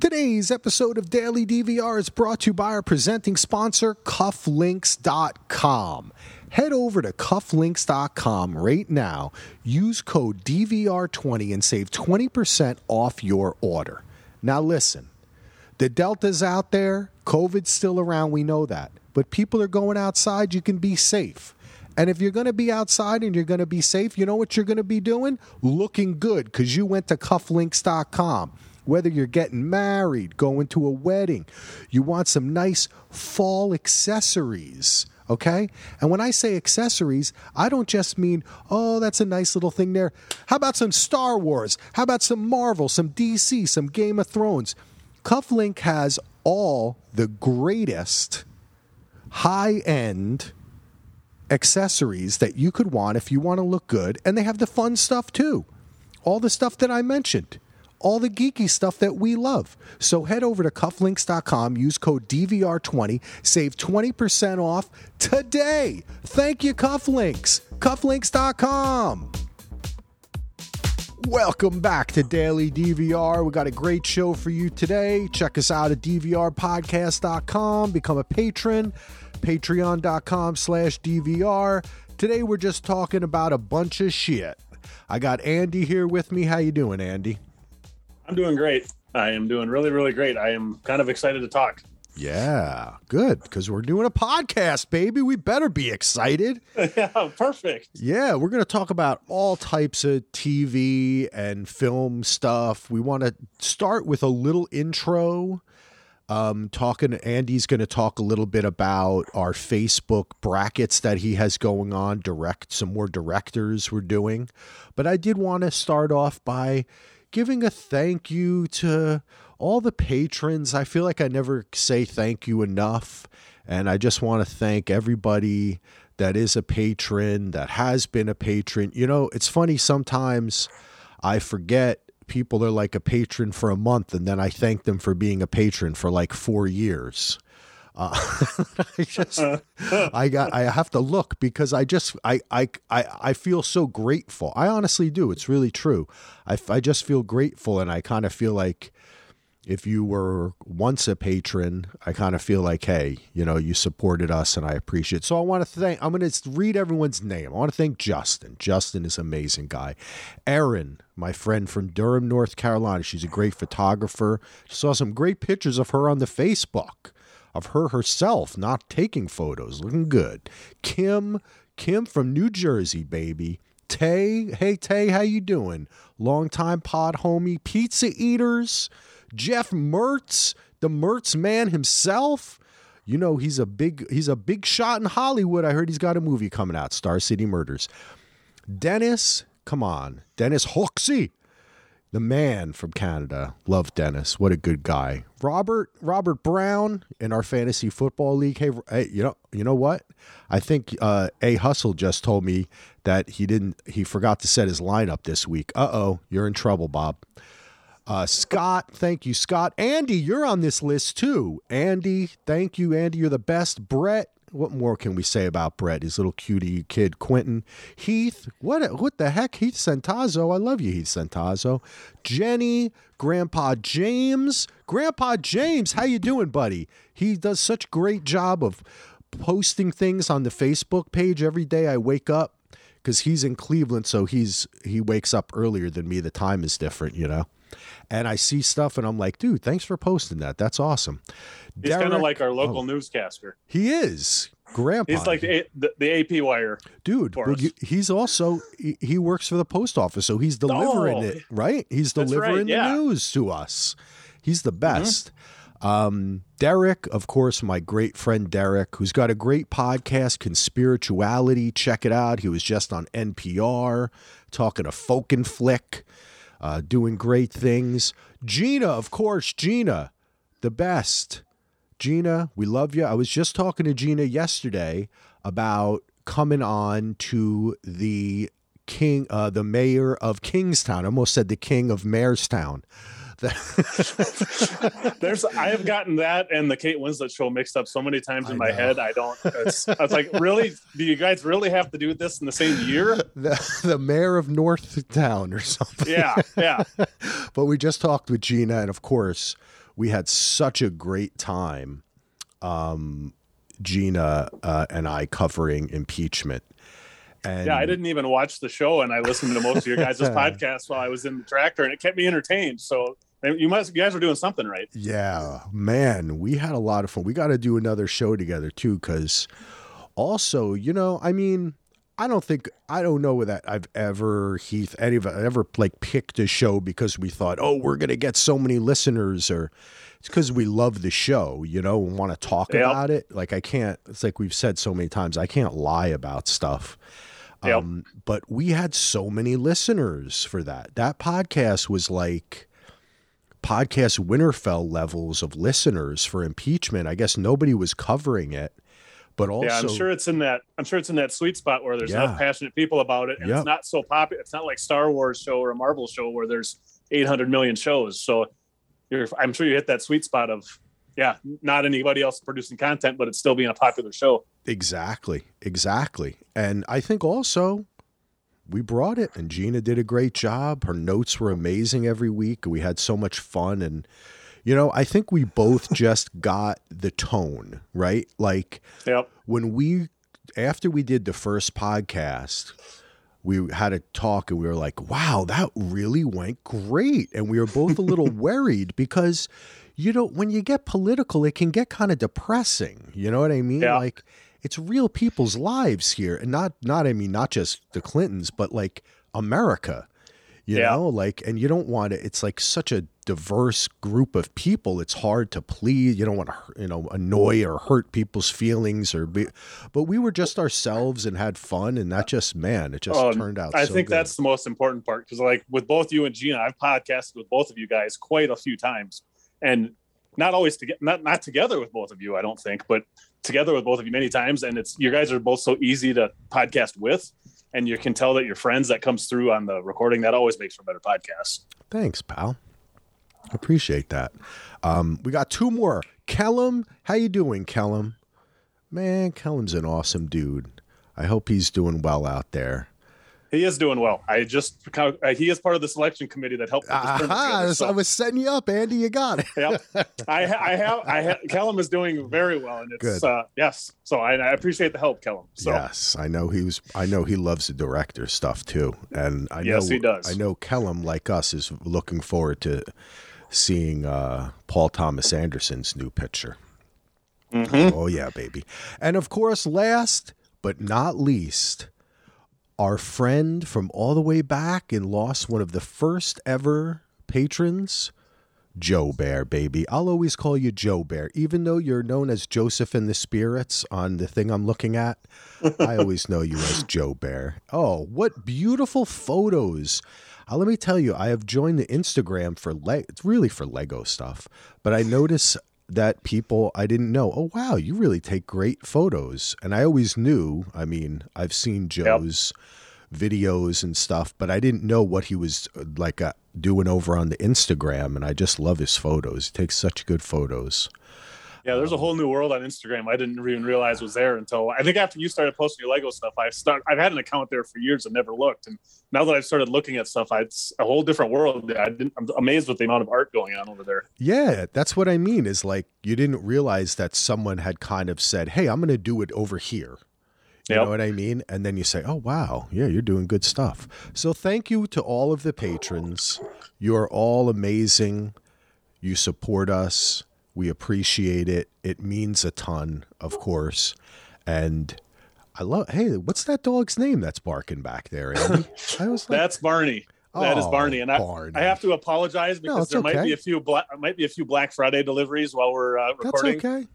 Today's episode of Daily DVR is brought to you by our presenting sponsor, Cufflinks.com. Head over to cufflinks.com right now, use code DVR20 and save 20% off your order. Now, listen, the Delta's out there, COVID's still around, we know that. But people are going outside, you can be safe. And if you're going to be outside and you're going to be safe, you know what you're going to be doing? Looking good because you went to cufflinks.com whether you're getting married, going to a wedding, you want some nice fall accessories. Okay. And when I say accessories, I don't just mean, oh, that's a nice little thing there. How about some Star Wars? How about some Marvel, some DC, some Game of Thrones? Cufflink has all the greatest high end accessories that you could want if you want to look good. And they have the fun stuff too. All the stuff that I mentioned all the geeky stuff that we love. So head over to cufflinks.com, use code DVR20, save 20% off today. Thank you, Cufflinks. Cufflinks.com. Welcome back to Daily DVR. We got a great show for you today. Check us out at dvrpodcast.com. Become a patron, patreon.com slash DVR. Today we're just talking about a bunch of shit. I got Andy here with me. How you doing, Andy? I'm doing great. I am doing really, really great. I am kind of excited to talk. Yeah, good because we're doing a podcast, baby. We better be excited. yeah, perfect. Yeah, we're going to talk about all types of TV and film stuff. We want to start with a little intro. Um, talking, Andy's going to talk a little bit about our Facebook brackets that he has going on, direct, some more directors we're doing. But I did want to start off by giving a thank you to all the patrons. I feel like I never say thank you enough. And I just want to thank everybody that is a patron, that has been a patron. You know, it's funny sometimes I forget people are like a patron for a month and then I thank them for being a patron for like four years. Uh, I just, I got, I have to look because I just, I, I, I, I feel so grateful. I honestly do. It's really true. I, I just feel grateful, and I kind of feel like if you were once a patron, I kind of feel like, hey, you know, you supported us, and I appreciate. It. So I want to thank. I'm going to read everyone's name. I want to thank Justin. Justin is an amazing guy. Erin, my friend from Durham, North Carolina. She's a great photographer. Saw some great pictures of her on the Facebook of her herself not taking photos, looking good. Kim, Kim from New Jersey, baby. Tay, hey Tay, how you doing? Longtime pod homie, pizza eaters. Jeff Mertz, the Mertz man himself. You know he's a big he's a big shot in Hollywood. I heard he's got a movie coming out, Star City Murders. Dennis, come on, Dennis Hoxie the man from Canada. Love Dennis. What a good guy. Robert Robert Brown in our fantasy football league. Hey, hey you know you know what? I think uh, a hustle just told me that he didn't he forgot to set his lineup this week. Uh oh, you're in trouble, Bob. Uh, Scott, thank you, Scott. Andy, you're on this list too. Andy, thank you, Andy. You're the best. Brett, what more can we say about Brett? His little cutie kid, Quentin. Heath, what what the heck? Heath Santazzo. I love you, Heath Santazzo. Jenny, Grandpa James. Grandpa James, how you doing, buddy? He does such great job of posting things on the Facebook page every day I wake up because he's in Cleveland, so he's he wakes up earlier than me. The time is different, you know and I see stuff and I'm like, dude, thanks for posting that. That's awesome. He's kind of like our local oh, newscaster. He is. Grandpa. He's like the, the, the AP wire. Dude, he's also, he, he, works for the post office. So he's delivering oh, it, right? He's delivering right, yeah. the news to us. He's the best. Mm-hmm. Um, Derek, of course, my great friend Derek, who's got a great podcast, Conspirituality. Check it out. He was just on NPR talking to Folk and Flick uh, doing great things. Gina, of course, Gina, the best. Gina, we love you. I was just talking to Gina yesterday about coming on to the king, uh, the mayor of Kingstown. I almost said the king of Mayorstown. There's I have gotten that and the Kate Winslet show mixed up so many times in I my know. head. I don't. I was like, really? Do you guys really have to do this in the same year? The, the mayor of Northtown or something. Yeah, yeah. but we just talked with Gina, and of course, we had such a great time, um, Gina uh, and I covering impeachment. And yeah, I didn't even watch the show, and I listened to most of your guys' podcasts while I was in the tractor, and it kept me entertained. So you must, you guys are doing something right. Yeah, man, we had a lot of fun. We got to do another show together too, because also, you know, I mean, I don't think I don't know that I've ever Heath any of ever like picked a show because we thought, oh, we're gonna get so many listeners, or it's because we love the show, you know, and want to talk Yep. about it. Like I can't. It's like we've said so many times, I can't lie about stuff. Yep. Um, but we had so many listeners for that. That podcast was like podcast Winterfell levels of listeners for impeachment. I guess nobody was covering it, but also yeah, I'm sure it's in that. I'm sure it's in that sweet spot where there's Yeah. enough passionate people about it, and it's not so popular. It's not like Star Wars show or a Marvel show where there's 800 million shows. So you're, I'm sure you hit that sweet spot of, yeah, not anybody else producing content, but it's still being a popular show. Exactly, exactly. And I think also we brought it, and Gina did a great job. Her notes were amazing every week. We had so much fun. And, you know, I think we both just got the tone, right? Like Yep. when we, after we did the first podcast, we had a talk and we were like, wow, that really went great. And we were both a little worried because, you know, when you get political, it can get kind of depressing. You know what I mean? Yeah. Like it's real people's lives here. And not, not, I mean, not just the Clintons, but like America, you Yeah. know, like, and you don't want to, it's like such a diverse group of people. It's hard to please. You don't want to, you know, annoy or hurt people's feelings or be, but we were just ourselves and had fun. And that just, man, it just Oh, turned out I so think good. that's the most important part because, like, with both you and Gina, I've podcasted with both of you guys quite a few times, and not always to get not not together with both of you. I don't think, but together with both of you many times. And it's you guys are both so easy to podcast with, and you can tell that your friends that comes through on the recording. That always makes for better podcasts. Thanks, pal. Appreciate that. Um, we got two more. Kellum, how you doing, Kellum? Man, Kellum's an awesome dude. I hope he's doing well out there. He is doing well. I just uh, he is part of the selection committee that helped. Put this tournament Aha, together, I was setting you up, Andy. You got it. yep. I, ha- I have, I ha- Kellum is doing very well, and it's uh, yes. So I, I appreciate the help, Kellum. So Yes, I know he was. I know he loves the director stuff too, and I Yes, know he does. I know Kellum, like us, is looking forward to seeing uh, Paul Thomas Anderson's new picture. Mhm. Oh yeah, baby! And of course, last but not least, our friend from all the way back and lost one of the first ever patrons. Joe Bear, baby. I'll always call you Joe Bear, even though you're known as Joseph in the Spirits on the thing I'm looking at. I always know you as Joe Bear. Oh, what beautiful photos! Uh, let me tell you, I have joined the Instagram for le- it's really for Lego stuff, but I notice that people I didn't know. Oh wow, you really take great photos, and I always knew. I mean, I've seen Joe's videos and stuff, but I didn't know what he was uh, like uh, doing over on the Instagram, and I just love his photos. He takes such good photos. Yeah, there's a whole new world on Instagram I didn't even realize was there until I think after you started posting your Lego stuff. I've start I've had an account there for years and never looked, and now that I've started looking at stuff, I, it's a whole different world. I didn't, I'm amazed with the amount of art going on over there. Yeah, that's what I mean. Is like you didn't realize that someone had kind of said, "Hey, I'm going to do it over here." You Yep. know what I mean? And then you say, "Oh wow, yeah, you're doing good stuff." So thank you to all of the patrons. You're all amazing. You support us. We appreciate it. It means a ton, of course. And I love. Hey, what's that dog's name that's barking back there, Andy? I was like, That's Barney. That is Oh, Barney, and I, Barney. I have to apologize because it's there might be a few black might be a few Black Friday deliveries while we're uh, That's recording. okay.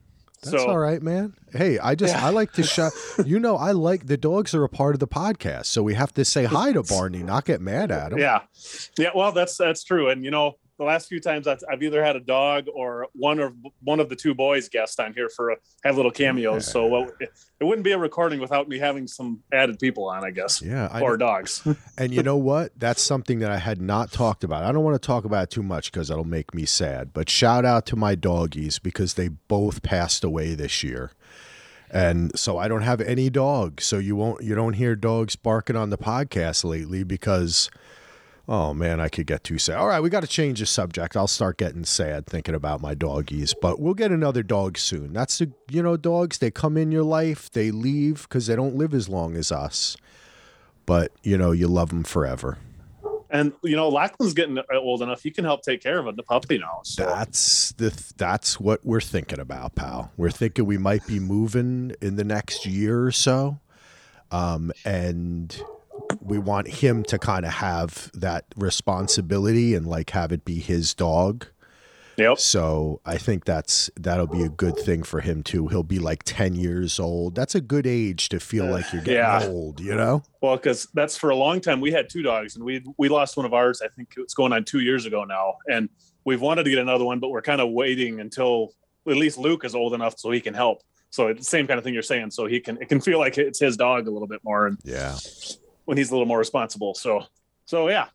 That's So- all right, man. Hey, I just I like to shout. You know, I like the dogs are a part of the podcast, so we have to say hi to Barney, not get mad at him. Yeah, yeah. Well, that's that's true. And you know, the last few times I've, I've either had a dog or one or one of the two boys guest on here for a, have little cameos. So well, it, it wouldn't be a recording without me having some added people on, I guess, Yeah, I, or dogs. and you know what? That's something that I had not talked about. I don't want to talk about it too much because that'll make me sad. But shout out to my doggies because they both passed away this year. And so I don't have any dogs. So you won't you don't hear dogs barking on the podcast lately because Oh man, I could get too sad. All right, we got to change the subject. I'll start getting sad thinking about my doggies, but we'll get another dog soon. That's the you know dogs. They come in your life, they leave because they don't live as long as us, but you know you love them forever. And you know, Lachlan's getting old enough; he can help take care of a puppy now. So. That's the that's what we're thinking about, pal. We're thinking we might be moving in the next year or so, um, and we want him to kind of have that responsibility and like have it be his dog. Yep. So I think that's that'll be a good thing for him too. He'll be like ten years old. That's a good age to feel like you're getting Yeah. old, you know? Well, because that's for a long time. We had two dogs, and we we lost one of ours. I think it's going on two years ago now, and we've wanted to get another one, but we're kind of waiting until at least Luke is old enough so he can help. So it's the same kind of thing you're saying. So he can it can feel like it's his dog a little bit more, and Yeah. When he's a little more responsible. So so yeah,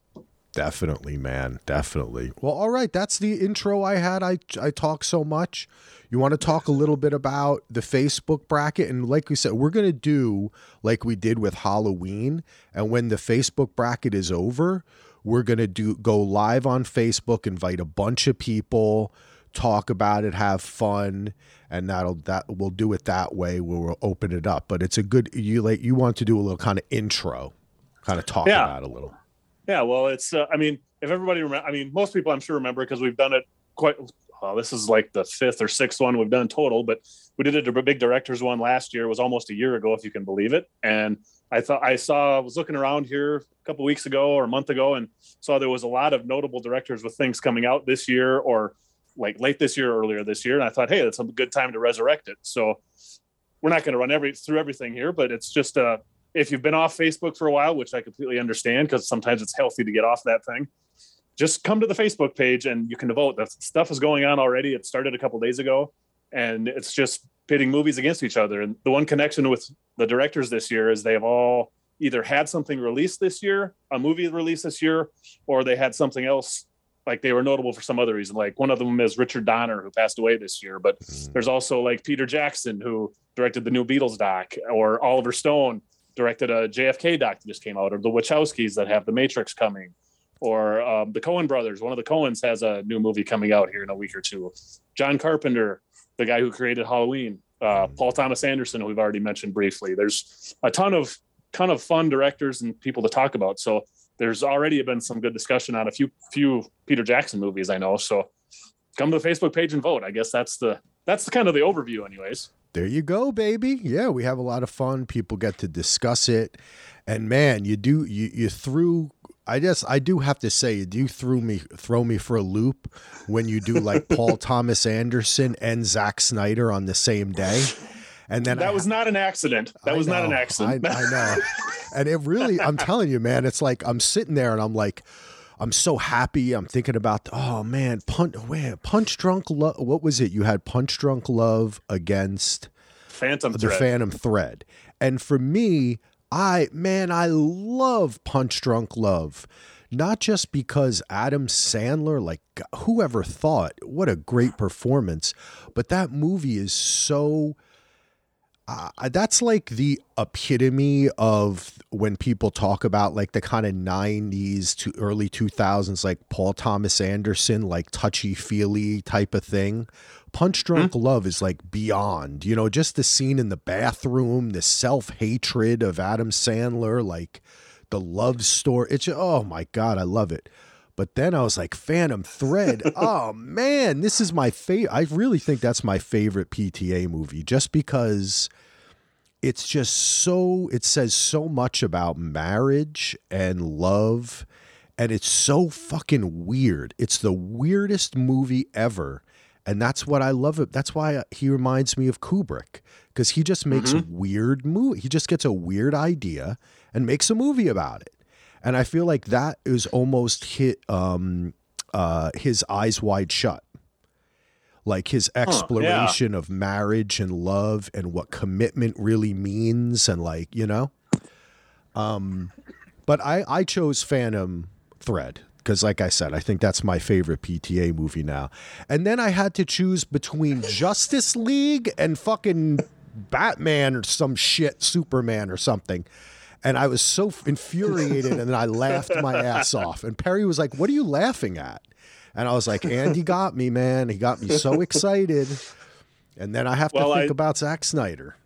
Definitely, man. Definitely. Well, all right. That's the intro I had. I I talk so much. You want to talk a little bit about the Facebook bracket, and like we said, we're gonna do like we did with Halloween. And when the Facebook bracket is over, we're gonna do go live on Facebook, invite a bunch of people, talk about it, have fun, and that'll that we'll do it that way. Where we'll open it up. But it's a good you like you want to do a little kind of intro, kind of talk Yeah. about a little. yeah. Well, it's uh, I mean, if everybody remember, I mean, most people I'm sure remember because we've done it quite. Well, this is like the fifth or sixth one we've done total, but we did a big directors one last year. It was almost a year ago, if you can believe it. And I thought I saw I was looking around here a couple weeks ago or a month ago and saw there was a lot of notable directors with things coming out this year or like late this year, earlier this year. And I thought, hey, that's a good time to resurrect it. So we're not going to run every through everything here, but it's just uh if you've been off Facebook for a while, which I completely understand because sometimes it's healthy to get off that thing, just come to the Facebook page and you can vote. The stuff is going on already. It started a couple days ago, and it's just pitting movies against each other. And the one connection with the directors this year is they have all either had something released this year, a movie released this year, or they had something else like they were notable for some other reason. Like one of them is Richard Donner, who passed away this year. But mm. there's also like Peter Jackson, who directed the new Beatles doc, or Oliver Stone directed a JFK doc that just came out, or the Wachowskis that have The Matrix coming, or um, the Coen brothers. One of the Coens has a new movie coming out here in a week or two. John Carpenter, the guy who created Halloween. Uh, Paul Thomas Anderson, who we've already mentioned briefly. There's a ton of ton of fun directors and people to talk about. So there's already been some good discussion on a few few Peter Jackson movies I know. So come to the Facebook page and vote. I guess that's the that's the kind of the overview, anyways. There you go, baby. Yeah, we have a lot of fun. People get to discuss it. And man, you do you you threw I guess I do have to say you do threw me throw me for a loop when you do like Paul Thomas Anderson and Zack Snyder on the same day. And then That I, was not an accident. That I was not an accident. I, I know. And it really, I'm telling you, man, it's like I'm sitting there and I'm like, I'm so happy. I'm thinking about, oh man, punch, punch drunk love. What was it? You had punch drunk love against Phantom the Thread. Phantom Thread. And for me, I man, I love Punch Drunk Love. Not just because Adam Sandler, like whoever thought, what a great performance, but that movie is so uh, that's like the epitome of when people talk about like the kind of 90s to early 2000s like paul thomas anderson like touchy feely type of thing. Punch drunk love is like beyond you know just the scene in the bathroom the self-hatred of adam sandler like the love story. It's oh my god i love it but then I was like, Phantom Thread. oh man, this is my favorite. I really think that's my favorite PTA movie just because it's just so, it says so much about marriage and love. And it's so fucking weird. It's the weirdest movie ever. And that's what I love. It. That's why he reminds me of Kubrick because he just makes mm-hmm. weird movie. He just gets a weird idea and makes a movie about it and I feel like that is almost hit um, uh, his eyes wide shut. Like his exploration of marriage and love and what commitment really means, and like you know. Um, but I I chose Phantom Thread because, like I said, I think that's my favorite PTA movie now. And then I had to choose between Justice League and fucking Batman or some shit, Superman or something. And I was so infuriated, and then I laughed my ass off. And Perry was like, "What are you laughing at?" And I was like, "Andy got me, man. He got me so excited." And then I have Well, to think I- about Zack Snyder.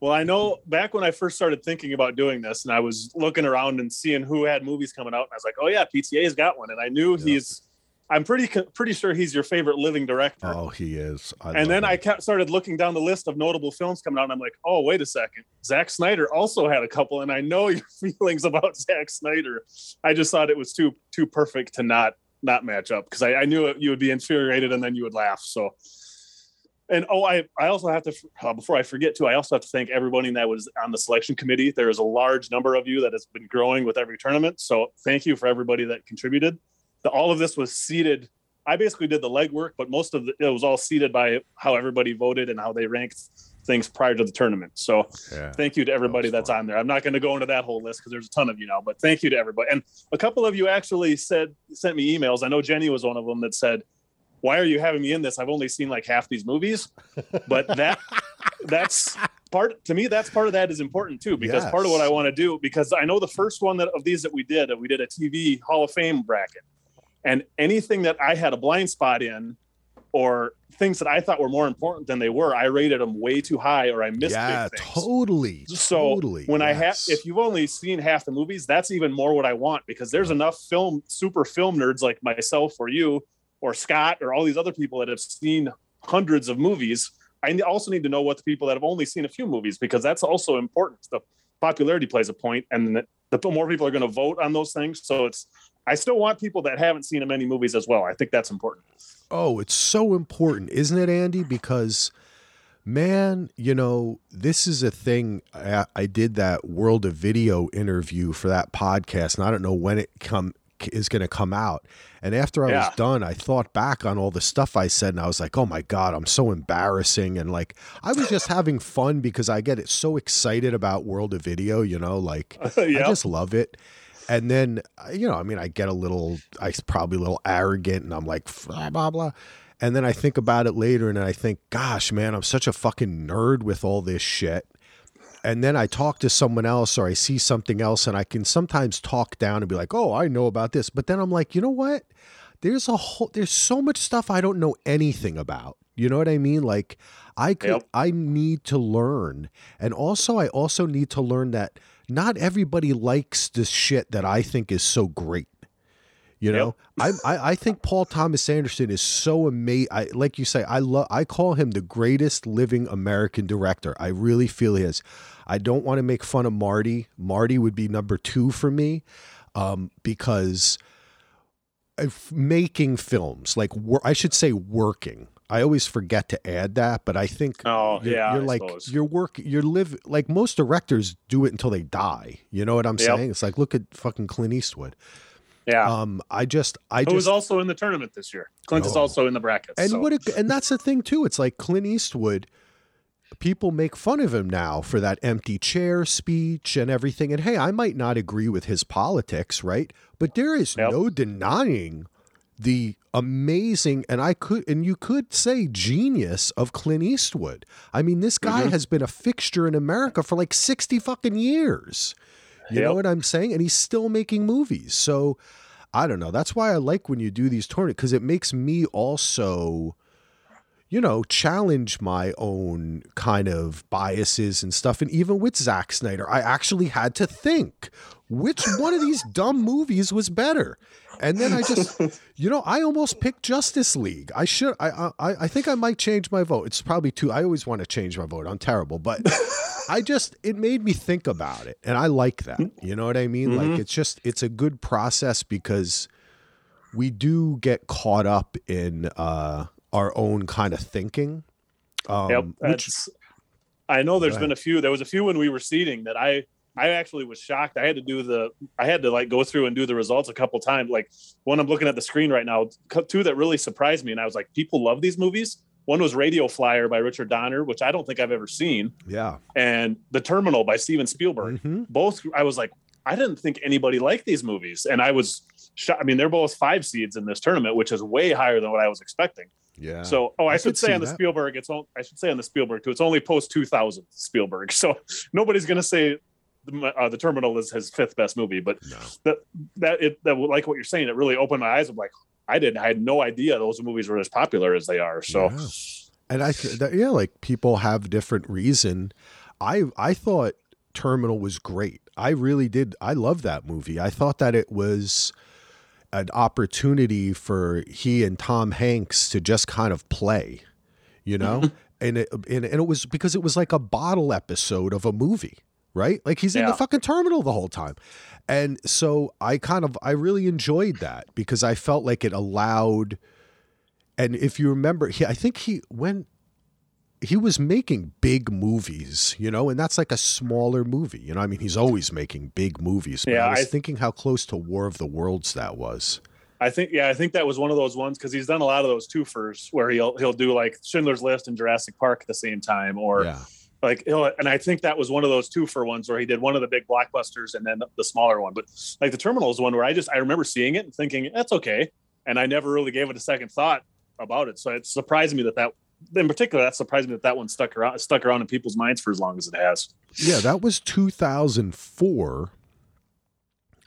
Well, I know back when I first started thinking about doing this, and I was looking around and seeing who had movies coming out, and I was like, "Oh yeah, PTA's got one," and I knew Yeah. he's. I'm pretty pretty sure he's your favorite living director. Oh, he is. I and then him. I kept started looking down the list of notable films coming out, and I'm like, "Oh, wait a second, Zack Snyder also had a couple," and I know your feelings about Zack Snyder. I just thought it was too too perfect to not not match up because I, I knew it, you would be infuriated and then you would laugh. So. And oh, I, I also have to uh, before I forget too. I also have to thank everybody that was on the selection committee. There is a large number of you that has been growing with every tournament. So thank you for everybody that contributed. The, all of this was seated. I basically did the legwork, but most of the, it was all seated by how everybody voted and how they ranked things prior to the tournament. So yeah. thank you to everybody was that's fun. on there. I'm not going to go into that whole list because there's a ton of you now, but thank you to everybody. And a couple of you actually said sent me emails. I know Jenny was one of them that said, "Why are you having me in this? I've only seen like half these movies." But that that's part to me. That's part of that is important too because part of what I want to do because I know the first one that of these that we did that we did a TV Hall of Fame bracket, and anything that I had a blind spot in. Or things that I thought were more important than they were, I rated them way too high, or I missed yeah, big things. totally. So totally. when I have, if you've only seen half the movies, that's even more what I want because there's enough film, super film nerds like myself or you or Scott or all these other people that have seen hundreds of movies. I also need to know what the people that have only seen a few movies because that's also important. The popularity plays a point, and the, the more people are going to vote on those things. So it's, I still want people that haven't seen a many movies as well. I think that's important. Oh, it's so important, isn't it, Andy? Because, man, you know, this is a thing. I, I did that World of Video interview for that podcast, and I don't know when it come is going to come out. And after I Yeah. was done, I thought back on all the stuff I said, and I was like, "Oh my god, I'm so embarrassing." And like, I was just having fun because I get it so excited about World of Video. You know, like I just love it. And then, uh, you know, I mean, I get a little, I probably a little arrogant and I'm like, blah, blah, blah. And then I think about it later and I think, gosh, man, I'm such a fucking nerd with all this shit. And then I talk to someone else or I see something else and I can sometimes talk down and be like, oh, I know about this. But then I'm like, you know what? There's a whole, there's so much stuff I don't know anything about. You know what I mean? Like, I could, Yep. I need to learn. And also, I also need to learn that not everybody likes the shit that I think is so great. You know, I, I I think Paul Thomas Anderson is so amazing. I like you say, I love. I call him the greatest living American director. I really feel he is. I don't want to make fun of Marty. Marty would be number two for me, um, because if making films like I should say working. I always forget to add that, but I think Oh, you're, yeah, you're I like suppose. you're work you're live like most directors do it until they die. You know what I'm Yep. saying? It's like look at fucking Clint Eastwood. Yeah. Um, I just I Who was also in the tournament this year. Clint is Oh. also in the brackets. and so. what it, and that's the thing too. It's like Clint Eastwood. People make fun of him now for that empty chair speech and everything. And hey, I might not agree with his politics, right? But there is Yep. no denying the amazing and I could and you could say genius of Clint Eastwood. I mean, this guy Mhm. has been a fixture in America for like 60 fucking years. You know what I'm saying? And he's still making movies. So I don't know. That's why I like when you do these tournaments because it makes me also, you know, challenge my own kind of biases and stuff. And even with Zack Snyder, I actually had to think which one of these dumb movies was better. And then I just, you know, I almost picked Justice League. I should, I, I, I think I might change my vote. It's probably too. I always want to change my vote. I'm terrible, but I just, it made me think about it, and I like that. You know what I mean? Like Mhm. it's just, it's a good process because we do get caught up in uh, our own kind of thinking. Um, Yep. which, I know there's been a few. There was a few when we were seeding that I I actually was shocked. I had to do the I had to like go through and do the results a couple times. Like one I'm looking at the screen right now, two that really surprised me, and I was like, people love these movies. One was Radio Flyer by Richard Donner, which I don't think I've ever seen, yeah. and The Terminal by Steven Spielberg. Mhm. Both I was like, I didn't think anybody liked these movies, and I was. shocked. I mean, they're both five seeds in this tournament, which is way higher than what I was expecting. Yeah. So, oh, I, I should say on the that. Spielberg, it's on, I should say on the Spielberg too. It's only post 2000 Spielberg, so nobody's going to say the, uh, the Terminal is his fifth best movie, but No. that that it that like what you're saying, it really opened my eyes. I'm like, I didn't, I had no idea those movies were as popular as they are. So Yeah. And I, th- that, yeah, like people have different reason. I, I thought Terminal was great. I really did. I love that movie. I thought that it was an opportunity for he and Tom Hanks to just kind of play, you know? and, it, and, and it was because it was like a bottle episode of a movie, right? Like he's in the fucking terminal the whole time. And so I kind of, I really enjoyed that because I felt like it allowed, and if you remember, he, I think he, when, he was making big movies, you know, and that's like a smaller movie. You know, I mean, he's always making big movies. But Yeah, I was I- thinking how close to War of the Worlds that was. I think, yeah, I think that was one of those ones because he's done a lot of those twofers where he'll he'll do like Schindler's List and Jurassic Park at the same time, or yeah. like he'll, and I think that was one of those twofer ones where he did one of the big blockbusters and then the smaller one. But like the Terminal is one where I just I remember seeing it and thinking that's okay, and I never really gave it a second thought about it. So it surprised me that that in particular that surprised me that that one stuck around stuck around in people's minds for as long as it has. Yeah, that was 2004.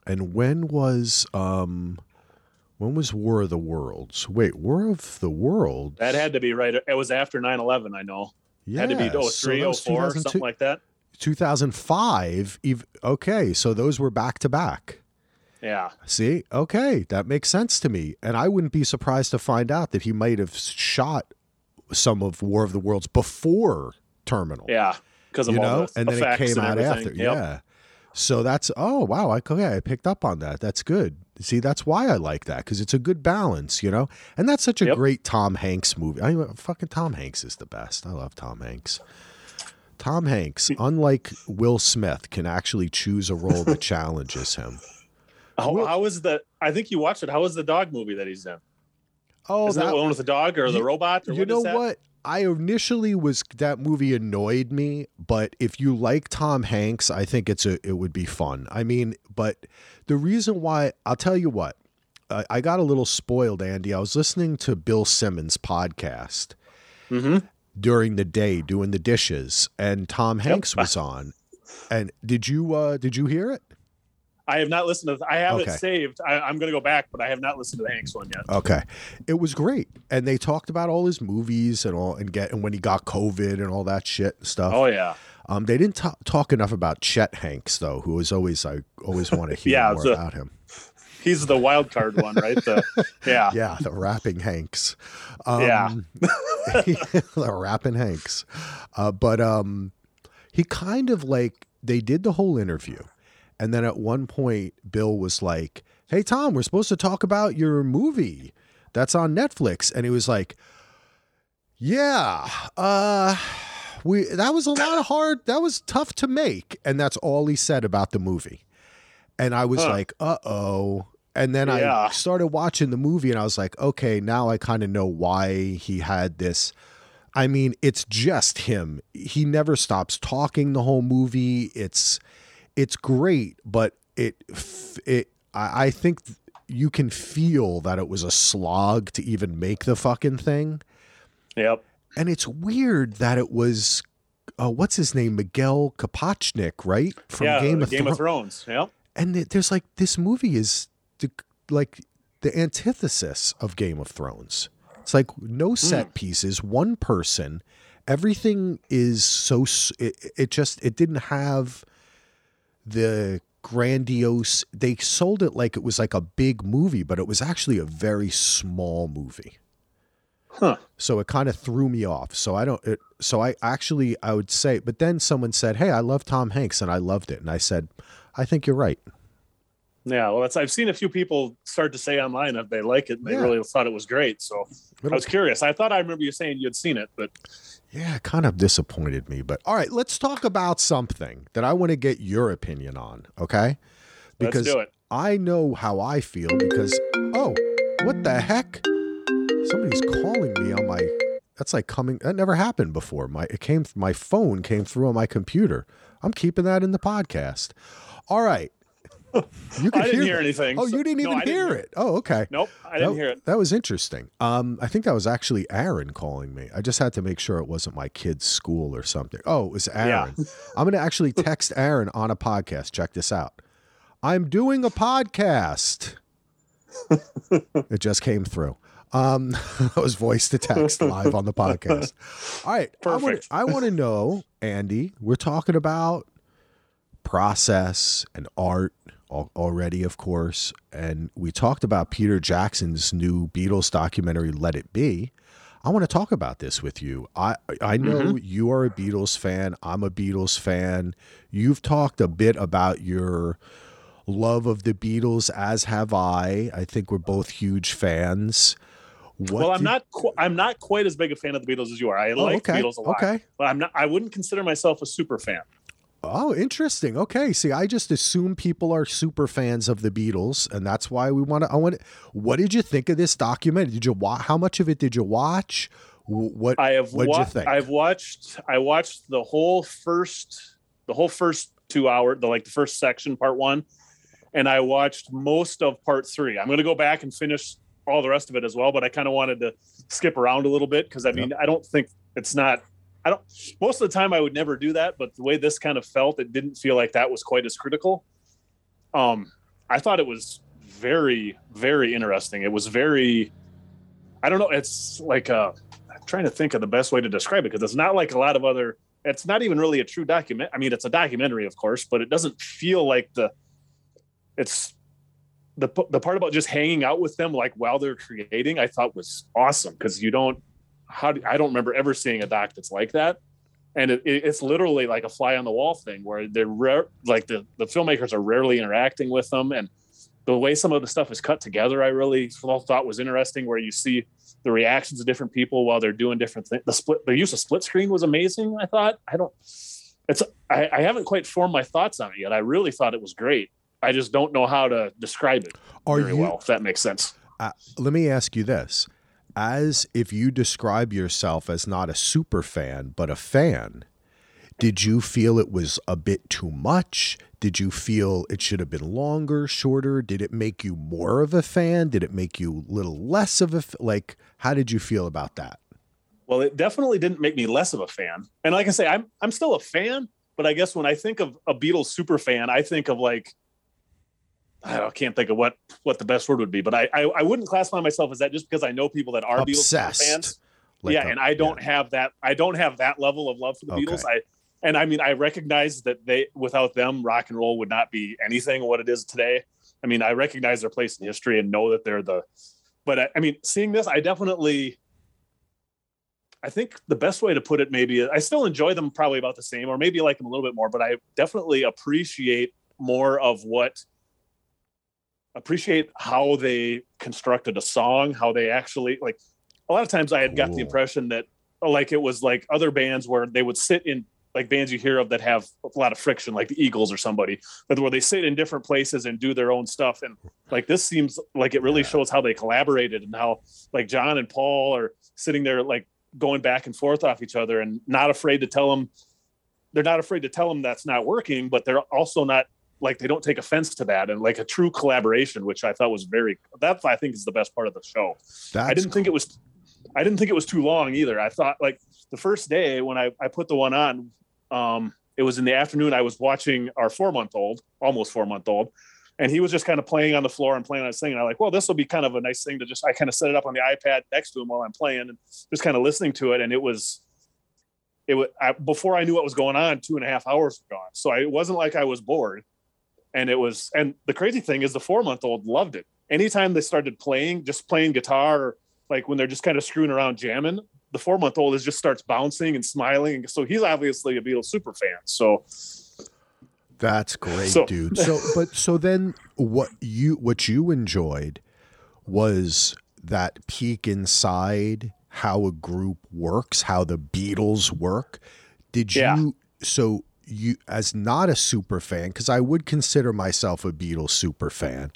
And when was um when was War of the Worlds? Wait, War of the Worlds? That had to be right. It was after 9-11, I know. yeah, had to be oh, so 03, that 04, 2002 something like that. 2005. Okay, so those were back to back. Yeah. See, okay, that makes sense to me, and I wouldn't be surprised to find out that he might have shot some of War of the Worlds before Terminal. Yeah. Because of you all know, the and then it came out everything. after. Yep. Yeah. So that's oh wow, I okay, I picked up on that. That's good. See, that's why I like that because it's a good balance, you know. And that's such a Yep. great Tom Hanks movie. I mean, fucking Tom Hanks is the best. I love Tom Hanks. Tom Hanks, unlike Will Smith, can actually choose a role that challenges him. How, how is the? I think you watched it. How was the dog movie that he's in? Oh, is that, the one with the dog or the robot? Or you what know is that? what? I initially was that movie annoyed me, but if you like Tom Hanks, I think it's a it would be fun. I mean, but the reason why I'll tell you what, I, I got a little spoiled, Andy. I was listening to Bill Simmons' podcast Mm-hmm. during the day doing the dishes, and Tom Hanks was on. And did you uh did you hear it? I have not listened to. I have Okay. it saved. I, I'm going to go back, but I have not listened to the Hanks one yet. Okay. It was great. And they talked about all his movies and all and get and when he got COVID and all that shit and stuff. Oh yeah, Um, they didn't ta- talk enough about Chet Hanks though, who was always I always want to hear Yeah, more about him. he's the wild card one, right? The, yeah, Yeah, the rapping Hanks. Um, Yeah. the rapping Hanks. Uh, but um, he kind of like they did the whole interview, and then at one point Bill was like, "Hey Tom, we're supposed to talk about your movie that's on Netflix," and he was like, "Yeah, uh." We, that was a lot of hard that was tough to make and that's all he said about the movie and i was Huh. like uh-oh and then Yeah. i started watching the movie and i was like okay now i kind of know why he had this i mean it's just him he never stops talking the whole movie it's it's great but it it i, I think you can feel that it was a slog to even make the fucking thing yep. and it's weird that it was uh, what's his name miguel Sapochnik, right from yeah, game, of, Game Thro- of Thrones. Yep. and it- there's like this movie is the, like the antithesis of game of thrones it's like no set pieces one person everything is so it, it just it didn't have the grandiose they sold it like it was like a big movie but it was actually a very small movie Huh. so it kind of threw me off so i don't it, so i actually i would say but then someone said hey i love tom hanks and i loved it and i said i think you're right Yeah. Well, that's I've seen a few people start to say online that they like it. and They really thought it was great. So I was curious. I thought I remember you saying you'd seen it, but Yeah, it kind of disappointed me. But all right, let's talk about something that I want to get your opinion on, okay? Because let's do it. I know how I feel because oh, what the heck? Somebody's calling me on my that's like coming that never happened before. My it came my phone came through on my computer. I'm keeping that in the podcast. All right. You I didn't hear hear anything. Oh, so- you didn't no, even I didn't hear it. Oh, okay. Nope, I didn't that, hear it. That was interesting. Um, I think that was actually Aaron calling me. I just had to make sure it wasn't my kid's school or something. Oh, it was Aaron. I'm going to actually text Aaron on a podcast. Check this out. I'm doing a podcast. it just came through. Um, that was voice to text live on the podcast. All right, Perfect. I want to know, Andy. We're talking about process and art already, of course, and we talked about Peter Jackson's new Beatles documentary, "Let It Be." I want to talk about this with you. I I know mm-hmm. you are a Beatles fan. I'm a Beatles fan. You've talked a bit about your love of the Beatles, as have I. I think we're both huge fans. What well, I'm did- not. Qu- I'm not quite as big a fan of the Beatles as you are. I Oh, like okay. the Beatles a lot, Okay. but I'm not. I wouldn't consider myself a super fan. Oh, interesting. Okay. See, I just assume people are super fans of the Beatles, and that's why we want to. I want. What did you think of this document? Did you watch? How much of it did you watch? What I have. Think? I've watched. I watched the whole first. The whole first two hour. The like the first section, part one, and I watched most of part three. I'm going to go back and finish all the rest of it as well, but I kind of wanted to skip around a little bit because I mean I don't think it's not. I don't. Most of the time, I would never do that, but the way this kind of felt, it didn't feel like that was quite as critical. Um, I thought it was very, very interesting. It was very. I don't know. It's like uh, I'm trying to think of the best way to describe it because it's not like a lot of other. It's not even really a true document. I mean, it's a documentary, of course, but it doesn't feel like the. It's the the part about just hanging out with them like while they're creating. I thought was awesome because you don't. How do, I don't remember ever seeing a doc that's like that, and it, it, it's literally like a fly on the wall thing where they're rare, like the the filmmakers are rarely interacting with them and the way some of the stuff is cut together, I really thought was interesting. Where you see the reactions of different people while they're doing different things. The split, the use of split screen was amazing. I thought. I don't. It's. I, I haven't quite formed my thoughts on it yet. I really thought it was great. I just don't know how to describe it are very you? well. If that makes sense. Uh, let me ask you this: as if you describe yourself as not a super fan but a fan, did you feel it was a bit too much? Did you feel it should have been longer, shorter? Did it make you more of a fan? Did it make you a little less of a f- like? How did you feel about that? Well, it definitely didn't make me less of a fan. And like I say, I'm I'm still a fan, but I guess when I think of a Beatles super fan, I think of like I don't- can't think of what what the best word would be, but I I, I wouldn't classify myself as that just because I know people that are Beatles super fans. Like yeah, a- and I don't have that. I don't have that level of love for the Okay. Beatles. I and I mean I recognize that they without them, rock and roll would not be anything what it is today. I mean, I recognize their place in history and know that they're the. But I, I mean, seeing this, I definitely. I think the best way to put it, maybe I still enjoy them probably about the same, or maybe like them a little bit more. But I definitely appreciate more of what appreciate how they constructed a song, how they actually like. A lot of times, I had got the impression that like it was like other bands where they would sit in like bands you hear of that have a lot of friction, like the Eagles or somebody, but where they sit in different places and do their own stuff. And like this seems like it really Yeah. shows how they collaborated and how like John and Paul are sitting there like going back and forth off each other and not afraid to tell them they're not afraid to tell them that's not working, but they're also not like they don't take offense to that and like a true collaboration, which I thought was very that I think is the best part of the show. That's I didn't think it was I didn't think it was too long either. I thought like the first day when I, I put the one on, um, it was in the afternoon. I was watching our four month old, almost four month old, and he was just kind of playing on the floor and playing on his thing. And I'm like, well, this will be kind of a nice thing to just I kind of set it up on the iPad next to him while I'm playing and just kind of listening to it. And it was it was I, before I knew what was going on, two and a half hours were gone. So I, it wasn't like I was bored. And it was, and the crazy thing is, the four month old loved it. Anytime they started playing, just playing guitar, or like when they're just kind of screwing around jamming, the four month old is just starts bouncing and smiling. So he's obviously a Beatles super fan. So That's great, So- dude. So, but so then, what you what you enjoyed was that peek inside how a group works, how the Beatles work. Did you? Yeah. So you, as not a super fan, because I would consider myself a Beatles super fan.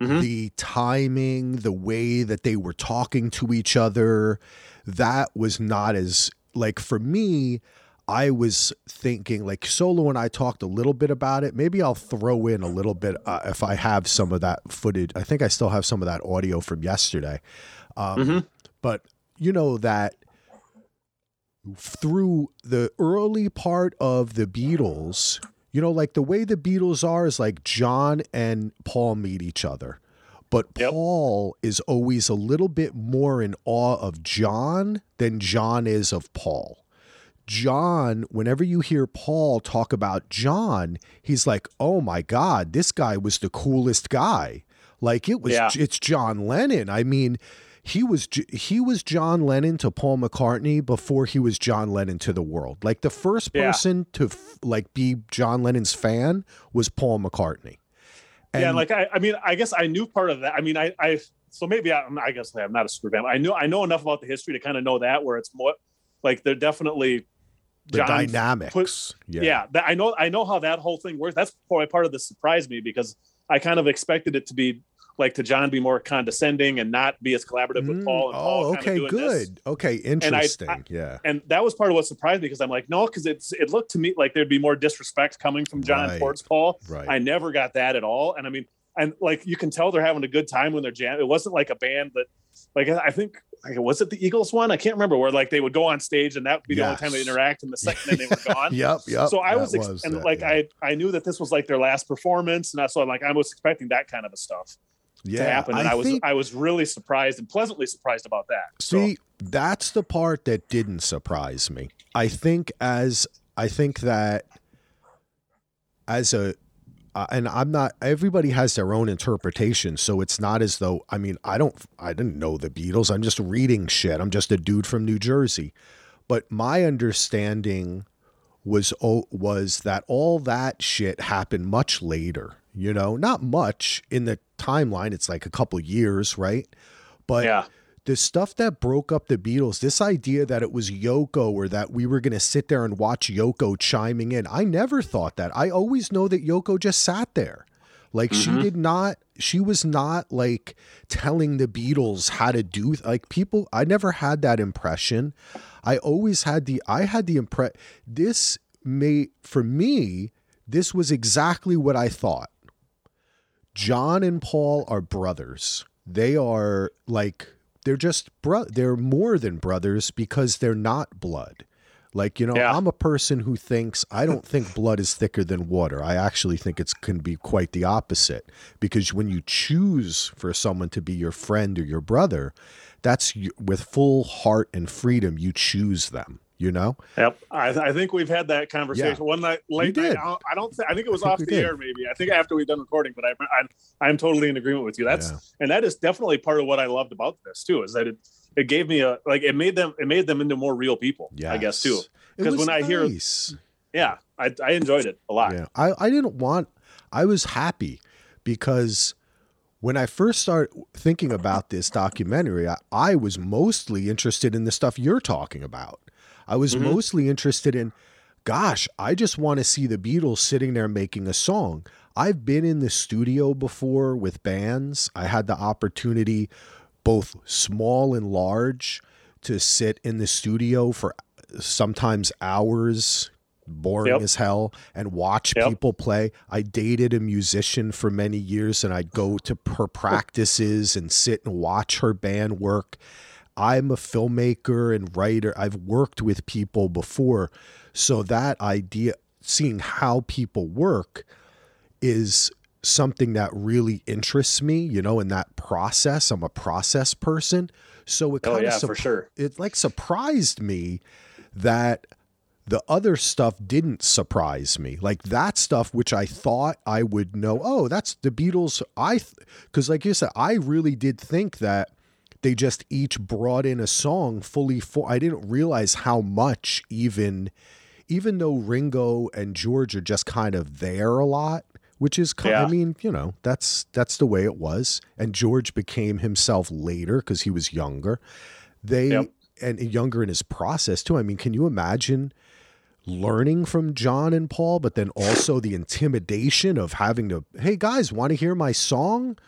Mhm. The timing, the way that they were talking to each other, that was not as like for me. I was thinking like Solo and I talked a little bit about it. Maybe I'll throw in a little bit uh, if I have some of that footage. I think I still have some of that audio from yesterday. Um, Mm-hmm. But you know that through the early part of the Beatles, you know, like the way the Beatles are is like John and Paul meet each other. But Yep. Paul is always a little bit more in awe of John than John is of Paul. John, whenever you hear Paul talk about John, he's like, "Oh my god, this guy was the coolest guy." Like it was Yeah. it's John Lennon. I mean, he was he was John Lennon to Paul McCartney before he was John Lennon to the world. Like the first Yeah. person to f- like be John Lennon's fan was Paul McCartney. yeah, And- like I, I mean, I guess I knew part of that. I mean, I, I so maybe I, I guess I'm not a super fan. I know I know enough about the history to kind of know that where it's more like they're definitely the John dynamics. put- yeah. yeah. that, I know I know how that whole thing works. That's probably part of the surprised me because I kind of expected it to be like to John be more condescending and not be as collaborative with Mm, Paul. And Paul oh, kinda okay, good. this. Okay, I- interesting. I- yeah. And that was part of what surprised me because I'm like, no, because it's it looked to me like there'd be more disrespect coming from John Right. towards Paul. Right. I never got that at all. And I mean, and like you can tell they're having a good time when they're jam. It wasn't like a band that, like I think, like was it the Eagles one? I can't remember where like they would go on stage and that would be the only time they interact, and the second then they were gone. Yep, yep. so I was, ex- and that, like yeah. I I knew that this was like their last performance, and so like I was expecting that kind of a stuff yeah, to happen, and I, was think- I was really surprised and pleasantly surprised about that. So, See, that's the part that didn't surprise me. I think as I think that as a uh, and I'm not everybody has their own interpretation, so it's not as though I mean, I don't I didn't know the Beatles. I'm just reading shit. I'm just a dude from New Jersey. But my understanding was oh, was that all that shit happened much later, you know? Not much in the timeline. It's like a couple years, right? But yeah, the stuff that broke up the Beatles, this idea that it was Yoko or that we were going to sit there and watch Yoko chiming in, I never thought that. I always know that Yoko just sat there. Like she mm-hmm. did not, she was not like telling the Beatles how to do, like people, I never had that impression. I always had the, I had the impression, this may, for me, this was exactly what I thought. John and Paul are brothers. They are like they're just bro they're more than brothers because they're not blood. Like, you know, Yeah. I'm a person who thinks I don't think blood is thicker than water. I actually think it's can be quite the opposite because when you choose for someone to be your friend or your brother, that's with full heart and freedom you choose them, you know? Yep, I, I think we've had that conversation one night late. Night, I don't- I. Th- I think it was think off the did. air, maybe. I think after we've done recording, but I, I'm I'm totally in agreement with you. That's Yeah. and that is definitely part of what I loved about this too. Is that it it gave me a like it made them it made them into more real people. Yeah, I guess too. because It 'Cause was when I hear- Yeah, I, I enjoyed it a lot. Yeah, I, I didn't want. I was happy because when I first started thinking about this documentary, I, I was mostly interested in the stuff you're talking about. I was Mhm. mostly interested in, gosh, I just want to see the Beatles sitting there making a song. I've been in the studio before with bands. I had the opportunity, both small and large, to sit in the studio for sometimes hours, boring Yep. as hell, and watch Yep. people play. I dated a musician for many years and I'd go to her practices and sit and watch her band work. I'm a filmmaker and writer. I've worked with people before. So that idea, seeing how people work, is something that really interests me, you know, in that process. I'm a process person. So it Oh kind yeah, of for sure. it like surprised me that the other stuff didn't surprise me. Like that stuff, which I thought I would know. Oh, that's the Beatles. I, because like you said, I really did think that they just each brought in a song fully. For I didn't realize how much even, even though Ringo and George are just kind of there a lot. Which is, kind I mean, you know, that's that's the way it was. And George became himself later because he was younger. They Yep. and younger in his process too. I mean, can you imagine learning from John and Paul, but then also the intimidation of having to, hey guys, want to hear my song?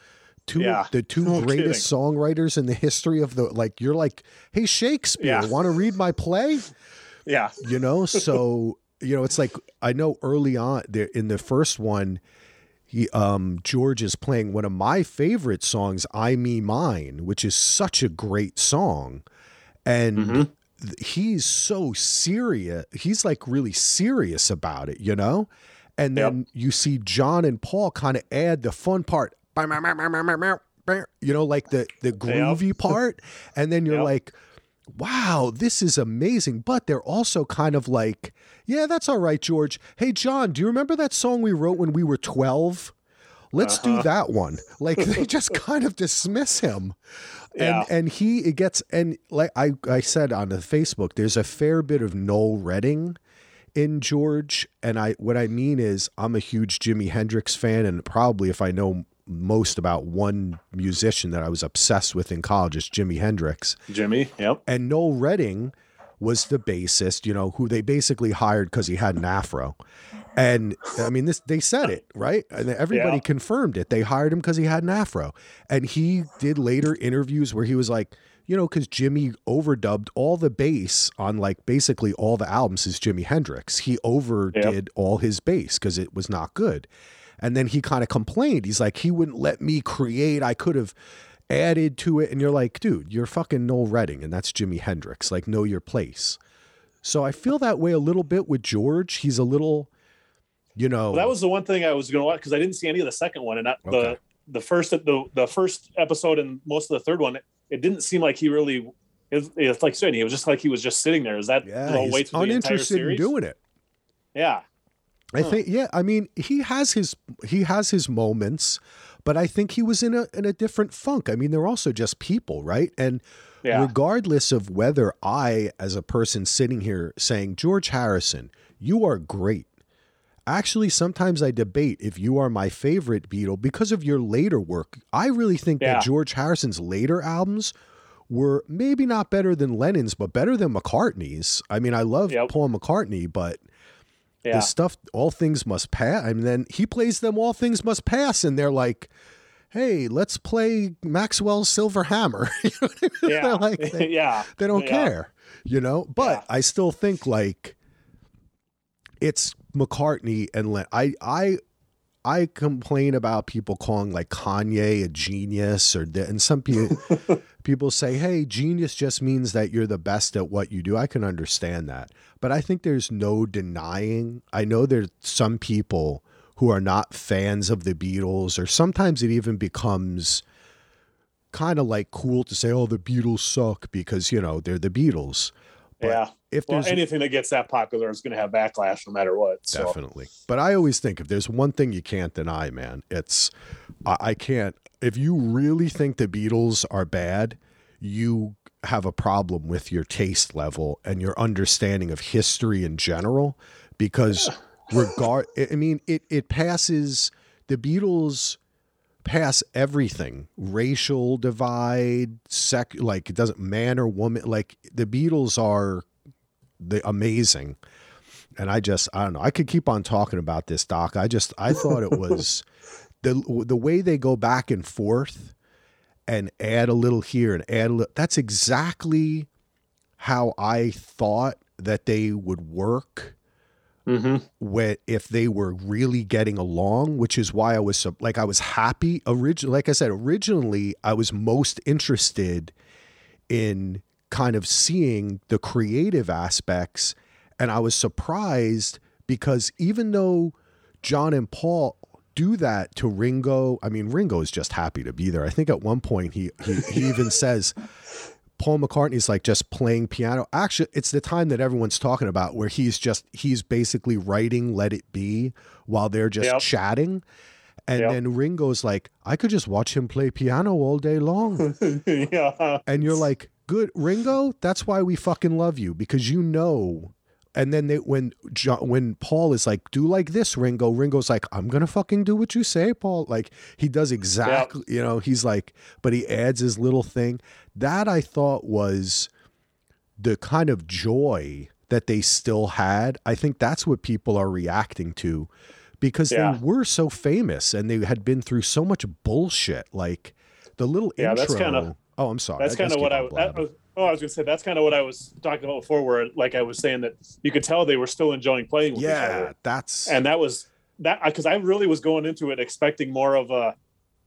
Two Yeah, the two no greatest songwriters in the history of the like you're like, hey Shakespeare, Yeah. want to read my play? Yeah. You know, so you know, it's like I know early on there in the first one, he um George is playing one of my favorite songs, I Me Mine, which is such a great song. And Mm-hmm. he's so serious. He's like really serious about it, you know? And Yep. then you see John and Paul kind of add the fun part, you know, like the the groovy part, and then you're Yep. like, wow, this is amazing. But they're also kind of like, yeah, that's all right, George. Hey, John, do you remember that song we wrote when we were 12? Let's Uh-huh. do that one. Like they just kind of dismiss him. Yeah. And and he it gets and like I, I said on the Facebook, there's a fair bit of Noel Redding in George. And I what I mean is I'm a huge Jimi Hendrix fan, and probably if I know most about one musician that I was obsessed with in college, is Jimi Hendrix Jimi. Yep. and Noel Redding was the bassist, you know, who they basically hired because he had an afro. And I mean, this they said it right, and everybody Yeah. confirmed it. They hired him because he had an afro, and he did later interviews where he was like, you know, because Jimi overdubbed all the bass on like basically all the albums is Jimi Hendrix. He overdid all his bass because it was not good. And then he kind of complained. He's like, he wouldn't let me create. I could have added to it. And you're like, dude, you're fucking Noel Redding, and that's Jimi Hendrix. Like, know your place. So I feel that way a little bit with George. He's a little, you know, Well, that was the one thing I was going to watch because I didn't see any of the second one, and Okay. the the first the the first episode and most of the third one, it, it didn't seem like he really. It's, it's like said, it was just like he was just sitting there. Is that yeah, the he's way through the entire uninterested in doing it. Yeah, I Huh. think, yeah, I mean, he has his he has his moments, but I think he was in a in a different funk. I mean, they're also just people, right? And yeah, regardless of whether I, as a person sitting here saying, George Harrison, you are great. Actually, sometimes I debate if you are my favorite Beatle because of your later work. I really think Yeah. that George Harrison's later albums were maybe not better than Lennon's, but better than McCartney's. I mean, I love Yep. Paul McCartney, but yeah. the stuff, All Things Must Pass, and then he plays them All Things Must Pass, and they're like, hey, let's play Maxwell's Silver Hammer. You know I mean? yeah, They're like, they, yeah. they don't Yeah. care, you know. But Yeah. I still think like it's McCartney and Len. I I I complain about people calling like Kanye a genius or and some people people say, "Hey, genius just means that you're the best at what you do." I can understand that, but I think there's no denying. I know there's some people who are not fans of the Beatles, or sometimes it even becomes kind of like cool to say, "Oh, the Beatles suck" because you know they're the Beatles. But yeah. if Well, there's anything that gets that popular is going to have backlash no matter what. So Definitely. But I always think if there's one thing you can't deny, man, it's I, I can't. If you really think the Beatles are bad, you have a problem with your taste level and your understanding of history in general. Because regard, I I mean, it it passes the Beatles pass everything racial divide sec like it doesn't man or woman like the beatles are the amazing and I just I don't know. I could keep on talking about this, Doc. I just I thought it was the the way they go back and forth and add a little here and add a little. That's exactly how I thought that they would work Mhm. when if they were really getting along, which is why I was so like I was happy. Originally, like I said, originally I was most interested in kind of seeing the creative aspects, and I was surprised because even though John and Paul do that to Ringo, I mean Ringo is just happy to be there. I think at one point he he, he even says. Paul McCartney's like just playing piano. Actually, it's the time that everyone's talking about where he's just he's basically writing "Let It Be" while they're just Yep. chatting, and Yep. then Ringo's like, "I could just watch him play piano all day long," yeah. and you're like, "Good, Ringo. That's why we fucking love you because you know." And then they, when John, when Paul is like, "Do like this, Ringo," Ringo's like, "I'm gonna fucking do what you say, Paul." Like he does exactly, you know. He's like, but he adds his little thing. That I thought was the kind of joy that they still had. I think that's what people are reacting to because Yeah. they were so famous and they had been through so much bullshit. Like the little Yeah, intro. that's kinda- oh, I'm sorry. That's kind of what I on that blabbing. was Oh, I was gonna say that's kind of what I was talking about before, where like I was saying that you could tell they were still enjoying playing with each Yeah, that's and that was that because I really was going into it expecting more of a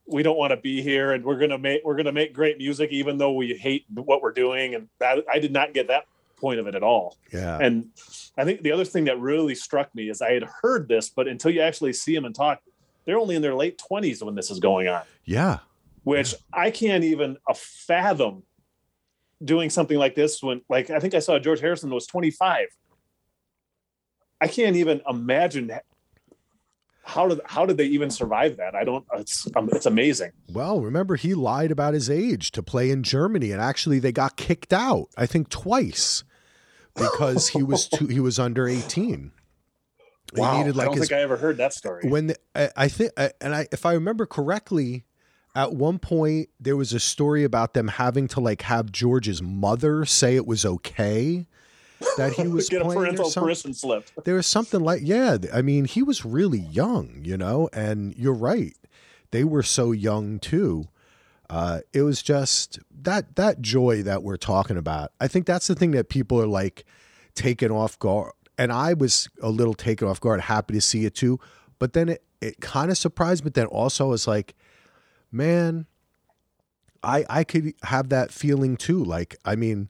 we don't want to be here and we're gonna make we're gonna make great music even though we hate what we're doing, and that I did not get that point of it at all. yeah. And I think the other thing that really struck me is I had heard this, but until you actually see them and talk, they're only in their late twenties when this is going on yeah. which I can't even fathom doing something like this when like I think I saw George Harrison was 25. I can't even imagine how did how did they even survive that? I don't it's um, it's amazing. Well, remember he lied about his age to play in Germany, and actually they got kicked out. I think twice because he was too, he was under eighteen. Wow. needed I don't his think I ever heard that story. when the, I, I think I- and I if I remember correctly, at one point there was a story about them having to like have George's mother say it was okay that he was Get a parental something. permission slip. There was something like yeah, I mean he was really young, you know, and you're right. They were so young too. Uh, it was just that that joy that we're talking about. I think that's the thing that people are like taken off guard, and I was a little taken off guard, happy to see it too. But then it it kind of surprised, me. but then also was like, man, I I could have that feeling too. Like I mean,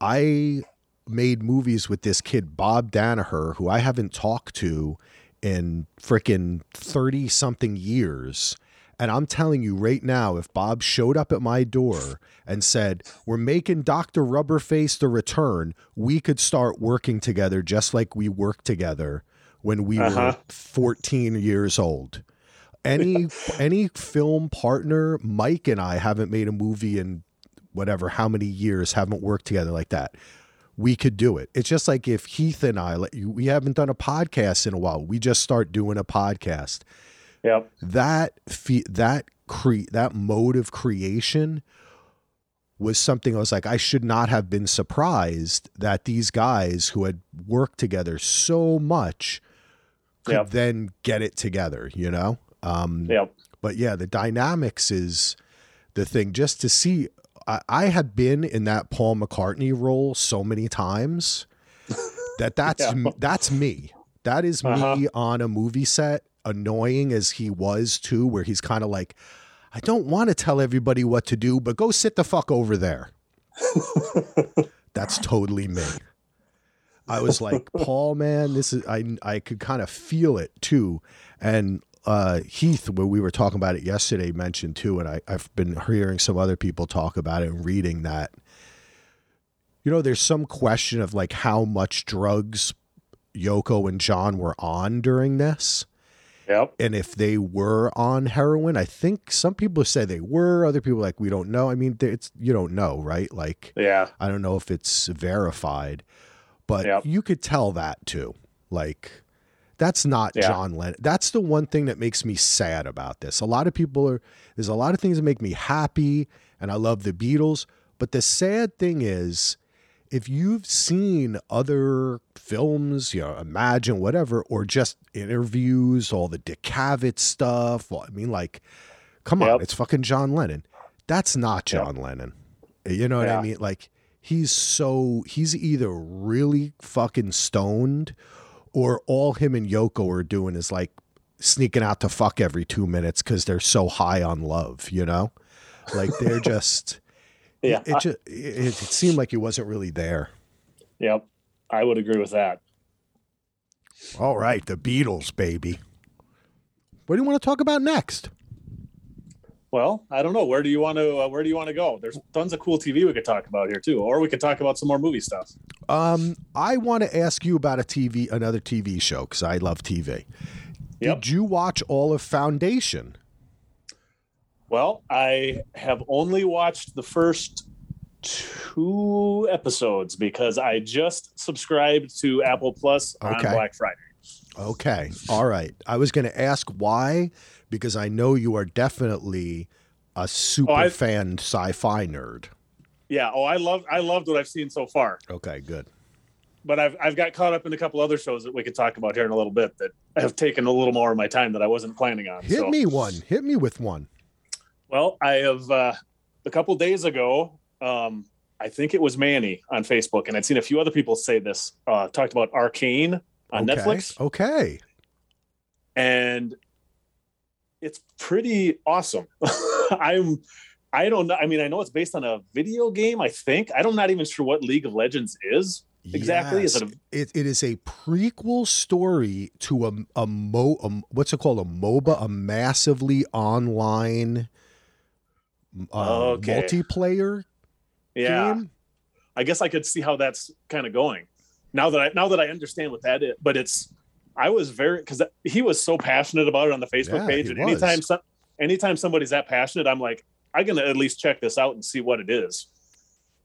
I made movies with this kid Bob Danaher, who I haven't talked to in freaking 30 something years. And I'm telling you right now, if Bob showed up at my door and said, We're making Dr. Rubberface the return, we could start working together just like we worked together when we Uh-huh. were 14 years old. Any any film partner, Mike and I haven't made a movie in whatever how many years, haven't worked together like that we could do it. It's just like if Heath and I, we haven't done a podcast in a while. We just start doing a podcast. Yep. That fe- that cre- that mode of creation was something I was like, I should not have been surprised that these guys who had worked together so much could Yep. then get it together. You know. Um, Yep. but yeah, the dynamics is the thing. Just to see, I, I have been in that Paul McCartney role so many times that that's Yeah. that's me. That is me Uh-huh. on a movie set, annoying as he was too, where he's kind of like, I don't want to tell everybody what to do, but go sit the fuck over there. that's totally me. I was like, Paul, man, this is I I could kind of feel it too. And uh Heath, when we were talking about it yesterday, mentioned too, and I, I've been hearing some other people talk about it and reading that. You know, there's some question of like how much drugs Yoko and John were on during this. Yep. And if they were on heroin, I think some people say they were. Other people like we don't know. I mean, it's you don't know, right? Like Yeah. I don't know if it's verified, but Yep. you could tell that too. Like that's not Yeah. John Lennon. That's the one thing that makes me sad about this. A lot of people are there's a lot of things that make me happy and I love the Beatles, but the sad thing is if you've seen other films, you know, Imagine, whatever, or just interviews, all the Dick Cavett stuff, well, I mean, like, come on, it's fucking John Lennon. That's not Yep. John Lennon. You know what I mean? Like, he's so, he's either really fucking stoned or all him and Yoko are doing is like sneaking out to fuck every two minutes because they're so high on love, you know? Like, they're just. Yeah. It, just, it, it seemed like he wasn't really there. Yep. I would agree with that. All right, the Beatles, baby. What do you want to talk about next? Well, I don't know. Where do you want to? Uh, where do you want to go? There's tons of cool TV we could talk about here too, or we could talk about some more movie stuff. Um, I want to ask you about a TV, another TV show because I love TV. Yep. Did you watch all of Foundation? Well, I have only watched the first two episodes because I just subscribed to Apple Plus on Okay. Black Friday. Okay, all right. I was going to ask why because I know you are definitely a super Oh, fan sci-fi nerd. Yeah. Oh, I love I loved what I've seen so far, Okay, good. but I've I've got caught up in a couple other shows that we could talk about here in a little bit that have taken a little more of my time that I wasn't planning on. Hit so. me one. Hit me with one. Well, I have uh, a couple days ago. Um, I think it was Manny on Facebook, and I'd seen a few other people say this. Uh, talked about Arcane on okay. Netflix, Okay. and it's pretty awesome. I'm. I don't know. I mean, I know it's based on a video game. I think I'm not even sure what League of Legends is exactly. Is it a it, it is a prequel story to a a mo a, what's it called a MOBA a massively online uh, Okay. multiplayer yeah? game. I guess I could see how that's kind of going. Now that I now that I understand what that is, but it's I was very because he was so passionate about it on the Facebook Yeah, page, and anytime some anytime somebody's that passionate, I'm like, I'm gonna at least check this out and see what it is.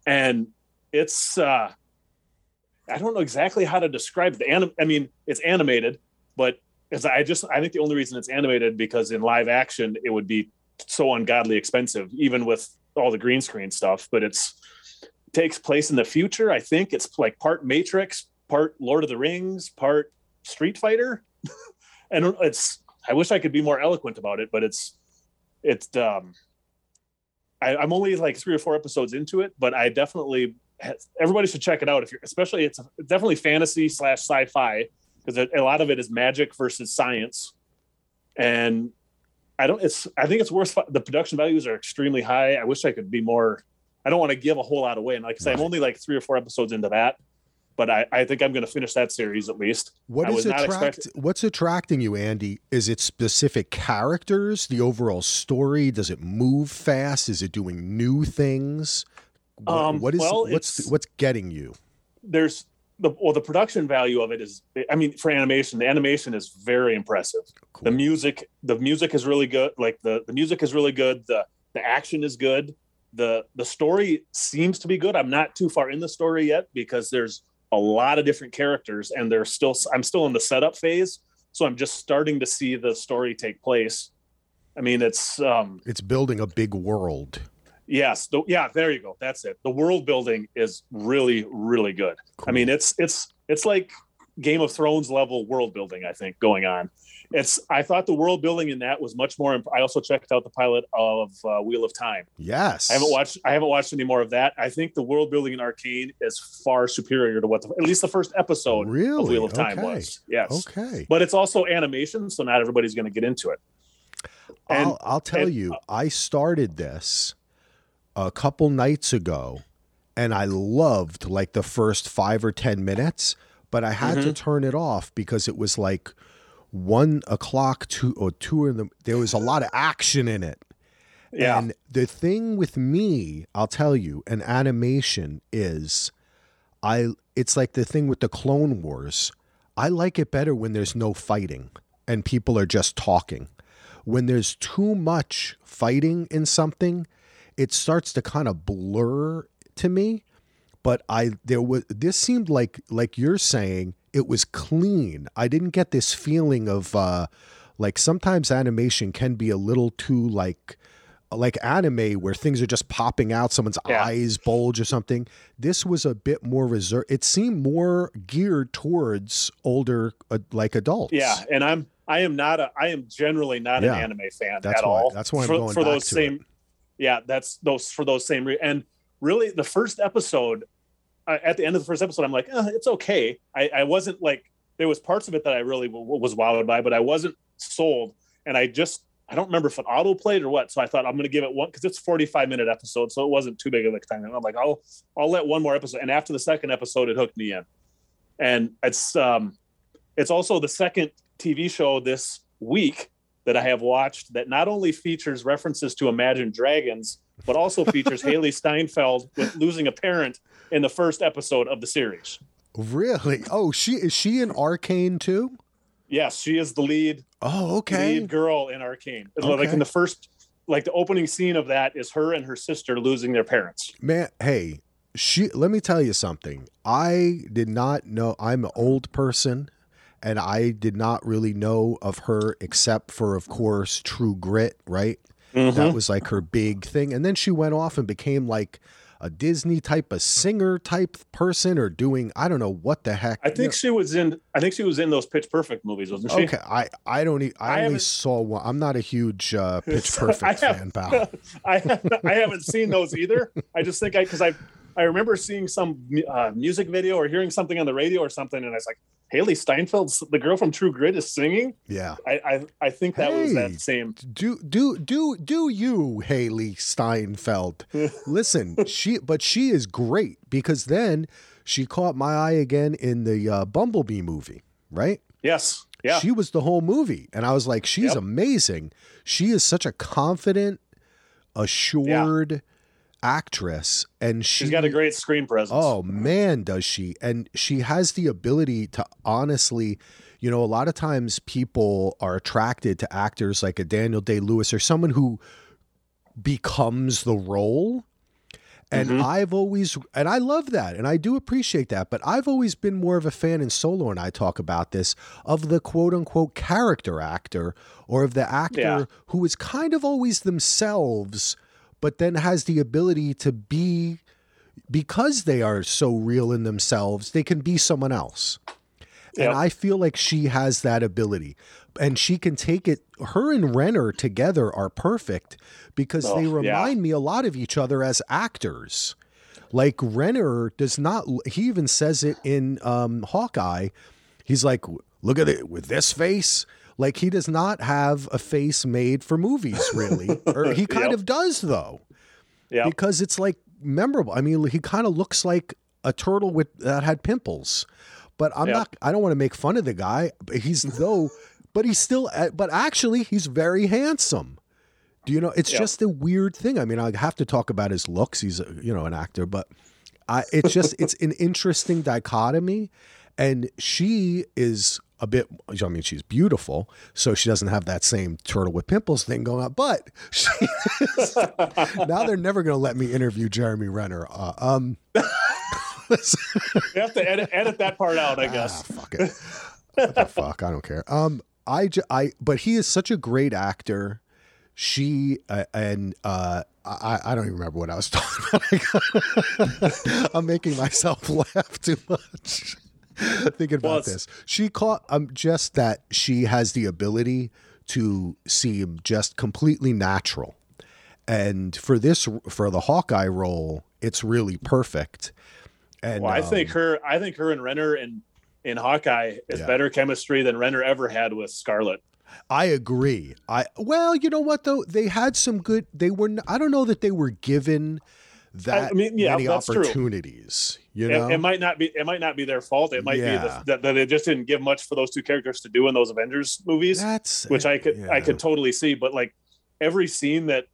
And it's uh I don't know exactly how to describe the anim- I mean, it's animated, but it's I just I think the only reason it's animated because in live action it would be so ungodly expensive, even with all the green screen stuff. But it's takes place in the future. I think it's like part Matrix, part Lord of the Rings, part Street Fighter. and it's I wish I could be more eloquent about it, but it's it's um I, I'm only like three or four episodes into it, but I definitely everybody should check it out if you're especially it's definitely fantasy slash sci-fi because a lot of it is magic versus science. And i don't it's i think it's worth the production values are extremely high. I wish i could be more i don't want to give a whole lot away. And like i say i'm only like three or four episodes into that but i, I think i'm going to finish that series at least What is not? What's attracting you, Andy? Is it specific characters? The overall story? Does it move fast? Is it doing new things? What, Um, what is well, what's what's getting you? there's the well the production value of it is i mean for animation the animation is very impressive Cool. the music the music is really good like the the music is really good the the action is good the the story seems to be good i'm not too far in the story yet because there's a lot of different characters and they're still i'm still in the setup phase so i'm just starting to see the story take place i mean it's um It's building a big world. yes the, yeah there you go that's it the world building is really really good I mean, it's it's it's like Game of Thrones level world building. I think going on. It's I thought the world building in that was much more. Imp- I also checked out the pilot of uh, Wheel of Time. yes. I haven't watched I haven't watched any more of that. I think the world building in Arcane is far superior to what the, at least the first episode Really? of Wheel of Time Okay. was. Yes, Okay. but it's also animation, so not everybody's going to get into it. And- I'll, I'll tell and- you, I started this a couple nights ago and I loved like the first five or 10 minutes, but I had Mm-hmm. to turn it off because it was like one o'clock, two or two in the, there was a lot of action in it. Yeah, And the thing with me, I'll tell you, an animation is I it's like the thing with the Clone Wars. I like it better when there's no fighting and people are just talking. When there's too much fighting in something, it starts to kind of blur to me. But I there was this seemed like like you're saying it was clean. I didn't get this feeling of uh like sometimes animation can be a little too like like anime where things are just popping out someone's Yeah. eyes bulge or something this was a bit more reserved it seemed more geared towards older uh, like adults yeah, and I'm I am not a I am generally not Yeah. an anime fan That's at why- all. that's why I'm for, going for back those to same. it. Yeah, that's those for those same re- and really the first episode. At the end of the first episode, I'm like, uh, it's okay. I, I wasn't like there was parts of it that I really w- was wowed by, but I wasn't sold. And I just I don't remember if it auto played or what. So I thought I'm going to give it one because it's 45 minute episode, so it wasn't too big of a time. I'm like, I'll I'll let one more episode. And after the second episode, it hooked me in. And it's um, it's also the second TV show this week that I have watched that not only features references to Imagine Dragons, but also features Hailee Steinfeld with losing a parent in the first episode of the series. really oh she is she in arcane too Yes, she is the lead oh okay lead girl in Arcane. Like in the first, like the opening scene of that is her and her sister losing their parents. man hey she let me tell you something i did not know i'm an old person and i did not really know of her except for of course true grit right Mm-hmm. that was like her big thing and then she went off and became like a disney type of singer type person or doing i don't know what the heck I think she was in. I think she was in those Pitch Perfect movies, wasn't she? okay i i don't e- i, I only saw one i'm not a huge uh pitch perfect have- fan pal I haven't, I haven't seen those either. I just think I because I I remember seeing some uh, music video or hearing something on the radio or something, and I was like, Hailee Steinfeld's the girl from True Grit is singing. Yeah, I I, I think that was Hey. that same. do do do do you Hailee Steinfeld? Listen, she but she is great because then she caught my eye again in the uh, Bumblebee movie, right? Yes, yeah, She was the whole movie, and I was like, she's Yep. amazing. She is such a confident, assured actress, and she she's got a great screen presence. Oh man, does she? And she has the ability to honestly, you know, a lot of times people are attracted to actors like a Daniel Day Lewis or someone who becomes the role. And Mhm. I've always, and I love that, and I do appreciate that, but I've always been more of a fan, and Solo and I talk about this, of the quote unquote character actor or of the actor Yeah. who is kind of always themselves, but then has the ability to be because they are so real in themselves, they can be someone else. Yep. And I feel like she has that ability. And she can take it. Her and Renner together are perfect because they Oh, yeah. remind me a lot of each other as actors. Like Renner does not, he even says it in um, Hawkeye. He's like, look at it with this face. Like he does not have a face made for movies, really. or he kind Yep. of does, though yeah, because it's like memorable. I mean, he kind of looks like a turtle with that had pimples. But I'm Yeah. not. I don't want to make fun of the guy. But he's though. But he's still. uh, But actually, he's very handsome. Do you know? It's Yeah. just a weird thing. I mean, I have to talk about his looks. He's a, you know an actor, but I. It's just it's an interesting dichotomy, and she is a bit. I mean, she's beautiful, so she doesn't have that same turtle with pimples thing going on. But she is, now they're never going to let me interview Jeremy Renner. Uh, um, you have to edit, edit that part out, I ah, guess. fuck it. What the fuck? I don't care. Um, I, I, but he is such a great actor. She uh, and uh, I, I don't even remember what I was talking about. I'm making myself laugh too much thinking about this. She caught um just that she has the ability to seem just completely natural. And for this for the Hawkeye role, it's really perfect. And Well, I think um, her, I think her and Renner and in Hawkeye is Yeah. better chemistry than Renner ever had with Scarlett. I agree. I well, you know what though? They had some good. They were. I don't know that they were given that I mean, yeah, many opportunities. true. You It, know, it might not be, it might not be their fault. It might Yeah. be the, that, that they just didn't give much for those two characters to do in those Avengers movies, that's which I could, I could totally see. But like every scene that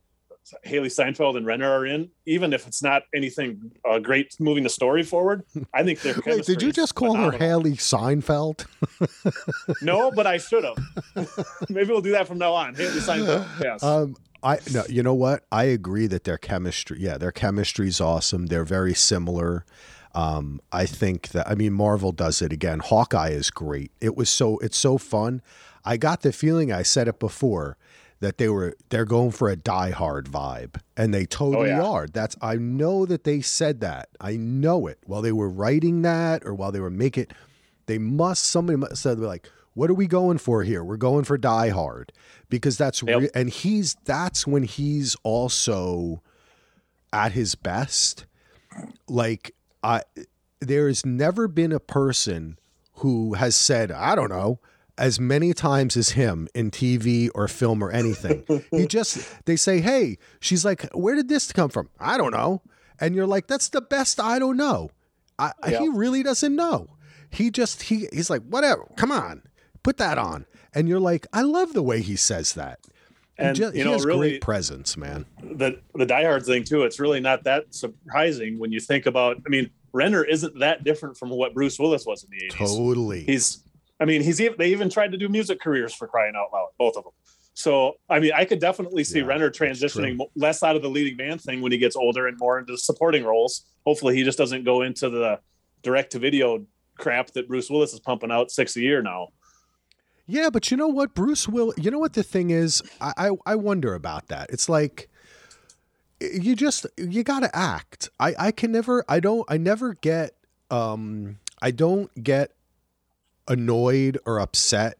Hailee Steinfeld and Renner are in, even if it's not anything uh, great moving the story forward, I think they're. Wait, did you just call her Haley Seinfeld? No, but I should have. Maybe we'll do that from now on. Hailee Steinfeld. Yes. Um, I no, you know what? I agree that their chemistry, yeah, their chemistry is awesome. They're very similar. Um, I think that I mean Marvel does it again. Hawkeye is great. It was so it's so fun. I got the feeling I said it before that they were they're going for a Die Hard vibe, and they totally yeah. are. That's I know that they said that. I know it while they were writing that or while they were making. They must somebody must said like, "What are we going for here? We're going for Die Hard." Because that's Yep. re- and he's that's when he's also at his best. Like I there has never been a person who has said, I don't know, as many times as him in TV or film or anything. he just they say, "Hey," she's like, "Where did this come from?" I don't know. And you're like, "That's the best I don't know." I, Yeah. He really doesn't know. He just he he's like, "Whatever. Come on. Put that on." And you're like, "I love the way he says that." And, ju- you he know, has really- great presence, man. the the Die Hard thing too. It's really not that surprising when you think about. I mean, Renner isn't that different from what Bruce Willis was in the eighties. Totally. He's. I mean, he's even, they even tried to do music careers for crying out loud, both of them. So, I mean, I could definitely see Yeah, Renner transitioning less out of the leading man thing when he gets older and more into supporting roles. Hopefully, he just doesn't go into the direct to video crap that Bruce Willis is pumping out six a year now. Yeah, but you know what, Bruce will. You know what the thing is, I I, I wonder about that. It's like you just you got to act. I I can never. I don't. I never get. Um. I don't get annoyed or upset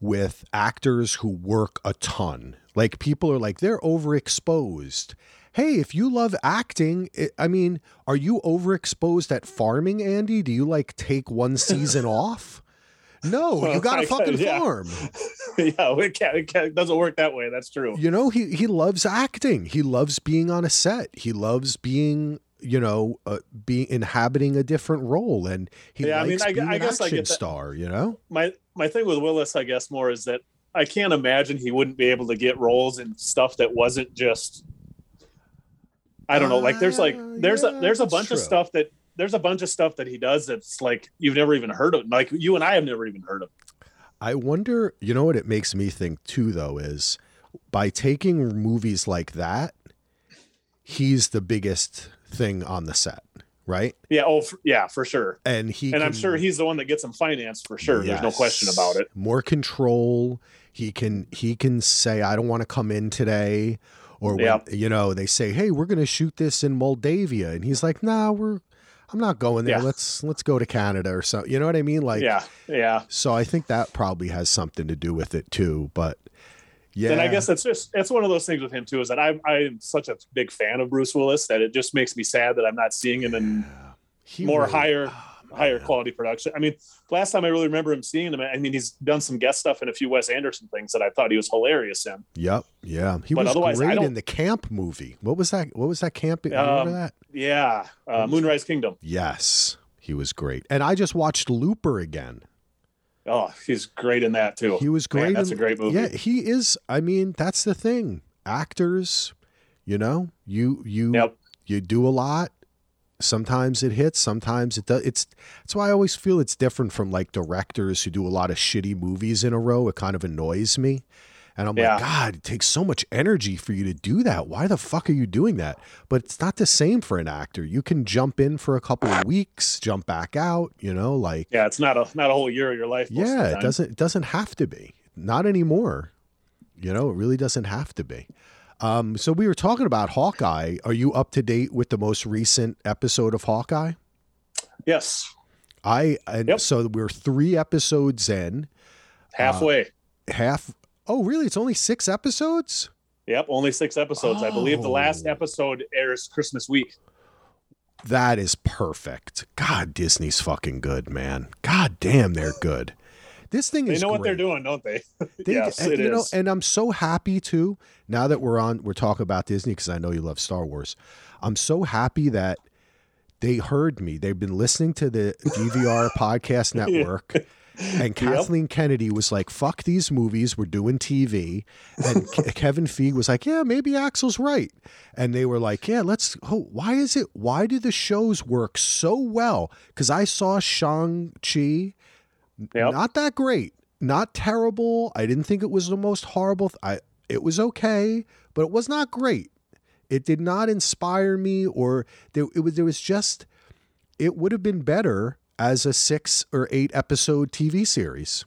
with actors who work a ton. Like people are like they're overexposed. hey, if you love acting, it, I mean, are you overexposed at farming, Andy? Do you like take one season off? No, Well, you got I to fucking yeah. farm. yeah, it, can't, it, can't, it doesn't work that way. That's true. You know, he he loves acting. He loves being on a set. He loves being, you know, uh, being inhabiting a different role, and he Yeah, I mean, likes I- being I an guess I action star. You know, my my thing with Willis, I guess, more is that I can't imagine he wouldn't be able to get roles in stuff that wasn't just. I don't know. Like there's like Uh, there's yeah, a there's a bunch of stuff that there's a bunch of stuff that he does that's like you've never even heard of. Like you and I have never even heard of. I wonder. You know what it makes me think too, though, is by taking movies like that, he's the biggest thing on the set, right? Yeah. Oh, for, yeah, for sure. And he And I'm sure he's the one that gets him financed for sure. There's no question about it. More control. He can he can say, I don't want to come in today. Or when, you know, they say, Hey, we're gonna shoot this in Moldavia. And he's like, Nah, we're I'm not going there. Yeah. Let's let's go to Canada or so. You know what I mean? Like yeah. Yeah. so I think that probably has something to do with it too. But yeah. And I guess it's just it's one of those things with him too is that I'm I'm such a big fan of Bruce Willis that it just makes me sad that I'm not seeing him in more really- higher Oh, higher man. quality production. I mean, last time I really remember him seeing him, I mean, he's done some guest stuff in a few Wes Anderson things that I thought he was hilarious in. Yep. Yeah. He But was otherwise, great in the camp movie. What was that? What was that camp? Remember Um, that? Yeah, uh, Moonrise Kingdom. Yes. He was great. And I just watched Looper again. Oh, he's great in that too. He was great. Man, that's in- a great movie. Yeah, he is. I mean, that's the thing. Actors, you know, you you Yep. you do a lot. Sometimes it hits. Sometimes it does. It's that's why I always feel it's different from like directors who do a lot of shitty movies in a row. It kind of annoys me. And I'm Yeah. like, God, it takes so much energy for you to do that. Why the fuck are you doing that? But it's not the same for an actor. You can jump in for a couple of weeks, jump back out, you know, like Yeah, it's not a not a whole year of your life. most of the yeah, it doesn't it doesn't have to be. Not anymore. You know, it really doesn't have to be. Um, so we were talking about Hawkeye. Are you up to date with the most recent episode of Hawkeye? Yes, I and Yep. so we're three episodes in. halfway. Half oh really? It's only six episodes? Yep, only six episodes. I believe the last Oh. episode airs Christmas week. That is perfect. God, Disney's fucking good, man. God damn, they're good. This thing They is They know what they're doing, don't they? They- yes, and, it you know, and I'm so happy too. Now that we're on, we're talking about Disney because I know you love Star Wars. I'm so happy that they heard me. They've been listening to the DVR podcast network. And Kathleen Kennedy was like, fuck these movies. We're doing TV. And Ke- Kevin Feige was like, yeah, maybe Axel's right. And they were like, yeah, let's. Oh, why is it? Why do the shows work so well? Because I saw Shang-Chi Yep. not that great, not terrible. I didn't think it was the most horrible. th- I it was okay, but it was not great. It did not inspire me, or there it was. There was just. It would have been better as a six or eight episode TV series.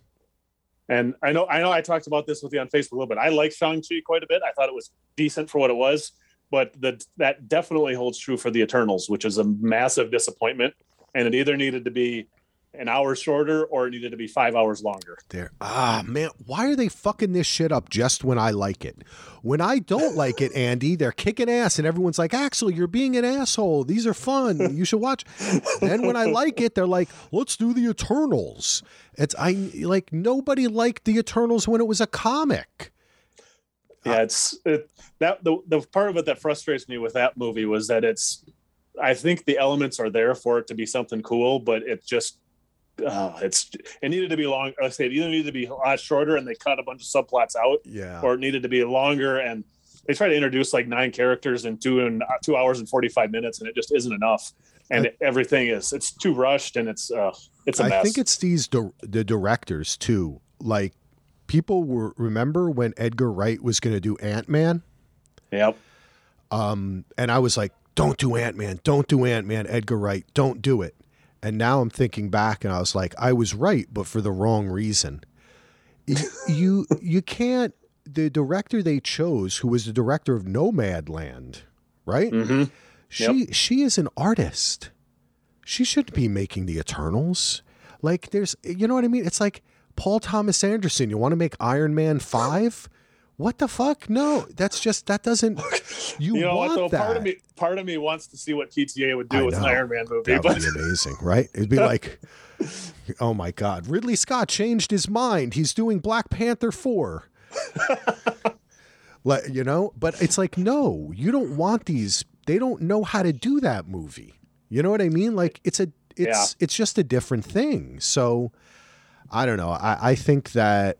And I know I know I talked about this with you on Facebook a little bit. I like Shang-Chi quite a bit. I thought it was decent for what it was, but the, that definitely holds true for the Eternals, which is a massive disappointment. And it either needed to be an hour shorter or it needed to be five hours longer. There, ah man, why are they fucking this shit up just when I like it? When I don't like it, Andy, they're kicking ass, and everyone's like, "Axel, you're being an asshole. These are fun. You should watch." then when I like it, they're like, "Let's do the Eternals." It's I like nobody liked the Eternals when it was a comic. Yeah, it's it, that the the part of it that frustrates me with that movie was that it's I think the elements are there for it to be something cool, but it just uh, it's it needed to be long. I say it either needed to be a lot shorter and they cut a bunch of subplots out, Yeah, or it needed to be longer and they try to introduce like nine characters in two and two hours and 45 minutes and it just isn't enough and everything is it's too rushed and it's uh it's a I mess I think it's these di- the directors too. Like people were remember when Edgar Wright was going to do Ant Man. yep Um, and I was like, don't do Ant Man, don't do Ant Man, Edgar Wright, don't do it. And now I'm thinking back and I was like, I was right, but for the wrong reason. You you can't the director they chose, who was the director of Nomadland, right? mm-hmm. She she is an artist. She shouldn't be making the Eternals. Like there's you know what I mean? It's like Paul Thomas Anderson. You want to make Iron Man five? What the fuck? No, that's just that doesn't. You, You know what want though? that? Part of me, part of me wants to see what PTA would do I with an. Iron Man movie. That But would be amazing, right? It'd be like, oh my God, Ridley Scott changed his mind. He's doing Black Panther 4. like, you know, but it's like, no, you don't want these. They don't know how to do that movie. You know what I mean? Like, it's a, it's, it's just a different thing. So, I don't know. I, I think that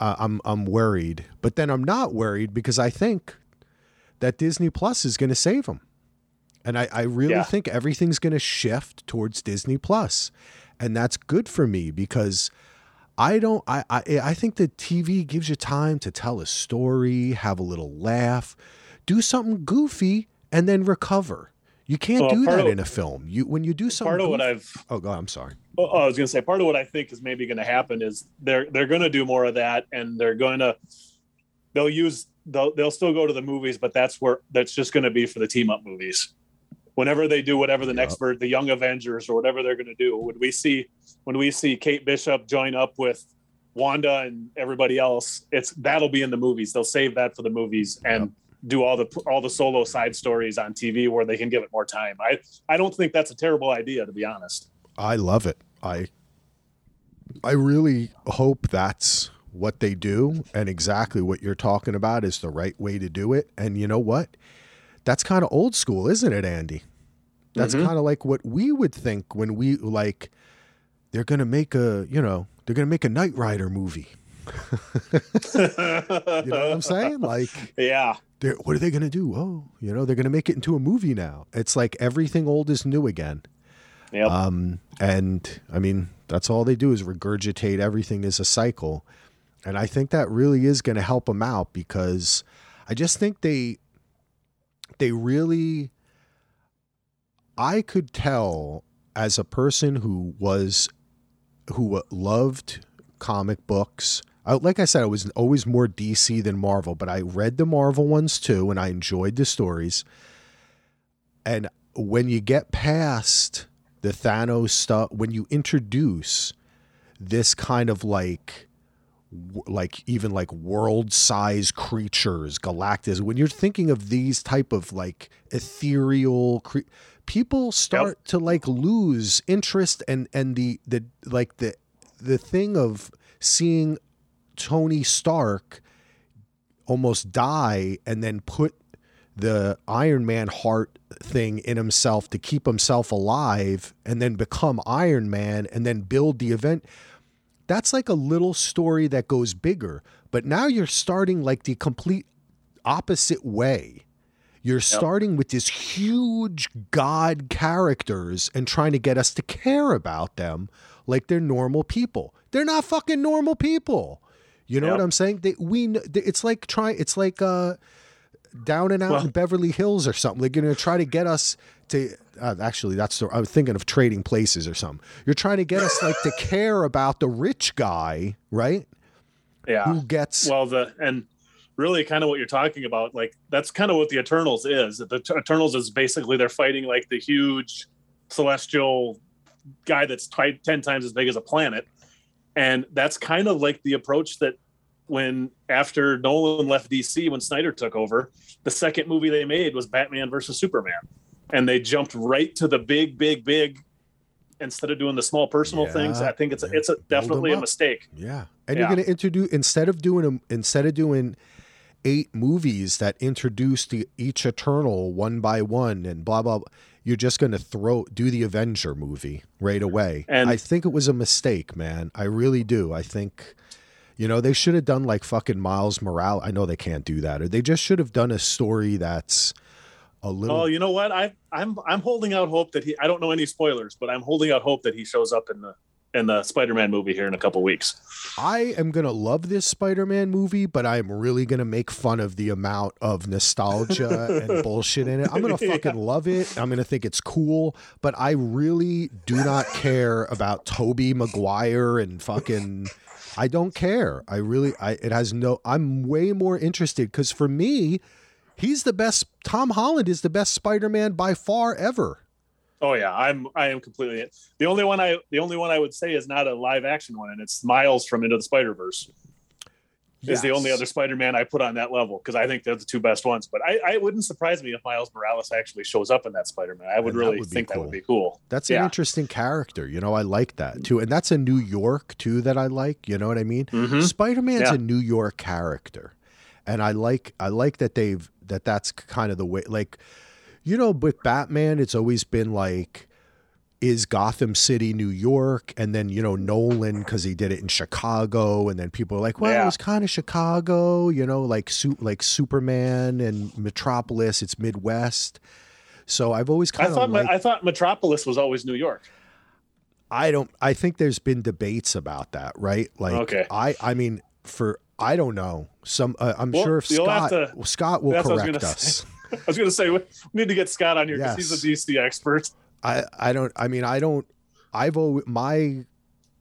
uh, I'm, I'm worried, but then I'm not worried because I think that Disney Plus is going to save them. And I, I really Yeah. think everything's going to shift towards Disney Plus, and that's good for me because I don't. I, I I think that TV gives you time to tell a story, have a little laugh, do something goofy, and then recover. You can't Well, do that of- in a film. You when you do something. part of what I've oh God, I'm sorry. Oh, oh, I was going to say part of what I think is maybe going to happen is they're they're going to do more of that, and they're going to they'll use they'll they'll still go to the movies, but that's where that's just going to be for the team up movies. Whenever they do whatever the next ver the Young Avengers or whatever they're going to do, when we see when we see Kate Bishop join up with Wanda and everybody else, it's that'll be in the movies. They'll save that for the movies and do all the all the solo side stories on TV where they can give it more time. I I don't think that's a terrible idea to be honest. I love it. I I really hope that's what they do and exactly what you're talking about is the right way to do it. And you know what? That's kind of old school, isn't it, Andy? That's Mhm. kind of like what we would think when we like they're going to make a, you know, they're going to make a Knight Rider movie. You know what I'm saying? Like Yeah. they're, what are they going to do? Oh, you know, they're going to make it into a movie now. It's like everything old is new again. Yep. Um, and I mean, that's all they do is regurgitate everything as a cycle. And I think that really is going to help them out because I just think they, they really, I could tell as a person who was, who loved comic books. I, like I said, I was always more DC than Marvel, but I read the Marvel ones too, and I enjoyed the stories. And when you get past the Thanos stuff, when you introduce this kind of like, like even like world-size creatures, Galactus, when you're thinking of these type of like ethereal, cre- people start to like lose interest and and the the like the the thing of seeing Tony Stark almost die and then put the Iron Man heart thing in himself to keep himself alive and then become Iron Man and then build the event. That's like a little story that goes bigger. But now you're starting like the complete opposite way. You're starting with this huge god characters and trying to get us to care about them like they're normal people. They're not fucking normal people. You know Yep. what I'm saying? They we it's like trying it's like uh down and out Well- in Beverly Hills or something. They're going to try to get us to uh, actually that's the I was thinking of trading places or something. You're trying to get us like to care about the rich guy, right? Yeah. Who gets Well, the and really kind of what you're talking about, like that's kind of what the Eternals is. The T- Eternals is basically they're fighting like the huge celestial guy that's ti- ten times as big as a planet, and that's kind of like the approach that when after Nolan left DC when Snyder took over, the second movie they made was Batman versus Superman, and they jumped right to the big, big, big. Instead of doing the small personal Yeah. things, I think it's a, it's a, definitely a mistake. Yeah, and Yeah. you're going to introduce instead of doing them instead of doing eight movies that introduce the each Eternal one by one and blah blah. blah you're just going to throw do the Avenger movie right away. And- I think it was a mistake, man. I really do. I think you know they should have done like fucking Miles Morales. I know they can't do that, or they just should have done a story that's a little. Oh, you know what? I I'm I'm holding out hope that he. I don't know any spoilers, but I'm holding out hope that he shows up in the in the Spider-Man movie here in a couple weeks. I am gonna love this Spider-Man movie, but I'm really gonna make fun of the amount of nostalgia and bullshit in it. I'm gonna fucking love it. I'm gonna think it's cool, but I really do not care about Tobey Maguire and fucking. I don't care. I really. I it has no. I'm way more interested because for me, he's the best. Tom Holland is the best Spider-Man by far ever. Oh yeah, I'm I am completely the only one I the only one I would say is not a live action one, and it's Miles from Into the Spider Verse. Is the only other Spider-Man I put on that level because I think they're the two best ones. But I, I wouldn't surprise me if Miles Morales actually shows up in that Spider-Man. I would And that really would be think that would be cool. That's an interesting character. You know, I like that too. And that's a New York too that I like. You know what I mean? Mhm. Spider-Man's Yeah. a New York character. And I like I like that they've that that's kind of the way like you know, with Batman it's always been like is Gotham City New York and then you know Nolan cuz he did it in Chicago and then people are like, well, it was kind of Chicago, you know, like su- like Superman and Metropolis, it's Midwest. So I've always kind of thought liked I thought Metropolis was always New York. I don't. I think there's been debates about that, right? Like, Okay. I, I mean, for I don't know. Some, uh, I'm Well, sure if Scott, to- Scott will I was correct gonna us. I was going to say we need to get Scott on here because Yes. he's a DC expert. I, I don't. I mean, I don't. I've always my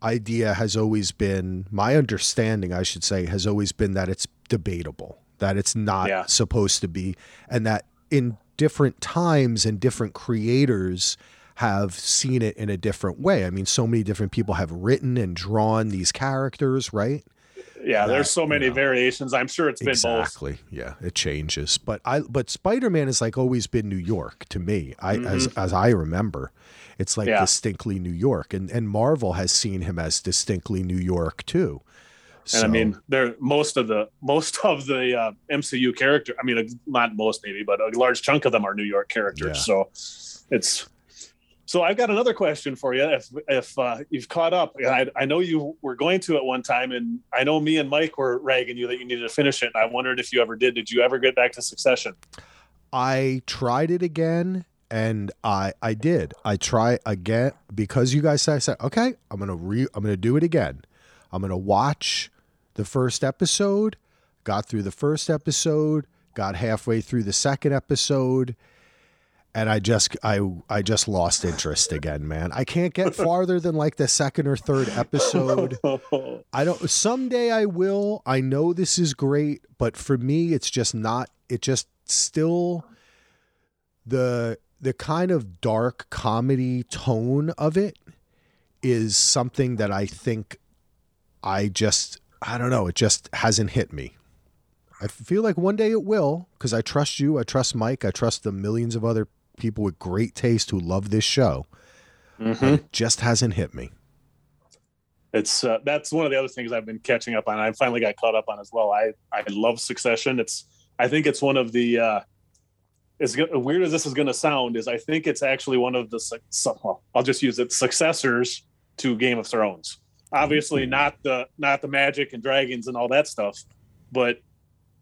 idea has always been my understanding. I should say has always been that it's debatable, that it's not Yeah. supposed to be, and that in different times and different creators have seen it in a different way. I mean, so many different people have written and drawn these characters, right? Yeah, there's so many variations. I'm sure it's been both. exactly yeah it changes but i but spider-man has like always been new york to me i as as i remember it's like Mm-hmm. Yeah. distinctly new york and and marvel has seen him as distinctly new york too And I So, mean, there most of the most of the uh, MCU character. I mean, not most maybe, but a large chunk of them are New York characters. Yeah. So it's. So I've got another question for you. If if uh, you've caught up, I, I know you were going to at one time, and I know me and Mike were ragging you that you needed to finish it. And I wondered if you ever did. Did you ever get back to Succession? i tried it again and i i did i try again because you guys said i said okay i'm gonna re i'm gonna do it again i'm gonna watch the first episode got through the first episode got halfway through the second episode and i just i i just lost interest again man i can't get farther than like the second or third episode I don't someday I will. I know this is great, but for me it's just not it just still the the kind of dark comedy tone of it is something that I think I just I don't know, it just hasn't hit me. I feel like one day it will because I trust you, I trust Mike, I trust the millions of other people with great taste who love this show. Mhm. It just hasn't hit me. it's uh, that's one of the other things I've been catching up on. I finally got caught up on as well. I I love Succession. It's I think it's one of the uh, as weird as this is going to sound is I think it's actually one of the su- well, I'll just use it successors to Game of Thrones. Obviously not the not the magic and dragons and all that stuff, but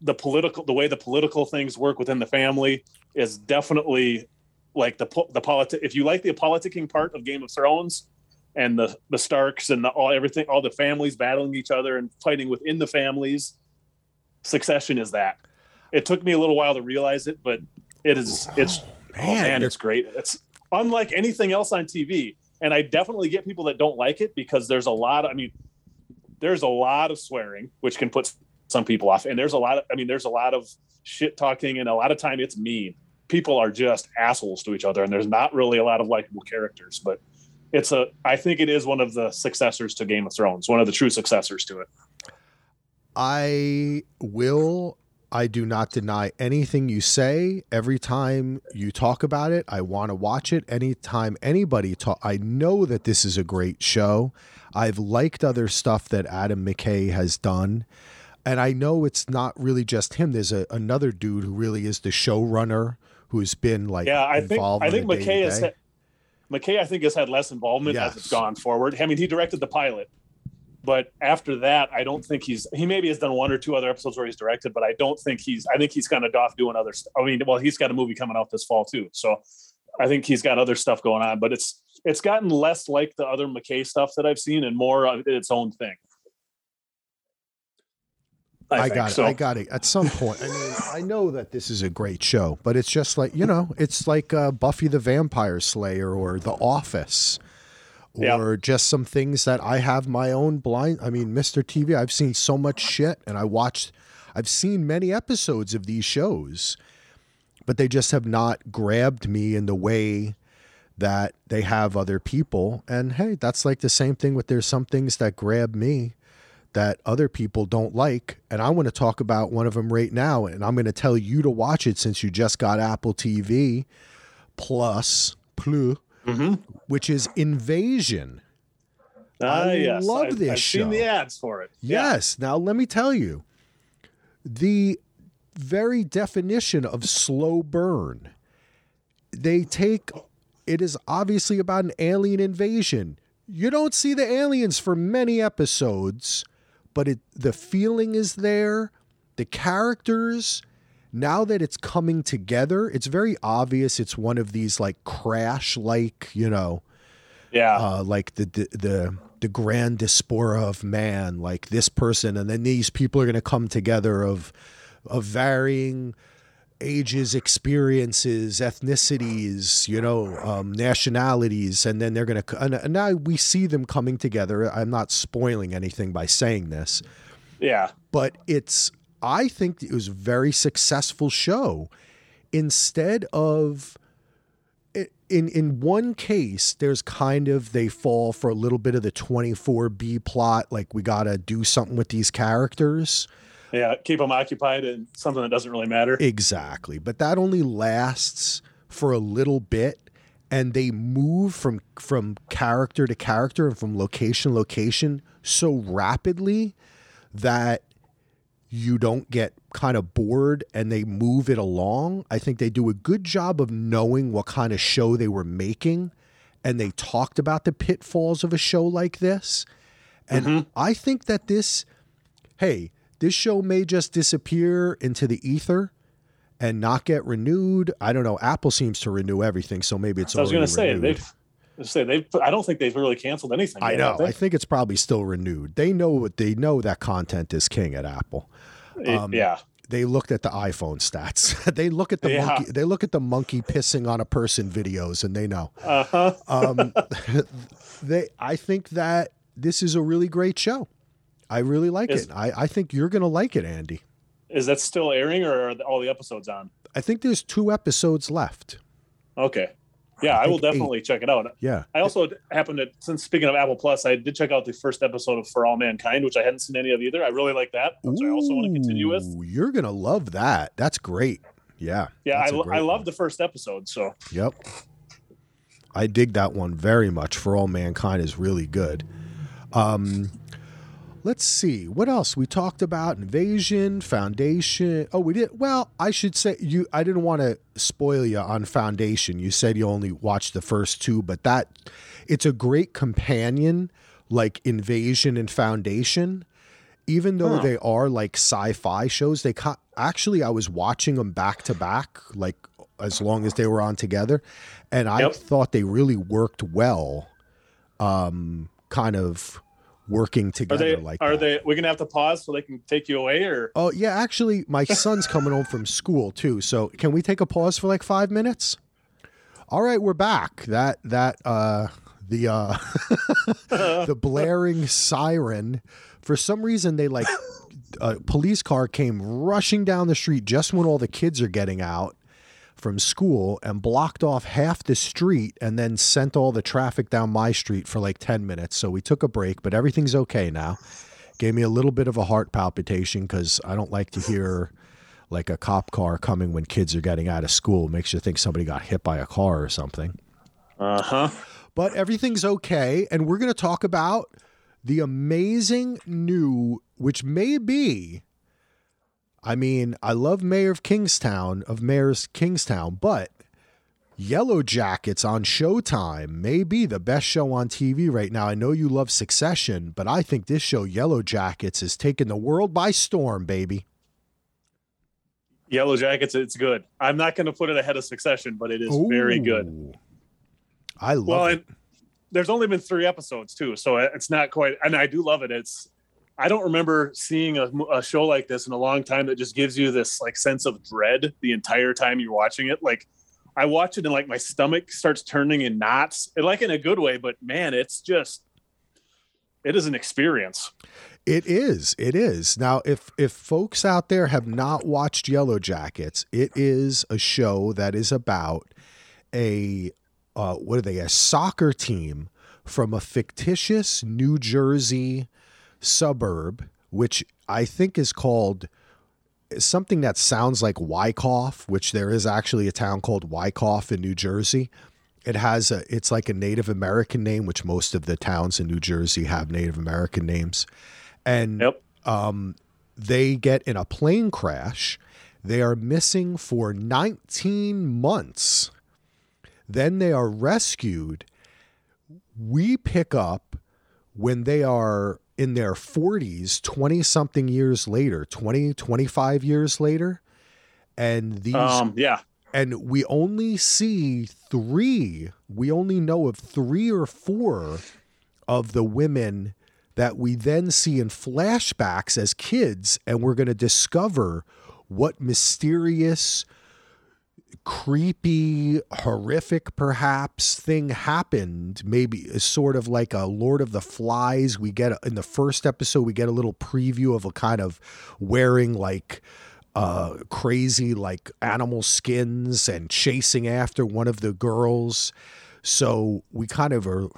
the political the way the political things work within the family is definitely like the the politi- if you like the politicking part of Game of Thrones and the the Starks and the, all everything all the families battling each other and fighting within the families Succession is that. It took me a little while to realize it, but it is it's oh man, you're- it's great. It's unlike anything else on TV. And I definitely get people that don't like it because there's a lot of, I mean, there's a lot of swearing, which can put some people off. And there's a lot of, I mean, there's a lot of shit talking and a lot of time it's mean. People are just assholes to each other and there's not really a lot of likable characters, but it's a, I think it is one of the successors to Game of Thrones, one of the true successors to it. I will. I do not deny anything you say. Every time you talk about it, I want to watch it. Anytime anybody talk, I know that this is a great show. I've liked other stuff that Adam McKay has done, and I know it's not really just him. There's a, another dude who really is the showrunner who's been like yeah, I think, I think McKay has, had, McKay, I think has had less involvement as it's gone forward. I mean, he directed the pilot, but after that, I don't think he's. He maybe has done one or two other episodes where he's directed, but I don't think he's. I think he's kind of off doing other. stuff. I mean, well, he's got a movie coming out this fall too, so I think he's got other stuff going on. But it's it's gotten less like the other McKay stuff that I've seen, and more of its own thing. I, think. got it. So, I got it. At some point, I mean, I know that this is a great show, but it's just like you know, it's like uh, Buffy the Vampire Slayer or The Office, or Yeah. just some things that I have my own blind. I mean, Mr. TV. I've seen so much shit, and I watched. I've seen many episodes of these shows, but they just have not grabbed me in the way that they have other people. And hey, that's like the same thing with there's some things that grab me that other people don't like, and I want to talk about one of them right now. And I'm going to tell you to watch it since you just got Apple TV Plus, plus Mm-hmm. which is Invasion. Ah, I yes. love I've, this I've show. seen the ads for it. Yeah. Yes. Now, let me tell you the very definition of slow burn. They take it is obviously about an alien invasion. You don't see the aliens for many episodes, but it the feeling is there. The characters, now that it's coming together, it's very obvious it's one of these like crash like, you know, Yeah. uh, like the, the the the grand diaspora of man, like this person, and then these people are going to come together of of varying ages, experiences, ethnicities, you know, um, nationalities, and then they're going to. And, now we see them coming together. I'm not spoiling anything by saying this, yeah. but it's. I think it was a very successful show. Instead of in in one case there's kind of they fall for a little bit of the 24b plot like we got to do something with these characters Yeah. Keep them occupied in something that doesn't really matter. exactly but that only lasts for a little bit and they move from from character to character and from location to location so rapidly that you don't get kind of bored and they move it along. I think they do a good job of knowing what kind of show they were making and they talked about the pitfalls of a show like this. And mm-hmm. I think that this hey, this show may just disappear into the ether and not get renewed. I don't know. Apple seems to renew everything, so maybe it's I was going to say they've. I say they've. I don't think they've really canceled anything. I yet, know. I think it's probably still renewed. They know what they know that content is king at Apple. um, yeah. They looked at the iPhone stats. they look at the Yeah. monkey. They look at the monkey pissing on a person videos, and they know. Uh huh. Um, they. I think that this is a really great show. I really like Is- it. I, I think you're going to like it, Andy. Is that still airing, or are all the episodes on? I think there's two episodes left. Okay. Yeah, I, will think eight. definitely check it out. Yeah. I also happened to, since speaking of Apple Plus, I did check out the first episode of For All Mankind, which I hadn't seen any of either. I really like that, which I also want to continue with. You're going to love that. That's great. Yeah. Yeah, I, that's a great I one. love the first episode. So Yep. I dig that one very much. For All Mankind is really good. Um, let's see what else we talked about: Invasion, Foundation. Oh, we did. Well, I should say you. I didn't want to spoil you on Foundation. You said you only watched the first two, but that it's a great companion, like Invasion and Foundation. Even though Huh. they are like sci-fi shows, they actually I was watching them back to back, like as long as they were on together, and I Yep. thought they really worked well. Um, kind of working together are they? like are that. they? We're gonna have to pause so they can take you away, or Oh yeah, actually, my son's coming home from school too. So can we take a pause for like five minutes? All right, we're back. That that uh the uh the blaring siren. For some reason, they like a police car came rushing down the street just when all the kids are getting out from school and blocked off half the street and then sent all the traffic down my street for like 10 minutes. So we took a break, but everything's okay now. Gave me a little bit of a heart palpitation because I don't like to hear like a cop car coming when kids are getting out of school. makes you think somebody got hit by a car or something. uh huh. But everything's okay. And we're going to talk about the amazing new, which may be, I mean, I love Mayor of Kingstown, of Mayor's Kingstown, but Yellow Jackets on Showtime may be the best show on TV right now. I know you love Succession, but I think this show, Yellow Jackets, is taking the world by storm, baby. Yellow Jackets, it's good. I'm not going to put it ahead of Succession, but it is very good. I love Well, it. there's only been three episodes too, so it's not quite. And I do love it. It's I don't remember seeing a, a show like this in a long time that just gives you this like sense of dread the entire time you're watching it. Like I watch it and like my stomach starts turning in knots, and like in a good way. But man, it's just it is an experience. It is. It is. Now, if if folks out there have not watched Yellow Jackets, it is a show that is about a uh, what are they? A soccer team from a fictitious New Jersey suburb, which I think is called something that sounds like Wyckoff, which there is actually a town called Wyckoff in New Jersey. It has a it's like a Native American name, which most of the towns in New Jersey have Native American names. And Yep. Um, they get in a plane crash. They are missing for 19 months. Then they are rescued. We pick up when they are in their 40s, 20 something years later, 20, 25 years later. And these Um, yeah. and we only see three we only know of three or four of the women that we then see in flashbacks as kids and we're going to discover what mysterious creepy horrific perhaps thing happened. Maybe sort of like a lord of the flies. We get in the first episode we get a little preview of a kind of wearing like uh crazy like animal skins and chasing after one of the girls. So we kind of are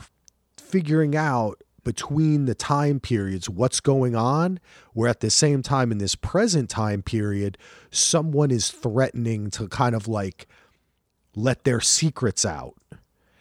figuring out between the time periods what's going on where at the same time in this present time period someone is threatening to kind of like let their secrets out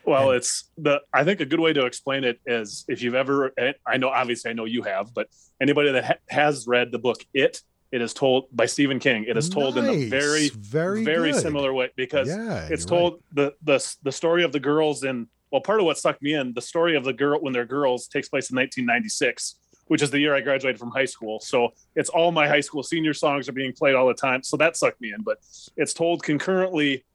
Well, And- it's the. I think a good way to explain it is if you've ever. I know, obviously, I know you have, but anybody that ha- has read the book "It," it is told by Stephen King. It is told in a very, very very good. similar way because yeah it's you're right. told the the the story of the girls in. Well, part of what sucked me in the story of the girl when they're girls takes place in 1996, which is the year I graduated from high school. So it's all my high school senior songs are being played all the time. So that sucked me in. But it's told concurrently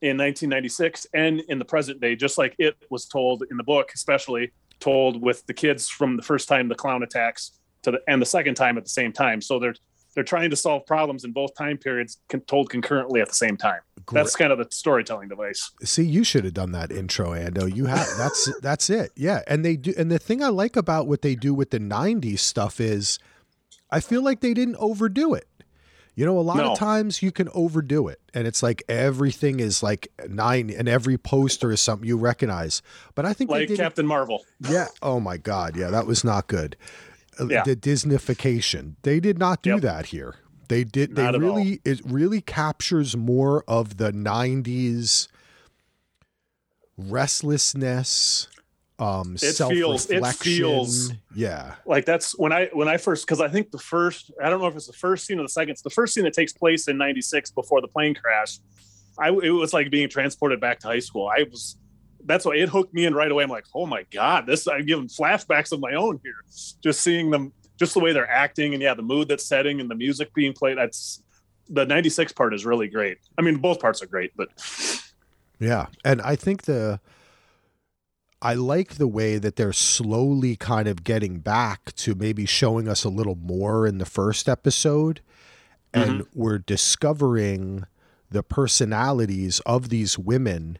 in 1996 and in the present day, just like it was told in the book, especially told with the kids from the first time the clown attacks to the and the second time at the same time. So they're they're trying to solve problems in both time periods, con- told concurrently at the same time. Great. That's kind of the storytelling device. See, you should have done that intro, Ando. You have that's that's it. Yeah, and they do. And the thing I like about what they do with the '90s stuff is, I feel like they didn't overdo it. You know, a lot No. of times you can overdo it, and it's like everything is like nine, and every poster is something you recognize. But I think they Like Captain Marvel. yeah. Oh my God. Yeah, that was not good. Yeah. The Disneyfication. They did not do Yep. that here. They did. They Not really. It really captures more of the '90s restlessness, um, It feels- it feels- Yeah. Like that's when I when I first because I think the first I don't know if it's the first scene or the second. It's the first scene that takes place in '96 before the plane crash. I it was like being transported back to high school. I was that's why it hooked me in right away. I'm like, oh my god, this I'm giving flashbacks of my own here. Just seeing them, just the way they're acting, and yeah, the mood that's setting and the music being played. That's the '96 part is really great. I mean, both parts are great, but Yeah. And I think the I like the way that they're slowly kind of getting back to maybe showing us a little more in the first episode. And mm-hmm. we're discovering the personalities of these women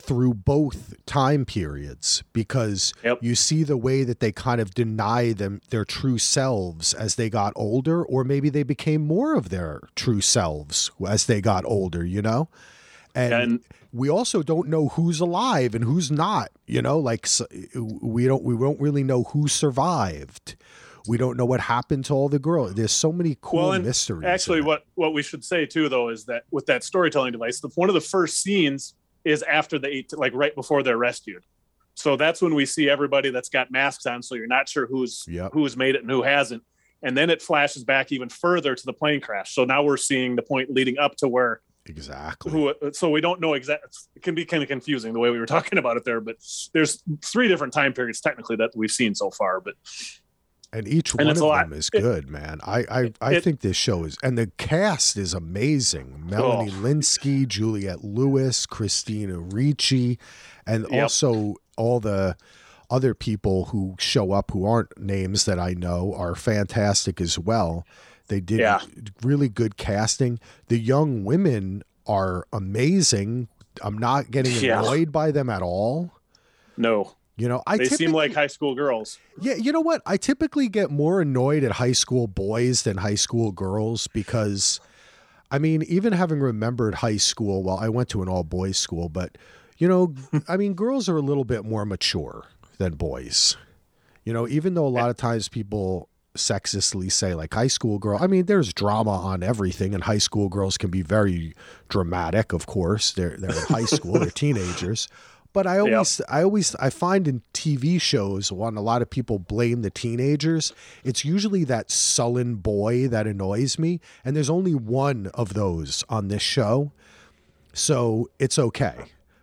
through both time periods because Yep. you see the way that they kind of deny them their true selves as they got older or maybe they became more of their true selves as they got older you know? And, And- we also don't know who's alive and who's not you know? Like we don't we don't really know who survived. We don't know what happened to all the girls there's so many cool Well, mysteries Actually, what what we should say too, though, is that with that storytelling device, the, one of the first scenes is after the eight, like right before they're rescued. So that's when we see everybody that's got masks on, so you're not sure who's Yep. who's made it and who hasn't. And then it flashes back even further to the plane crash. So now we're seeing the point leading up to where exactly who. So we don't know exactly. It can be kind of confusing the way we were talking about it there, but there's three different time periods technically that we've seen so far. But and each And one of lot. them is It- good man i i, I it- think this show is and the cast is amazing melanie Oh. lynskey juliette lewis christina ricci and Yep. also all the other people who show up who aren't names that i know are fantastic as well they did Yeah. really good casting the young women are amazing i'm not getting Yeah. annoyed by them at all no, you know i they seem like high school girls. yeah, you know what? I typically get more annoyed at high school boys than high school girls because, I mean, even having remembered high school, well, I went to an all boys school, but, you know, I mean, girls are a little bit more mature than boys. You know, even though a lot of times people sexistly say like high school girl. I mean, there's drama on everything, and high school girls can be very dramatic. Of course, they're they're in high school, they're teenagers. But I always, I always, I find in TV shows when a lot of people blame the teenagers, it's usually that sullen boy that annoys me, and there's only one of those on this show, so it's okay,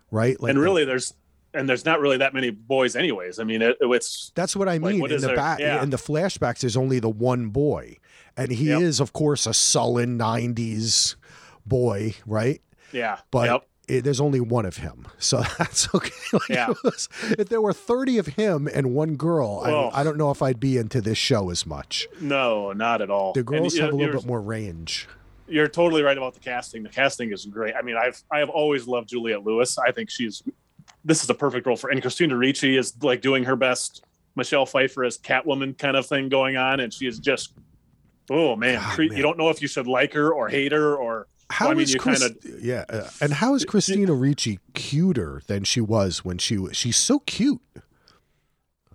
right? Like and really, the, there's and there's not really that many boys, anyways. I mean, it, it's that's what I mean. Like, in the back, yeah. in the flashbacks, there's only the one boy, and he yep. is, of course, a sullen '90s boy, right? Yeah, but. Yep. It, there's only one of him, so that's okay. Like yeah. Was, if there were 30 of him and one girl, I, I, don't know if I'd be into this show as much. No, not at all. The girls and, have a little bit more range. You're totally right about the casting. The casting is great. I mean, I've I have always loved Juliette Lewis. I think she's this is a perfect role for and Christina Ricci is like doing her best Michelle Pfeiffer as Catwoman kind of thing going on, and she is just oh man, God, man. you don't know if you should like her or hate her or. How well, I mean, you Chris, kinda, yeah, uh, and how is Christina Ricci cuter than she was when she was? She's so cute.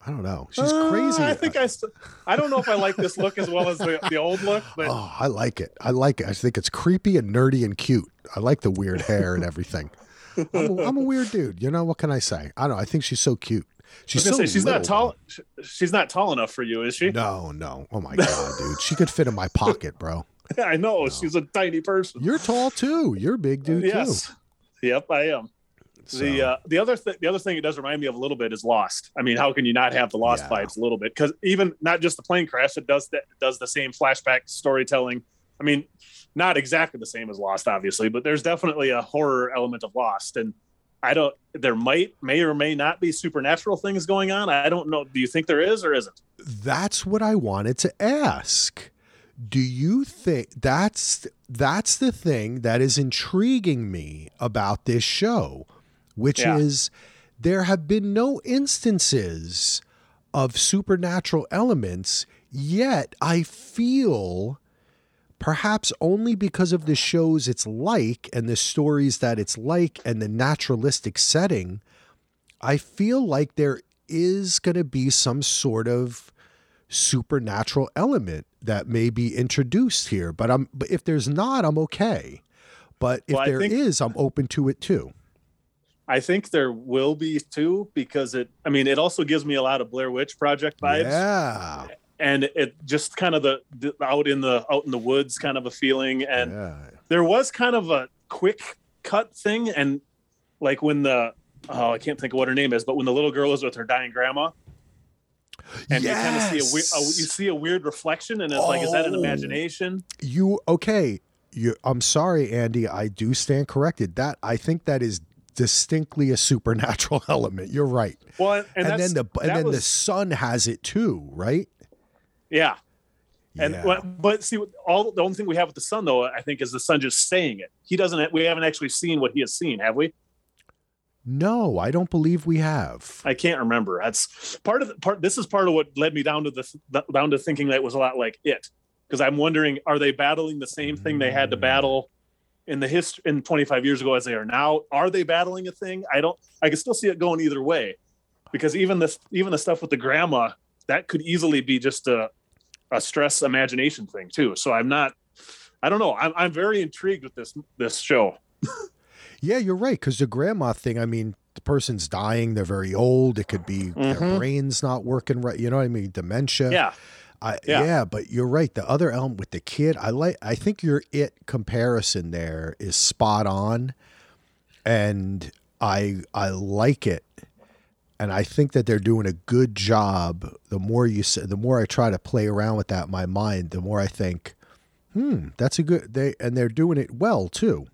I don't know. She's uh, crazy. I think I, st- I don't know if I like this look as well as the, the old look, but oh, I like it. I like it. I think it's creepy and nerdy and cute. I like the weird hair and everything. I'm a, I'm a weird dude. You know what can I say? I don't know. I think she's so cute. She's so say, she's little, not tall. She's not tall enough for you, is she? No, no. Oh my god, dude. She could fit in my pocket, bro. I know. No. She's a tiny person. You're tall too. You're a big dude yes. too. Yep, I am. So. The uh, the other thing the other thing it does remind me of a little bit is Lost. I mean, how can you not have the Lost yeah. vibes a little bit? Because even not just the plane crash, it does that does the same flashback storytelling. I mean, not exactly the same as Lost, obviously, but there's definitely a horror element of Lost, and I don't. There might, may or may not be supernatural things going on. I don't know. Do you think there is or isn't? That's what I wanted to ask. Do you think that's that's the thing that is intriguing me about this show, which yeah. is there have been no instances of supernatural elements yet I feel perhaps only because of the shows it's like and the stories that it's like and the naturalistic setting, I feel like there is going to be some sort of supernatural element that may be introduced here. But I'm but if there's not, I'm okay. But if well, there think, is, I'm open to it too. I think there will be too because it. I mean, it also gives me a lot of Blair Witch Project vibes. Yeah, and it just kind of the, the, out in the out in the woods kind of a feeling and yeah. there was kind of a quick cut thing and like when the oh I can't think of what her name is but when the little girl is with her dying grandma and yes. you kind of see a, a, you see a weird reflection and it's oh, like is that an oh. imagination you okay you I'm sorry Andy I do stand corrected that I think that is distinctly a supernatural element you're right well and, and then the and then was, the sun has it too right yeah. And yeah. but see, all the only thing we have with the sun, though, I think, is the sun just saying it. He doesn't. We haven't actually seen what he has seen, have we? No, I don't believe we have. I can't remember. That's part of the part. This is part of what led me down to the down to thinking that it was a lot like it, because I'm wondering, are they battling the same thing they had to mm. battle in the history in 25 years ago as they are now? Are they battling a thing? I don't. I can still see it going either way, because even this, even the stuff with the grandma, that could easily be just a a stress imagination thing too. So I'm not, I don't know. I'm, I'm very intrigued with this, this show. yeah, you're right. Cause the grandma thing, I mean, the person's dying. They're very old. It could be mm-hmm. their brain's not working right. You know what I mean? Dementia. Yeah. I, yeah. yeah. but you're right. The other element with the kid, I like. I think your it comparison there is spot on, and I I like it and I think that they're doing a good job. The more you say, the more I try to play around with that in my mind, the more I think, hmm, that's a good. They and they're doing it well too.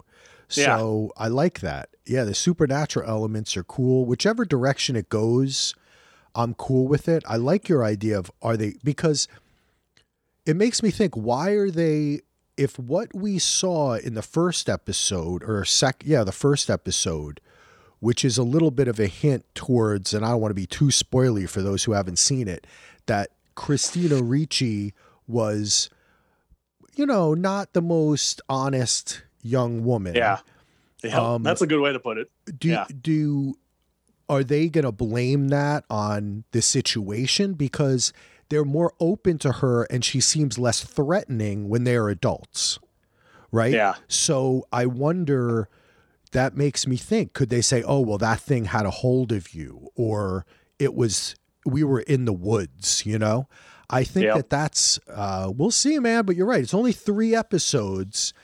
So yeah. I like that. Yeah, the supernatural elements are cool. Whichever direction it goes, I'm cool with it. I like your idea of are they because it makes me think why are they if what we saw in the first episode or sec yeah, the first episode which is a little bit of a hint towards, and I don't want to be too spoily for those who haven't seen it, that Christina Ricci was, you know, not the most honest young woman. Yeah. Yeah, um, that's a good way to put it. Do yeah. do are they going to blame that on the situation because they're more open to her and she seems less threatening when they are adults, right? Yeah. So I wonder. That makes me think. Could they say, "Oh, well, that thing had a hold of you," or it was we were in the woods, you know? I think Yep. that that's uh, we'll see, man. But you're right; it's only three episodes,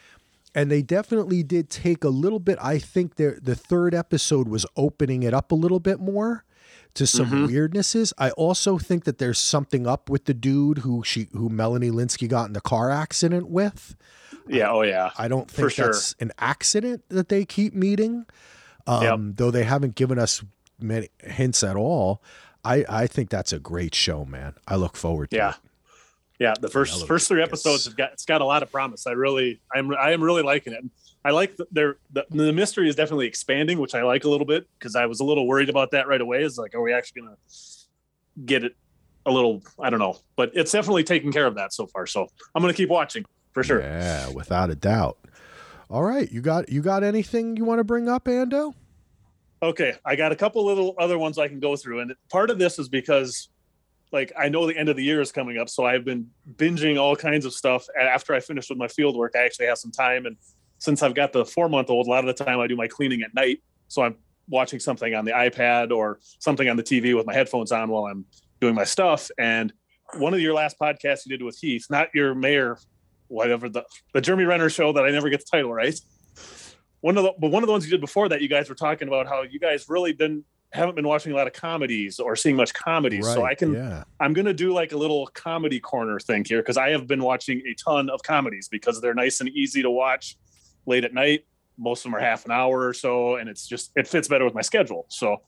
and they definitely did take a little bit. I think their the third episode was opening it up a little bit more to some Mhm. weirdnesses. I also think that there's something up with the dude who she who Melanie Lynskey got in the car accident with. Yeah. Oh yeah. I don't For think sure. that's an accident that they keep meeting, um, though they haven't given us many hints at all. I, I think that's a great show, man. I look forward to Yeah. it. Yeah, the first first three episodes have got it's got a lot of promise. I really I'm I am really liking it. I like the, their the, the mystery is definitely expanding, which I like a little bit because I was a little worried about that right away. Is like, are we actually gonna get it a little? I don't know, but it's definitely taking care of that so far. So I'm gonna keep watching for sure. Yeah, without a doubt. All right, you got you got anything you want to bring up, Ando? Okay, I got a couple little other ones I can go through, and part of this is because, like, I know the end of the year is coming up, so I've been binging all kinds of stuff. And after I finished with my field work, I actually have some time, and since I've got the four month old, a lot of the time I do my cleaning at night, so I'm watching something on the iPad or something on the TV with my headphones on while I'm doing my stuff. And one of your last podcasts you did with Heath, not your mayor, whatever the the Jeremy Renner show that I never get the title right one of the but one of the ones you did before that you guys were talking about how you guys really didn't haven't been watching a lot of comedies or seeing much comedies so i can yeah. i'm going to do like a little comedy corner thing here because i have been watching a ton of comedies because they're nice and easy to watch late at night most of them are half an hour or so and it's just it fits better with my schedule so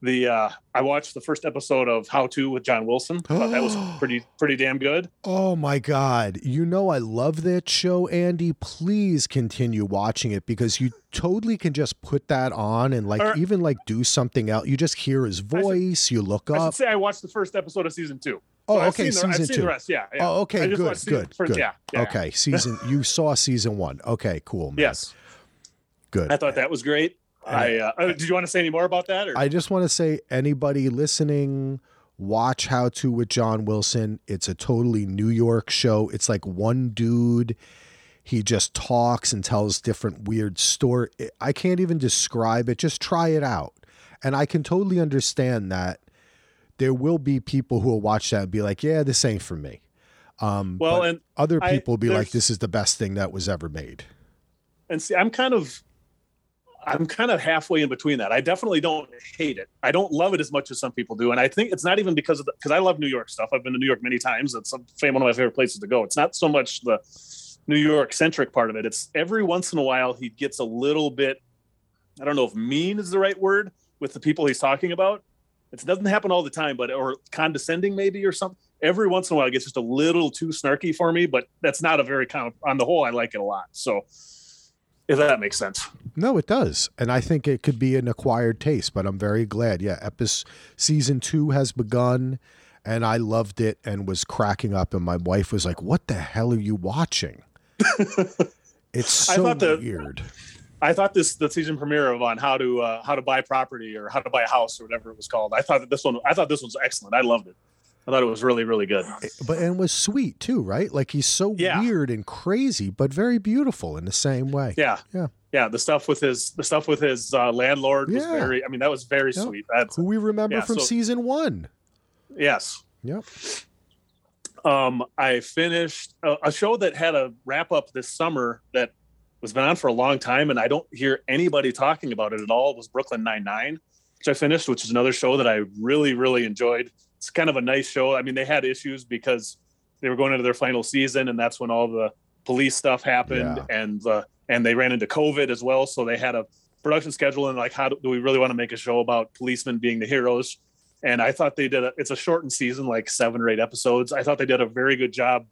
the uh i watched the first episode of how to with john wilson thought that was pretty pretty damn good Oh my God. You know, I love that show, Andy. Please continue watching it because you totally can just put that on and like Or- even like do something else. You just hear his voice, you look i should up. say i watched the first episode of season two Oh, So okay, seen the, I've season seen two. the rest yeah, yeah. Oh, okay, I just good, season good, first- good. yeah, yeah. Okay, season you saw season one. Okay, cool, man. yes Good. I thought that was great. I uh, uh, did you want to say any more about that? Or? I just want to say, anybody listening, watch How to with John Wilson. It's a totally New York show. It's like one dude. He just talks and tells different weird story. I can't even describe it. Just try it out, and I can totally understand that there will be people who will watch that and be like, "Yeah, this ain't for me." Um, well, and other I- people will be like, "This is the best thing that was ever made." and see, I'm kind of, I'm kind of halfway in between that. I definitely don't hate it. I don't love it as much as some people do, and I think it's not even because of the because I love New York stuff. I've been to New York many times. It's one of my favorite places to go. It's not so much the New York centric part of it. It's every once in a while he gets a little bit. I don't know if mean is the right word with the people he's talking about. It doesn't happen all the time, but or condescending maybe or something. Every once in a while, it gets just a little too snarky for me, but that's not a very common. On the whole, I like it a lot. So, if that makes sense. No, it does, and I think it could be an acquired taste. But I'm very glad. Yeah, episode season two has begun, and I loved it and was cracking up. And my wife was like, "What the hell are you watching?" it's so thought the- weird. I thought this the season premiere of on how to uh, how to buy property or how to buy a house or whatever it was called. I thought that this one I thought this was excellent. I loved it. I thought it was really really good. But and was sweet too, right? Like he's so Yeah. weird and crazy, but very beautiful in the same way. Yeah, Yeah. yeah. The stuff with his the stuff with his uh, landlord was very. I mean, that was very Yep. sweet. That's Who we remember Yeah, from so- season one. yes. Yep. Um, I finished a, a show that had a wrap up this summer that was been on for a long time, and I don't hear anybody talking about it at all. It was Brooklyn Nine Nine, which I finished, which is another show that I really really enjoyed. It's kind of a nice show. I mean, they had issues because they were going into their final season, and that's when all the police stuff happened, and uh, and they ran into COVID as well. So they had a production schedule and like, how do, do we really want to make a show about policemen being the heroes? and I thought they did a, it's a shortened season, like seven or eight episodes. I thought they did a very good job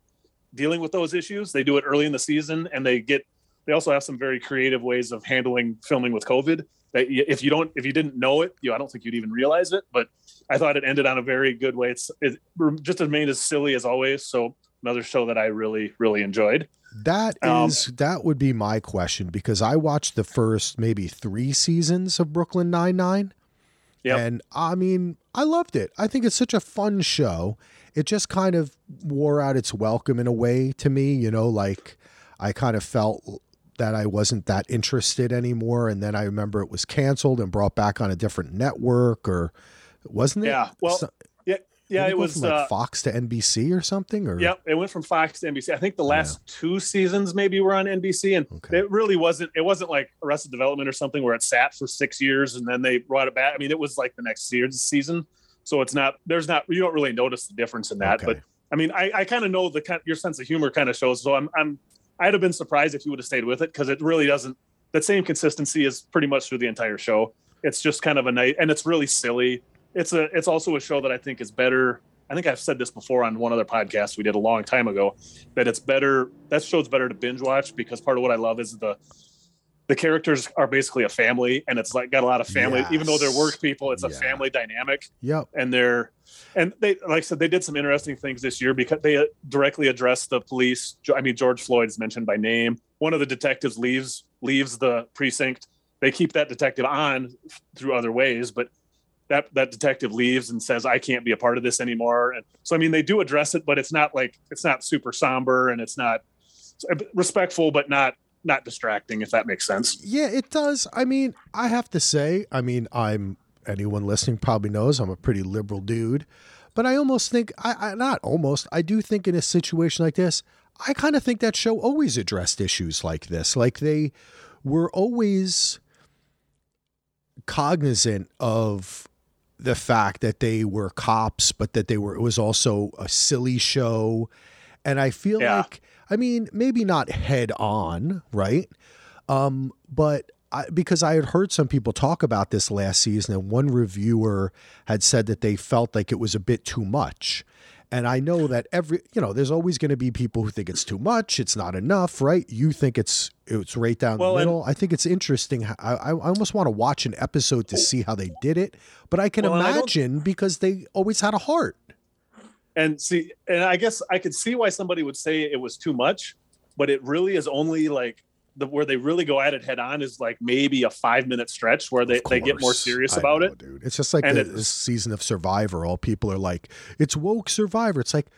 dealing with those issues. They do it early in the season and they get, they also have some very creative ways of handling filming with COVID that if you don't, if you didn't know it, you, I don't think you'd even realize it, but I thought it ended on a very good way. It's it, just as main as silly as always. So another show that I really, really enjoyed. That Um, is that would be my question because I watched the first maybe three seasons of Brooklyn Nine Nine. Yep. And I mean, I loved it. I think it's such a fun show. It just kind of wore out its welcome in a way to me, you know, like I kind of felt that I wasn't that interested anymore. And then I remember it was canceled and brought back on a different network or wasn't it? Yeah. Well, So- yeah, yeah, it go was. from like uh, Fox to NBC or something or Yep, it went from Fox to NBC. I think the last two seasons maybe were on NBC, and Okay. it really wasn't. It wasn't like Arrested Development or something where it sat for six years and then they brought it back. I mean, it was like the next year's season, so it's not. There's not. You don't really notice the difference in that. Okay. But I mean, I, I kind of know the kind. Your sense of humor kind of shows. So I'm. I'm. I'd have been surprised if you would have stayed with it because it really doesn't. That same consistency is pretty much through the entire show. It's just kind of a night, and it's really silly. It's a. It's also a show that I think is better. I think I've said this before on one other podcast we did a long time ago that it's better that show's better to binge watch because part of what I love is the the characters are basically a family and it's like got a lot of family. Even though they're work people it's a family dynamic. Yep. and they're and they like I said they did some interesting things this year because they uh, directly addressed the police I mean George Floyd's mentioned by name. One of the detectives leaves leaves the precinct. They keep that detective on through other ways but that that detective leaves and says I can't be a part of this anymore. And so I mean they do address it but it's not like it's not super somber and it's not respectful but not not distracting if that makes sense Yeah, it does. I mean, I have to say, I mean, I'm anyone listening probably knows I'm a pretty liberal dude, but I almost think I, I not almost I do think in a situation like this, I kind of think that show always addressed issues like this. Like they were always cognizant of the fact that they were cops, but that they were it was also a silly show. And I feel Yeah. like I mean, maybe not head on, right? Um, but I, because I had heard some people talk about this last season, and one reviewer had said that they felt like it was a bit too much. And I know that every, you know, there's always going to be people who think it's too much, it's not enough, right? You think it's it's right down Well, the middle. I think it's interesting. I, I almost want to watch an episode to see how they did it, but I can Well, and I imagine because they always had a heart. And see and i guess i could see why somebody would say it was too much but it really is only like the where they really go at it head on is like maybe a five minute stretch where they, they get more serious I about know, it dude. It's just like And the, it- this season of Survivor. All people are like, "It's woke Survivor." It's like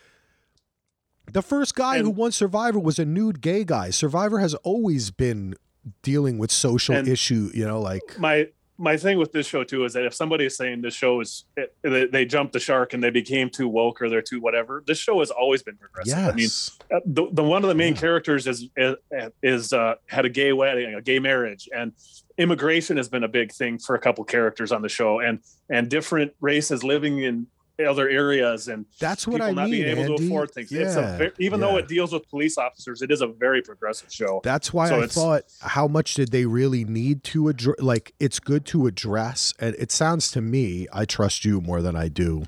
the first guy who won Survivor was a nude gay guy. Survivor has always been dealing with social issue. You know, like my my thing with this show too is that if somebody is saying this show is it, they, they jumped the shark and they became too woke or they're too whatever this show has always been progressive yes, i mean uh, the, the one of the main Yeah. characters is is, is uh, had a gay wedding, a gay marriage, and immigration has been a big thing for a couple characters on the show, and and different races living in other areas, and that's what people I not mean. being able to afford things. Yeah, It's a ve- even though it deals with police officers, it is a very progressive show. That's why So I thought, how much did they really need to address? Like, it's good to address, and it sounds to me, I trust you more than I do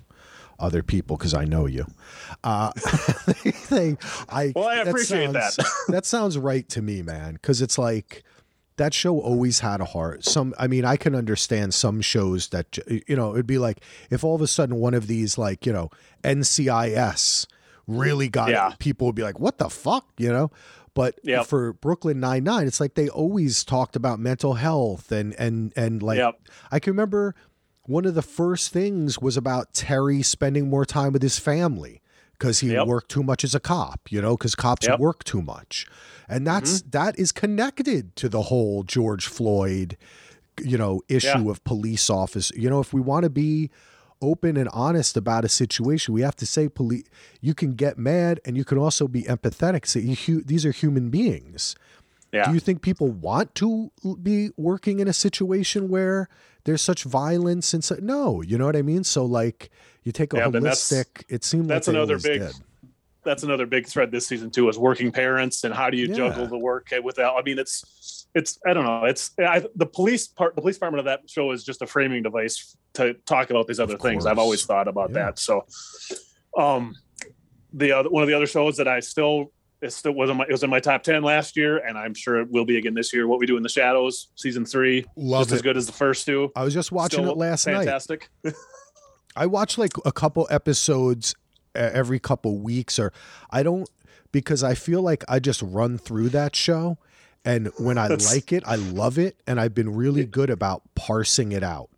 other people because I know you. Uh, they, they- I Well, I appreciate sounds, that. that sounds right to me, man. Because it's like that show always had a heart. Some, I mean, I can understand some shows that you know it'd be like if all of a sudden one of these, like you know, NCIS really got it, people would be like, "What the fuck," you know. But Yep. for Brooklyn Nine Nine, it's like they always talked about mental health and and and like Yep. I can remember one of the first things was about Terry spending more time with his family because he Yep. worked too much as a cop, you know, because cops Yep. work too much. And that's mm-hmm. that is connected to the whole George Floyd, you know, issue Yeah. of police office. You know, if we want to be open and honest about a situation, we have to say police you can get mad and you can also be empathetic. Say you, these are human beings. Yeah. Do you think people want to be working in a situation where there's such violence and so no, you know what I mean? So like you take a Yeah, holistic it seemed that's like another big- did. that's another big thread this season too is working parents and how do you Yeah. juggle the work without i mean it's it's i don't know it's I, the police part the police department of that show is just a framing device to talk about these other things i've always thought about Yeah. that so um the other one of the other shows that i still it still was in my it was in my top 10 last year and i'm sure it will be again this year what we do in the shadows season three Love just as good as the first two I was just watching Still it last night. fantastic I watch like a couple episodes every couple weeks, or I don't because I feel like I just run through that show, and when I That's- like it, I love it, and I've been really good about parsing it out.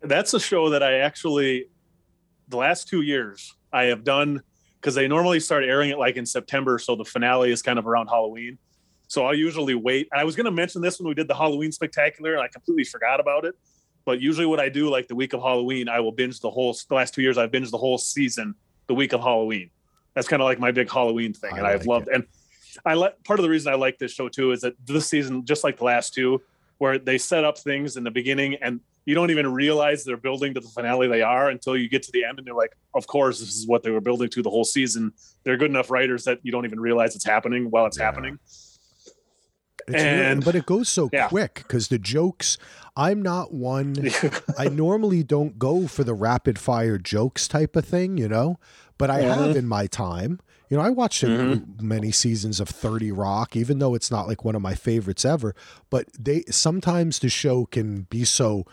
That's a show that I actually, the last two years, I have done because they normally start airing it like in September. So the finale is kind of around Halloween. So I'll usually wait. I was going to mention this when we did the Halloween spectacular, and I completely forgot about it. But usually, what I do, like the week of Halloween, I will binge the whole. The last two years, I've binged the whole season the week of Halloween. That's kind of like my big Halloween thing, I and I've like loved. it. And I let part of the reason I like this show too is that this season, just like the last two, where they set up things in the beginning and you don't even realize they're building to the finale they are until you get to the end and they're like, of course, this is what they were building to the whole season. They're good enough writers that you don't even realize it's happening while it's Yeah. happening. It's really- And- but it goes so yeah. quick because the jokes. I'm not one. I normally don't go for the rapid fire jokes type of thing, you know, but I have in my time. You know, I watched Mhm. many seasons of 30 Rock, even though it's not like one of my favorites ever, but they sometimes the show can be so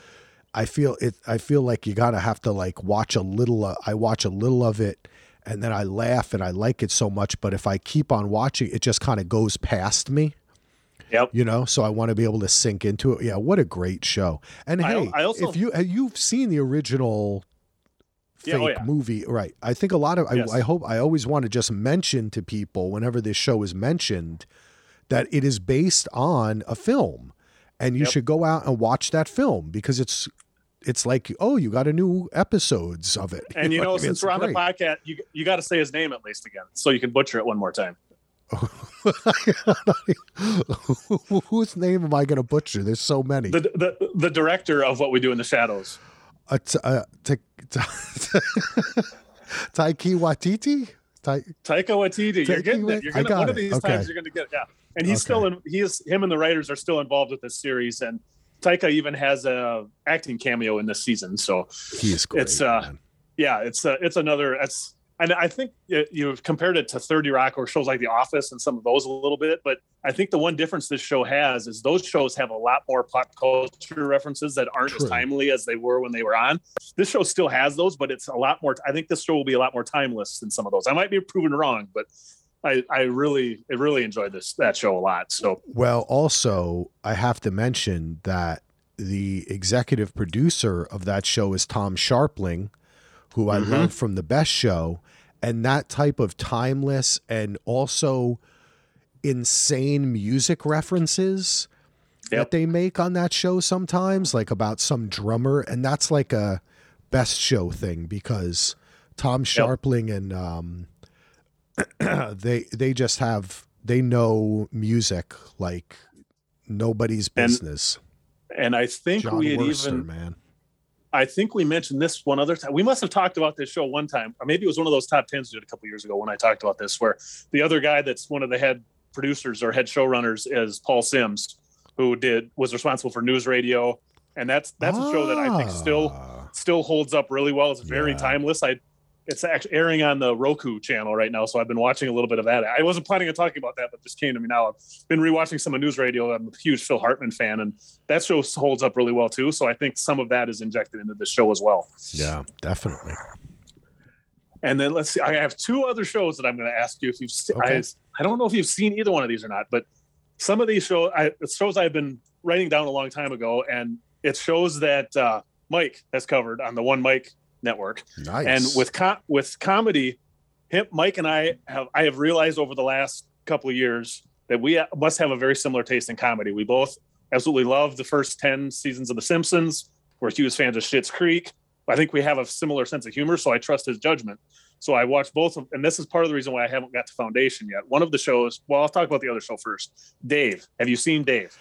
I feel it I feel like you got to have to like watch a little uh, I watch a little of it and then I laugh and I like it so much, but if I keep on watching it just kind of goes past me yep. you know so i want to be able to sink into it yeah what a great show and hey I also- if you you've seen the original fake Yeah, oh, yeah. movie right i think a lot of Yes. I, I hope i always want to just mention to people whenever this show is mentioned that it is based on a film and you Yep. should go out and watch that film because it's it's like oh you got a new episodes of it And you know, I mean? since we're on the great. podcast, you you got to say his name at least again, so you can butcher it one more time. whose name am i going to butcher there's so many The the the director of what we do in the shadows. a t- uh, t- t- Taiki Watiti. Tai- Taika Waititi, you're getting it. You're gonna one of these Okay. times you're gonna get it. Yeah, and he's Okay. still in. He is him and the writers are still involved with this series, and Taika even has a acting cameo in this season. So he is great. It's, uh, man. yeah, it's uh, it's another. It's and I think uh, it, you've compared it to Thirty Rock or shows like The Office and some of those a little bit, but I think the one difference this show has is those shows have a lot more pop culture references that aren't True. as timely as they were when they were on. This show still has those, but it's a lot more. I think this show will be a lot more timeless than some of those. I might be proven wrong, but I, I really, I really enjoyed this that show a lot. So Well, also, I have to mention that the executive producer of that show is Tom Scharpling, who I Mhm. love from the best show. And that type of timeless and also insane music references that they make on that show sometimes, like about some drummer. And that's like a best show thing because Tom Scharpling and um, they they just have they know music like nobody's And business. and I think John we had Wurster, even man. I think we mentioned this one other time. We must have talked about this show one time, or maybe it was one of those top tens we did a couple years ago when I talked about this, where the other guy that's one of the head producers or head showrunners is Paul Simms, who did was responsible for News Radio, and that's that's a show that I think still Ah, still holds up really well. It's very Yeah. timeless. I it's actually airing on the Roku channel right now, so I've been watching a little bit of that. I wasn't planning on talking about that, but just came to me now. I've been rewatching some of News Radio. I'm a huge Phil Hartman fan, and that show holds up really well too. So I think some of that is injected into this show as well. yeah, definitely. And then let's see. I have two other shows that I'm going to ask you if you've. se- Okay. I, I don't know if you've seen either one of these or not, but some of these shows, I, shows I've been writing down a long time ago, and it shows that uh, Mike has covered on the One Mike Network. Nice. And with com- with comedy, him, Mike and I have I have realized over the last couple of years that we must have a very similar taste in comedy. We both absolutely love the first ten seasons of The Simpsons. We're huge fans of Schitt's Creek. I think we have a similar sense of humor, so I trust his judgment. So I watched both of, and this is part of the reason why I haven't got to Foundation yet. One of the shows. Well, I'll talk about the other show first. Dave, have you seen Dave?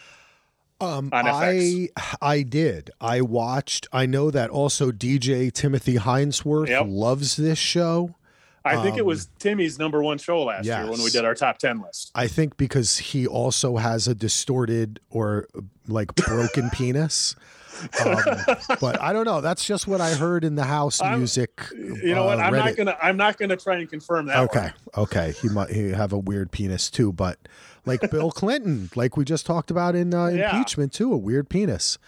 Um, I I did. I watched. I know that also DJ Timothy Hinesworth Yep. loves this show. I think it Um, was Timmy's number one show last year when we did our top ten list. I think because he also has a distorted or like broken penis. Um, but I don't know. That's just what I heard in the house I'm- music. You know what? uh, I'm not gonna. I'm not gonna try and confirm that. Okay, one. okay. He might he have a weird penis too, but like Bill Clinton, like we just talked about in uh, Yeah. impeachment too, a weird penis.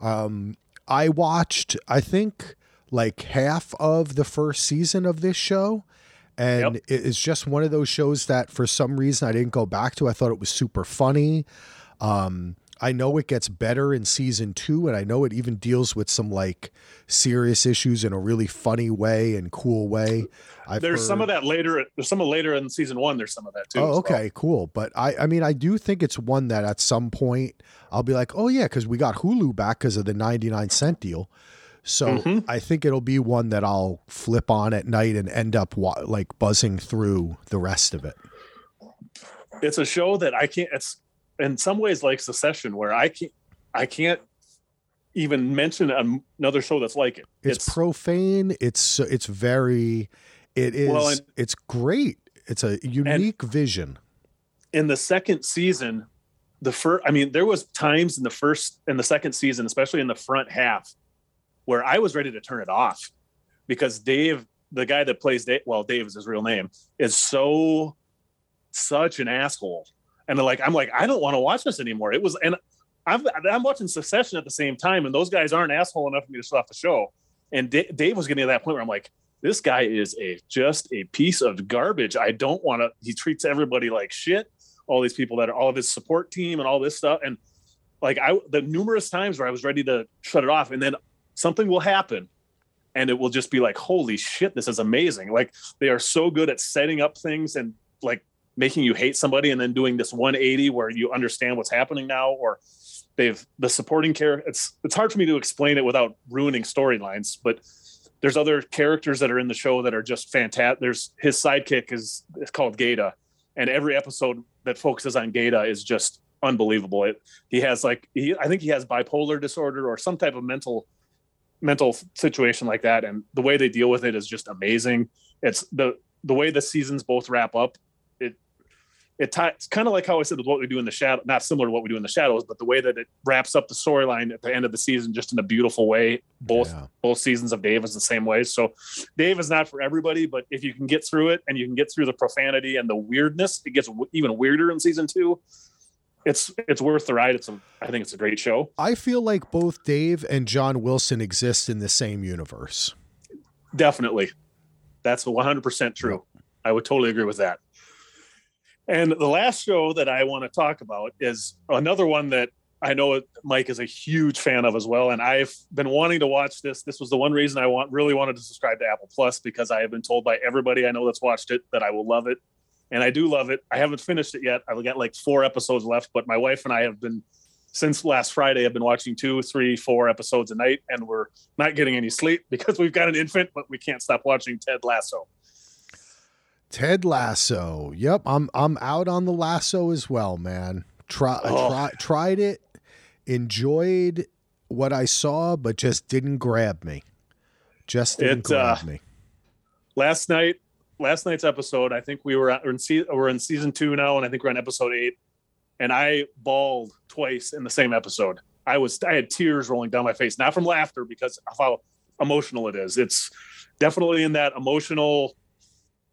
Um, I watched, I think, like half of the first season of this show, and Yep. it is just one of those shows that for some reason I didn't go back to. I thought it was super funny. Um, I know it gets better in season two, and I know it even deals with some like serious issues in a really funny way and cool way. I've there's heard... some of that later. There's some of later in season one. There's some of that too. Oh, okay, well. cool. But I, I mean, I do think it's one that at some point I'll be like, oh yeah, because we got Hulu back because of the 99 cent deal. So mm-hmm. I think it'll be one that I'll flip on at night and end up wa- like buzzing through the rest of it. It's a show that I can't. It's in some ways like Succession, where I can't. I can't even mention another show that's like it. It's, it's profane. It's it's very. It is. Well, and, it's great. It's a unique vision. In the second season, the first. I mean, there was times in the first in the second season, especially in the front half, where I was ready to turn it off because Dave, the guy that plays Dave, well, Dave is his real name, is so such an asshole. And like, I'm like, I don't want to watch this anymore. It was, and I'm, I'm watching Succession at the same time, and those guys aren't asshole enough for me to shut off the show. And D- Dave was getting to that point where I'm like, this guy is a just a piece of garbage. I don't want to. He treats everybody like shit. All these people that are all of his support team and all this stuff, and like I, the numerous times where I was ready to shut it off, and then something will happen and it will just be like holy shit this is amazing like they are so good at setting up things and like making you hate somebody and then doing this 180 where you understand what's happening now or they've the supporting care it's it's hard for me to explain it without ruining storylines but there's other characters that are in the show that are just fantastic there's his sidekick is it's called GaTa and every episode that focuses on GaTa is just unbelievable. It he has like he i think he has bipolar disorder or some type of mental mental situation like that and the way they deal with it is just amazing. It's the the way the seasons both wrap up it t- it's kind of like how i said with what we do in the shadow not similar to what we do in the shadows but the way that it wraps up the storyline at the end of the season just in a beautiful way both yeah. both seasons of dave is the same way so dave is not for everybody but if you can get through it and you can get through the profanity and the weirdness it gets w- even weirder in season two it's it's worth the ride. It's a, I think it's a great show. I feel like both Dave and John Wilson exist in the same universe. Definitely, that's one hundred percent true. I would totally agree with that. And the last show that I want to talk about is another one that I know Mike is a huge fan of as well. And I've been wanting to watch this. This was the one reason I want really wanted to subscribe to Apple Plus because I have been told by everybody I know that's watched it that I will love it and I do love it. I haven't finished it yet. I've got like four episodes left, but my wife and I have been since last Friday. I've been watching two, three, four episodes a night, and we're not getting any sleep because we've got an infant, but we can't stop watching Ted Lasso. Ted Lasso. Yep, I'm I'm out on the Lasso as well, man. Try, oh. try tried it, enjoyed what I saw, but just didn't grab me. Just didn't it, grab uh, me. Last night last night's episode, I think we were in se- we're in season two now, and I think we're on episode eight. And I bawled twice in the same episode. I was I had tears rolling down my face, not from laughter because of how emotional it is. It's definitely in that emotional.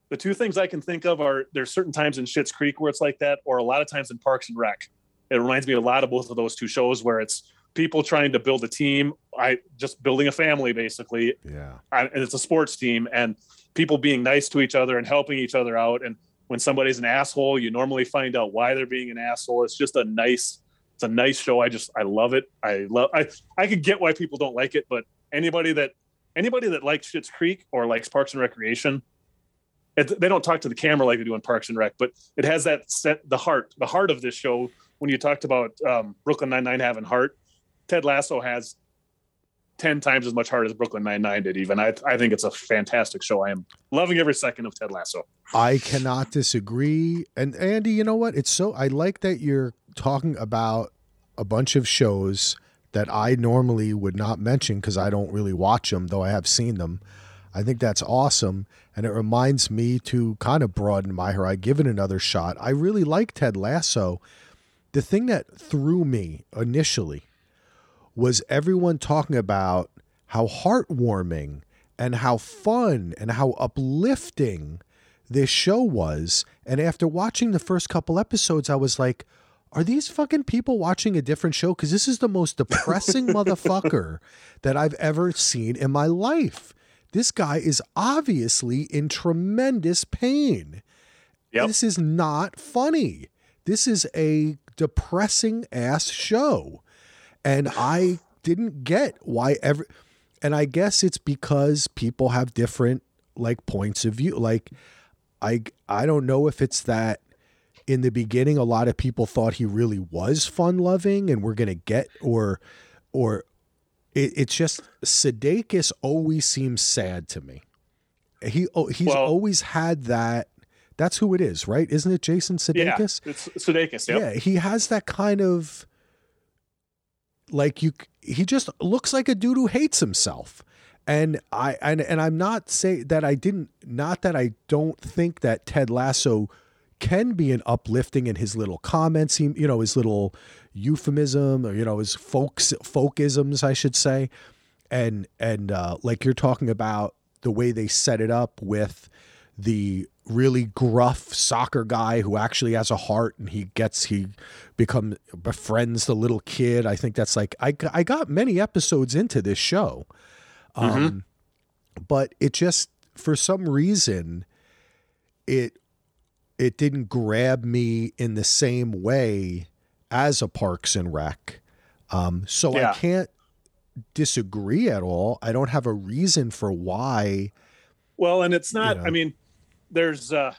The two things I can think of are there's certain times in Schitt's Creek where it's like that, or a lot of times in Parks and Rec. It reminds me a lot of both of those two shows where it's people trying to build a team. I just building a family basically. Yeah, I, and it's a sports team, and people being nice to each other and helping each other out. And when somebody's an asshole, you normally find out why they're being an asshole. It's just a nice, it's a nice show. I just, I love it. I love, I, I could get why people don't like it, but anybody that, anybody that likes Schitt's Creek or likes Parks and Recreation, it, they don't talk to the camera like they do in Parks and Rec, but it has that set, the heart, the heart of this show. When you talked about um, Brooklyn Nine Nine having heart, Ted Lasso has 10 times as much heart as Brooklyn Nine-Nine did even. I, I think it's a fantastic show. I am loving every second of Ted Lasso. I cannot disagree. And Andy, you know what? It's so I like that you're talking about a bunch of shows that I normally would not mention because I don't really watch them, though I have seen them. I think that's awesome. And it reminds me to kind of broaden my horizon, give it another shot. I really like Ted Lasso. The thing that threw me initially was everyone talking about how heartwarming and how fun and how uplifting this show was. And after watching the first couple episodes, I was like, are these fucking people watching a different show? Because this is the most depressing motherfucker that I've ever seen in my life. This guy is obviously in tremendous pain. Yep. This is not funny. This is a depressing ass show. And I didn't get why every and I guess it's because people have different like points of view. Like I I don't know if it's that in the beginning a lot of people thought he really was fun loving and we're gonna get or or it, it's just Sudeikis always seems sad to me. He oh, he's Well- always had that. That's who it is, right? Isn't it Jason Yeah, it's Sudeikis. Yep. Yeah, he has that kind of like you. He just looks like a dude who hates himself. And I and and I'm not saying that I didn't. Not that I don't think that Ted Lasso can be an uplifting in his little comments. He, you know, his little euphemism or you know his folks folkisms, I should say. And and uh, like you're talking about the way they set it up with the really gruff soccer guy who actually has a heart and he gets he become befriends the little kid i think that's like i, I got many episodes into this show um but it just for some reason it it didn't grab me in the same way as a parks and rec um so i can't disagree at all i don't have a reason for why Well, and it's not. know. I mean, there's uh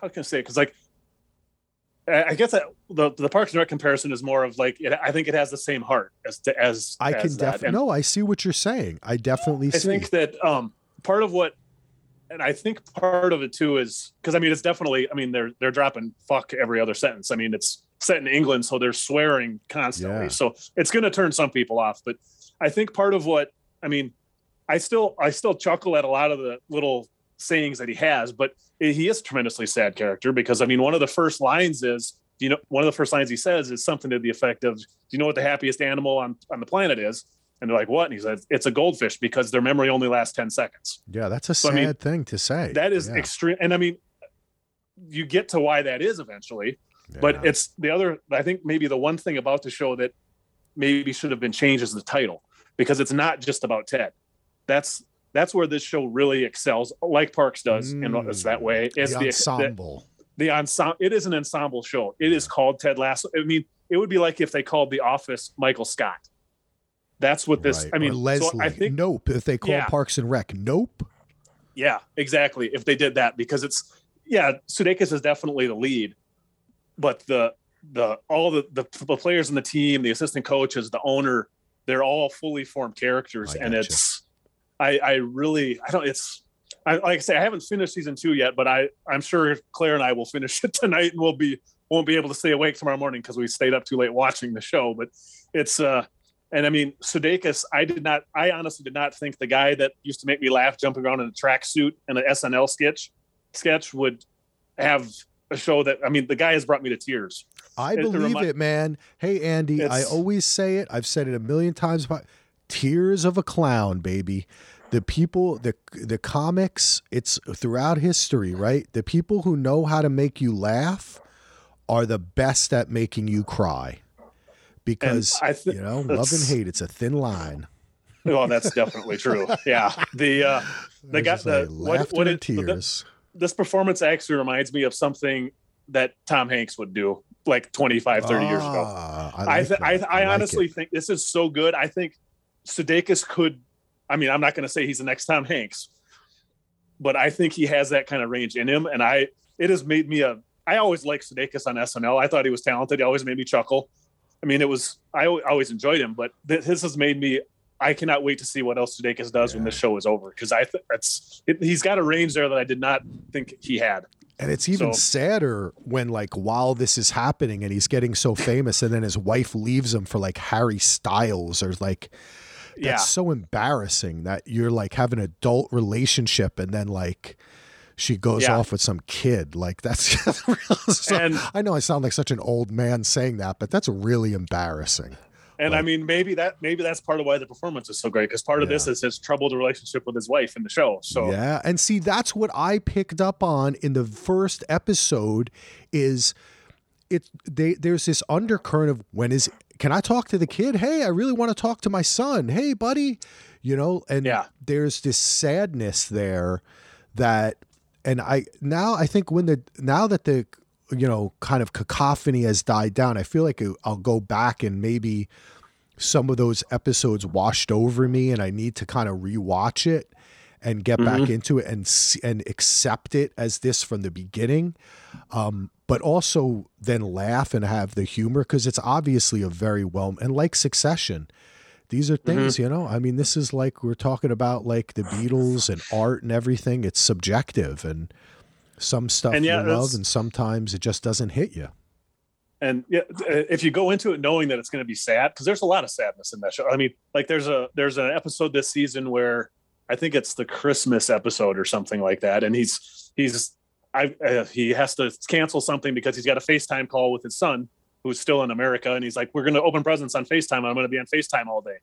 how can I say? Because like, I I guess that the the Parks and Rec comparison is more of like it, I think it has the same heart as to, as I as can definitely no. I see what you're saying. I definitely I see. think that um part of what, and I think part of it too is because I mean it's definitely I mean they're they're dropping fuck every other sentence. I mean it's set in England, so they're swearing constantly. Yeah. So it's going to turn some people off. But I think part of what I mean, I still I still chuckle at a lot of the little sayings that he has, but he is a tremendously sad character because I mean one of the first lines is you know one of the first lines he says is something to the effect of do you know what the happiest animal on on the planet is and they're like what? And he says it's a goldfish because their memory only lasts 10 seconds. Yeah, that's a So, sad I mean, thing to say. that is yeah. extreme and i mean you get to why that is eventually but it's the other i think maybe the one thing about the show that maybe should have been changed is the title because it's not just about ted. That's that's where this show really excels like parks does and it's that mm. way the it's the, the, ensemble. the ensemble it is an ensemble show. It is called ted lasso i mean it would be like if they called the office michael scott that's what this right. i mean or so Leslie. i think nope. If they call Yeah. Parks and Rec, nope. Yeah, exactly. If they did that, because it's yeah, Sudeikis is definitely the lead, but the the all the, the the players in the team, the assistant coaches, the owner, they're all fully formed characters, I and gotcha. it's I I really I don't it's I like I say I haven't finished season two yet, but I I'm sure Claire and I will finish it tonight, and we'll be won't be able to stay awake tomorrow morning because we stayed up too late watching the show. But it's uh and I mean, Sudeikis, I did not, I honestly did not think the guy that used to make me laugh jumping around in a tracksuit in an SNL sketch sketch would have a show that, I mean, the guy has brought me to tears. I It- it believe it, man. Hey, Andy, I always say it. I've said it a million times. But tears of a clown, baby. The people, the the comics. It's throughout history, right? The people who know how to make you laugh are the best at making you cry. Because I thi- you know, love and hate. It's a thin line. Well, that's definitely true. Yeah. The, uh, The I guy- the- what- what it- the- tears. this performance actually reminds me of something that Tom Hanks would do like 25, 30 years ago. Ah, I, I, th- I. I like honestly it. think this is so good. I think Sudeikis could. I mean, I'm not going to say he's the next Tom Hanks, but I think he has that kind of range in him. And I, it has made me a. I always liked Sudeikis on SNL. I thought he was talented. He always made me chuckle. I mean, it was. I always enjoyed him, but this has made me. I cannot wait to see what else Sudeikis does when Yeah. this show is over because I think it's it, he's got a range there that I did not think he had. And it's even So- sadder when like while this is happening and he's getting so famous and then his wife leaves him for like Harry Styles or like that's yeah, so embarrassing that you're like have an adult relationship and then like she goes Yeah. off with some kid. Like that's so- And- I know I sound like such an old man saying that, but that's really embarrassing. And I mean, maybe that maybe that's part of why the performance is so great because part of this is his troubled relationship with his wife in the show. So Yeah, and see that's what I picked up on in the first episode is it they there's this undercurrent of when is can I talk to the kid? Hey, I really want to talk to my son. Hey, buddy. You know, and Yeah. there's this sadness there that and I now I think when the now that the you know, kind of cacophony has died down, I feel like I'll go back and maybe some of those episodes washed over me and I need to kind of rewatch it and get mm-hmm. back into it and and accept it as this from the beginning. Um, but also then laugh and have the humor because it's obviously a very well and like Succession. These are things, mm-hmm. you know. I mean, this is like we're talking about like the Beatles and art and everything. It's subjective and some stuff and yeah, you love and sometimes it just doesn't hit you and yeah, if you go into it knowing that it's going to be sad, because there's a lot of sadness in that show. I mean, like there's a there's an episode this season where I think it's the Christmas episode or something like that, and he's he's I uh, he has to cancel something because he's got a FaceTime call with his son who's still in America, and he's like, "We're going to open presents on FaceTime. I'm going to be on FaceTime all day."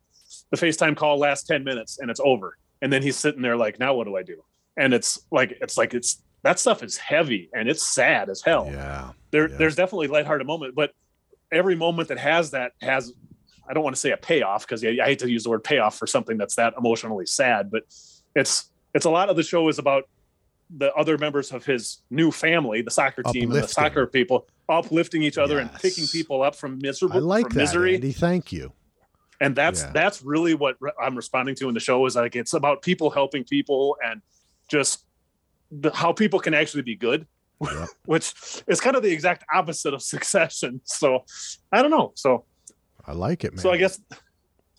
The FaceTime call lasts ten minutes and it's over, and then he's sitting there like, "Now what do I do?" And it's like it's like it's that stuff is heavy and it's sad as hell. Yeah. There, yeah. there's definitely lighthearted moment, but every moment that has that has, I don't want to say a payoff because I, I hate to use the word payoff for something that's that emotionally sad, but it's, it's a lot of the show is about the other members of his new family, the soccer team uplifting. and the soccer people uplifting each other yes. and picking people up from miserable, I like that, misery. Andy, thank you. And that's, yeah. that's really what I'm responding to in the show is like, it's about people helping people and just the, how people can actually be good, yep. which is kind of the exact opposite of succession. So I don't know. So I like it, man. So I guess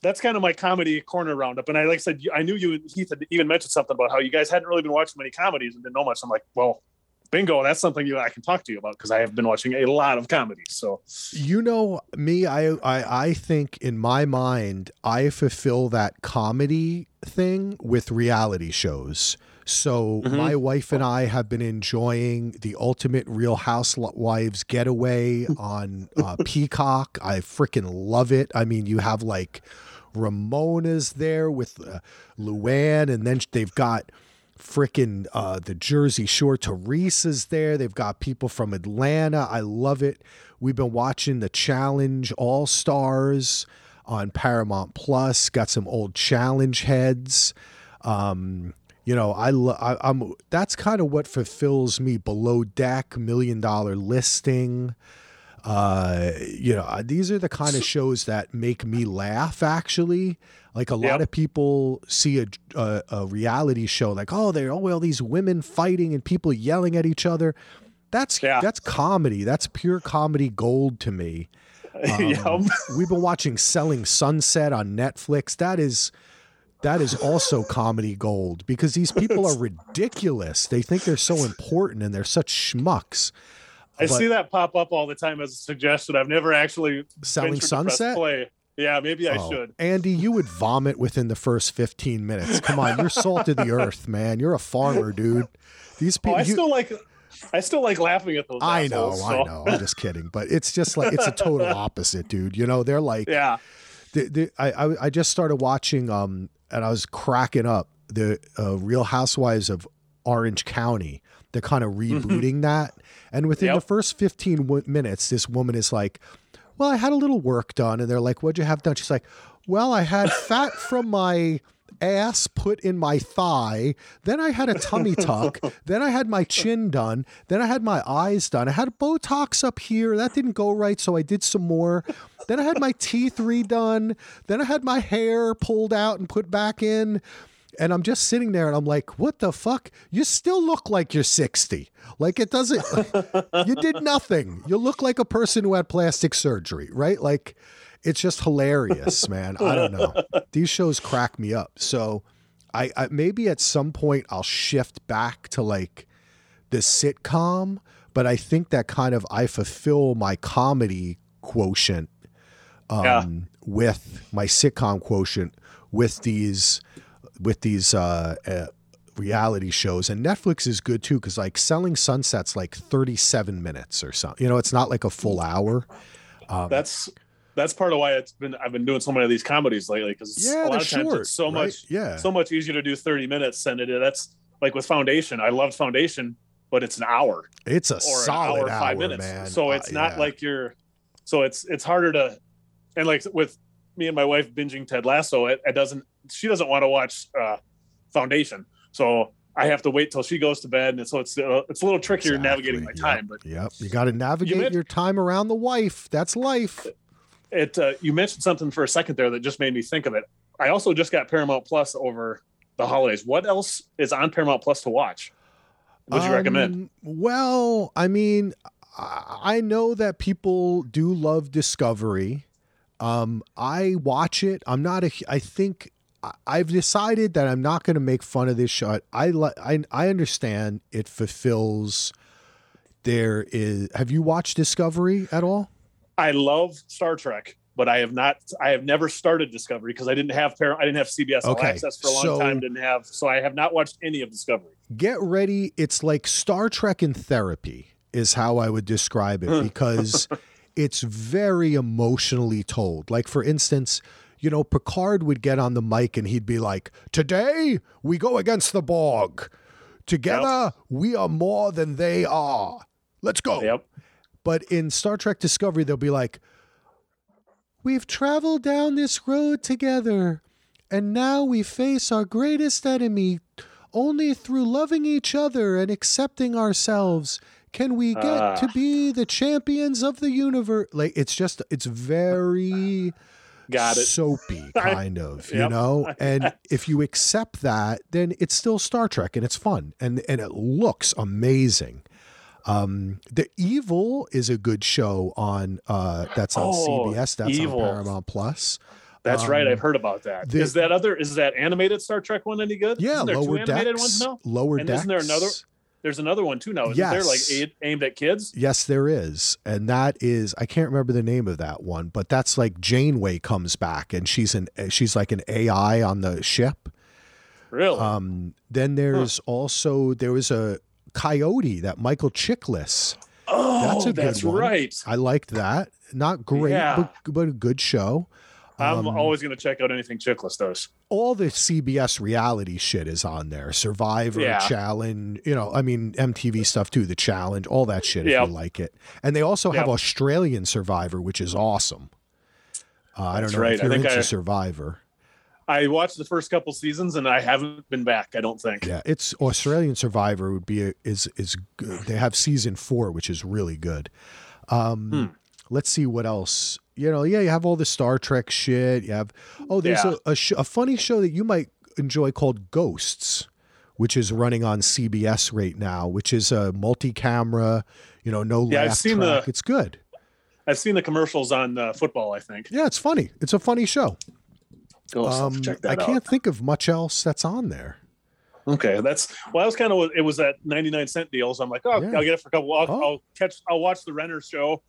that's kind of my comedy corner roundup. And I, like I said, I knew you Heath had even mentioned something about how you guys hadn't really been watching many comedies and didn't know much. I'm like, well, bingo, that's something you I can talk to you about because I have been watching a lot of comedies. So you know me, I, I I think in my mind I fulfill that comedy thing with reality shows. So mm-hmm. my wife and I have been enjoying the ultimate Real Housewives getaway on uh, Peacock. I freaking love it. I mean, you have like Ramona's there with uh, Luann, and then they've got freaking uh, the Jersey Shore. Teresa's there. They've got people from Atlanta. I love it. We've been watching the Challenge All Stars on Paramount Plus. Got some old challenge heads. Um, you know, I, I am that's kind of what fulfills me. Below deck, million dollar listing. Uh, you know, these are the kind of shows that make me laugh. Actually, like a yep. lot of people see a, a, a reality show, like oh, they're oh well, these women fighting and people yelling at each other. That's yeah. that's comedy. That's pure comedy gold to me. Um, we've been watching Selling Sunset on Netflix. That is that is also comedy gold because these people are ridiculous. They think they're so important and they're such schmucks. I but see that pop up all the time as a suggestion. I've never actually selling sunset. Play. Yeah, maybe I oh, should. Andy, you would vomit within the first 15 minutes. Come on, you're salt of the earth, man. You're a farmer, dude. These people. Oh, I you, still like. I still like laughing at those. I know, so. I know. I'm just kidding, but it's just like it's a total opposite, dude. You know, they're like, yeah. The, the, I, I just started watching um and I was cracking up the uh, Real Housewives of Orange County. They're kind of mm-hmm. rebooting that, and within yep. the first fifteen w- minutes, this woman is like, "Well, I had a little work done," and they're like, "What'd you have done?" She's like, "Well, I had fat from my." ass put in my thigh. Then I had a tummy tuck. then I had my chin done. Then I had my eyes done. I had Botox up here. That didn't go right, so I did some more. Then I had my teeth redone. Then I had my hair pulled out and put back in. And I'm just sitting there and I'm like, what the fuck? You still look like you're 60. Like it doesn't, you did nothing. You look like a person who had plastic surgery, right? Like it's just hilarious, man. I don't know. These shows crack me up. So I, I maybe at some point I'll shift back to like the sitcom, but I think that kind of I fulfill my comedy quotient um, yeah. with my sitcom quotient with these with these uh, uh, reality shows and netflix is good too because like selling sunsets like 37 minutes or something you know it's not like a full hour um, that's that's part of why it's been i've been doing so many of these comedies lately because yeah, a lot of times short, it's so right? much yeah so much easier to do 30 minutes and it that's like with foundation i loved foundation but it's an hour it's a solid hour, hour, five minutes man. so it's uh, not yeah. like you're so it's it's harder to and like with me and my wife binging Ted Lasso, it, it doesn't. She doesn't want to watch uh, Foundation, so I have to wait till she goes to bed, and so it's uh, it's a little trickier Exactly. navigating my Yep. time. But Yep. You got to navigate meant- your time around the wife. That's life. it uh, you mentioned something for a second there that just made me think of it. I also just got Paramount Plus over the holidays. What else is on Paramount Plus to watch? What would you recommend? Um, Well, I mean, I know that people do love Discovery. Um, I watch it. I'm not a. I think I've decided that I'm not going to make fun of this show. I I I understand it fulfills. There is. Have you watched Discovery at all? I love Star Trek, but I have not. I have never started Discovery because I didn't have Par- I didn't have CBS All Okay, Access for a long so- time. Didn't have, so I have not watched any of Discovery. get ready. It's like Star Trek in therapy, is how I would describe it, because it's very emotionally told. Like, for instance, you know, Picard would get on the mic and he'd be like, Today we go against the Borg. Together we are more than they are. Let's go. Yep. But in Star Trek Discovery, they'll be like, We've traveled down this road together, and now we face our greatest enemy. Only through loving each other and accepting ourselves can we get Ah. to be the champions of the universe. Like, it's just, it's very Got it. soapy, kind of, you know? And if you accept that, then it's still Star Trek and it's fun and, and it looks amazing. Um, the Evil is a good show on uh, that's on Oh, CBS. That's Evil. on Paramount Plus. That's right. Um, I've heard about that. Is the- that other? Is that animated Star Trek one any good? Yeah, lower two animated decks. ones now? Lower And decks. isn't there another- There's another one too now. Isn't there like Yes. aimed, at kids? Yes, there is, and that is I can't remember the name of that one, but that's like Janeway comes back and she's an she's like an AI on the ship. Really? Um, then there's also there was a Coyote that Michael Chiklis. oh, that's a good that's one. right. I liked that. Not great, Yeah. but, but a good show. I'm Um, always going to check out anything Chiklis does. all the CBS reality shit is on there. Survivor, Yeah. Challenge, you know, I mean MTV stuff too, the challenge, all that shit if Yep. you like it. And they also have Australian Survivor, which is awesome. Uh, I don't know right. if you're into I- Survivor. I watched the first couple seasons and I haven't been back. I don't think. Yeah, it's Australian Survivor would be a, is is good. They have season 4 which is really good. Um Hmm. let's see what else. You know, yeah, you have all the Star Trek shit. You have Oh, there's Yeah. a a, sh- a funny show that you might enjoy called Ghosts, which is running on CBS right now, which is a multi-camera, you know, no Yeah, I've seen track. the- It's good. I've seen the commercials on uh, football. I think. Yeah, it's funny. It's a funny show. Go Um, check I that can't out. think of much else that's on there. Okay, that's well. I was kind of it was that 99 cent deal, so I'm like, oh, Yeah. I'll get it for a couple. I'll, Oh. I'll catch. I'll watch the Renner show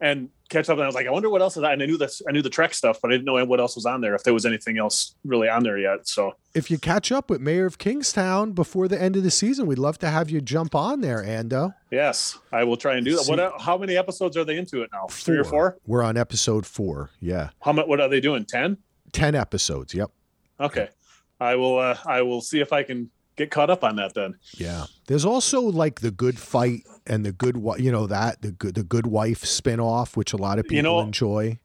and catch up. And I was like, I wonder what else is that. And I knew this. I knew the Trek stuff, but I didn't know what else was on there. If there was anything else really on there yet. So If you catch up with Mayor of Kingstown before the end of the season, we'd love to have you jump on there, Ando. yes, I will try and do that. See- What? How many episodes are they into it now? Three or four? We're on episode four. Yeah. How much? What are they doing? Ten? 10 episodes. Yep. Okay, I will. Uh, I will see if I can get caught up on that then. Yeah. There's also like the good fight and the good, you know, that the good, the good wife spinoff, which a lot of people You know- enjoy.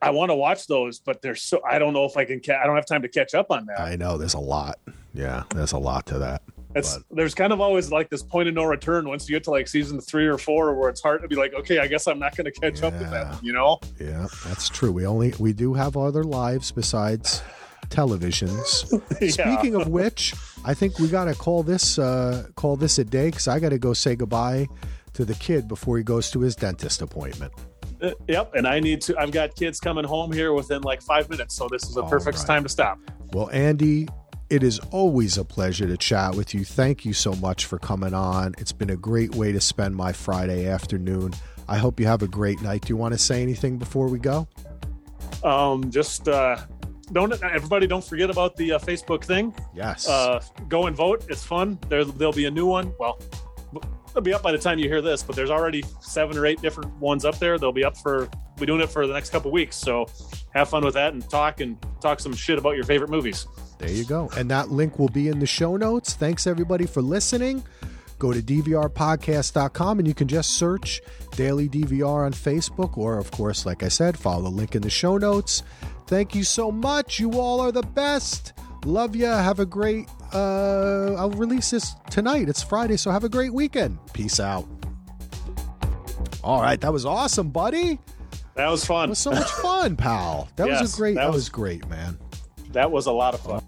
I want to watch those, but there's so I don't know if I can. Ca- I don't have time to catch up on that. I know there's a lot. Yeah. There's a lot to that. It's there's kind of always like this point of no return once you get to like season three or four, where it's hard to be like, okay, I guess I'm not going to catch up with Yeah. that. You know? Yeah. That's true. We only, we do have other lives besides televisions. Yeah. Speaking of which, I think we got to call this uh, call this a day because I got to go say goodbye to the kid before he goes to his dentist appointment. Uh, yep. And I need to. I've got kids coming home here within like five minutes, so this is a All perfect right. time to stop. Well, Andy, it is always a pleasure to chat with you. Thank you so much for coming on. It's been a great way to spend my Friday afternoon. I hope you have a great night. Do you want to say anything before we go? Um, just uh, don't everybody don't forget about the uh, Facebook thing. Yes. Uh, go and vote. It's fun. There, there'll be a new one. Well, it'll be up by the time you hear this, but there's already seven or eight different ones up there. They'll be up for we're doing it for the next couple weeks. So have fun with that and talk and talk some shit about your favorite movies. There you go. And that link will be in the show notes. Thanks everybody for listening. Go to dvrpodcast.com and you can just search Daily DVR on Facebook or, of course, like I said, follow the link in the show notes. Thank you so much. You all are the best. Love ya. Have a great. Uh, I'll release this tonight. It's Friday, so have a great weekend. Peace out. All right, that was awesome, buddy. That was fun. That was so much fun, pal. That was a great. that That, was- was great, man. That was a lot of fun.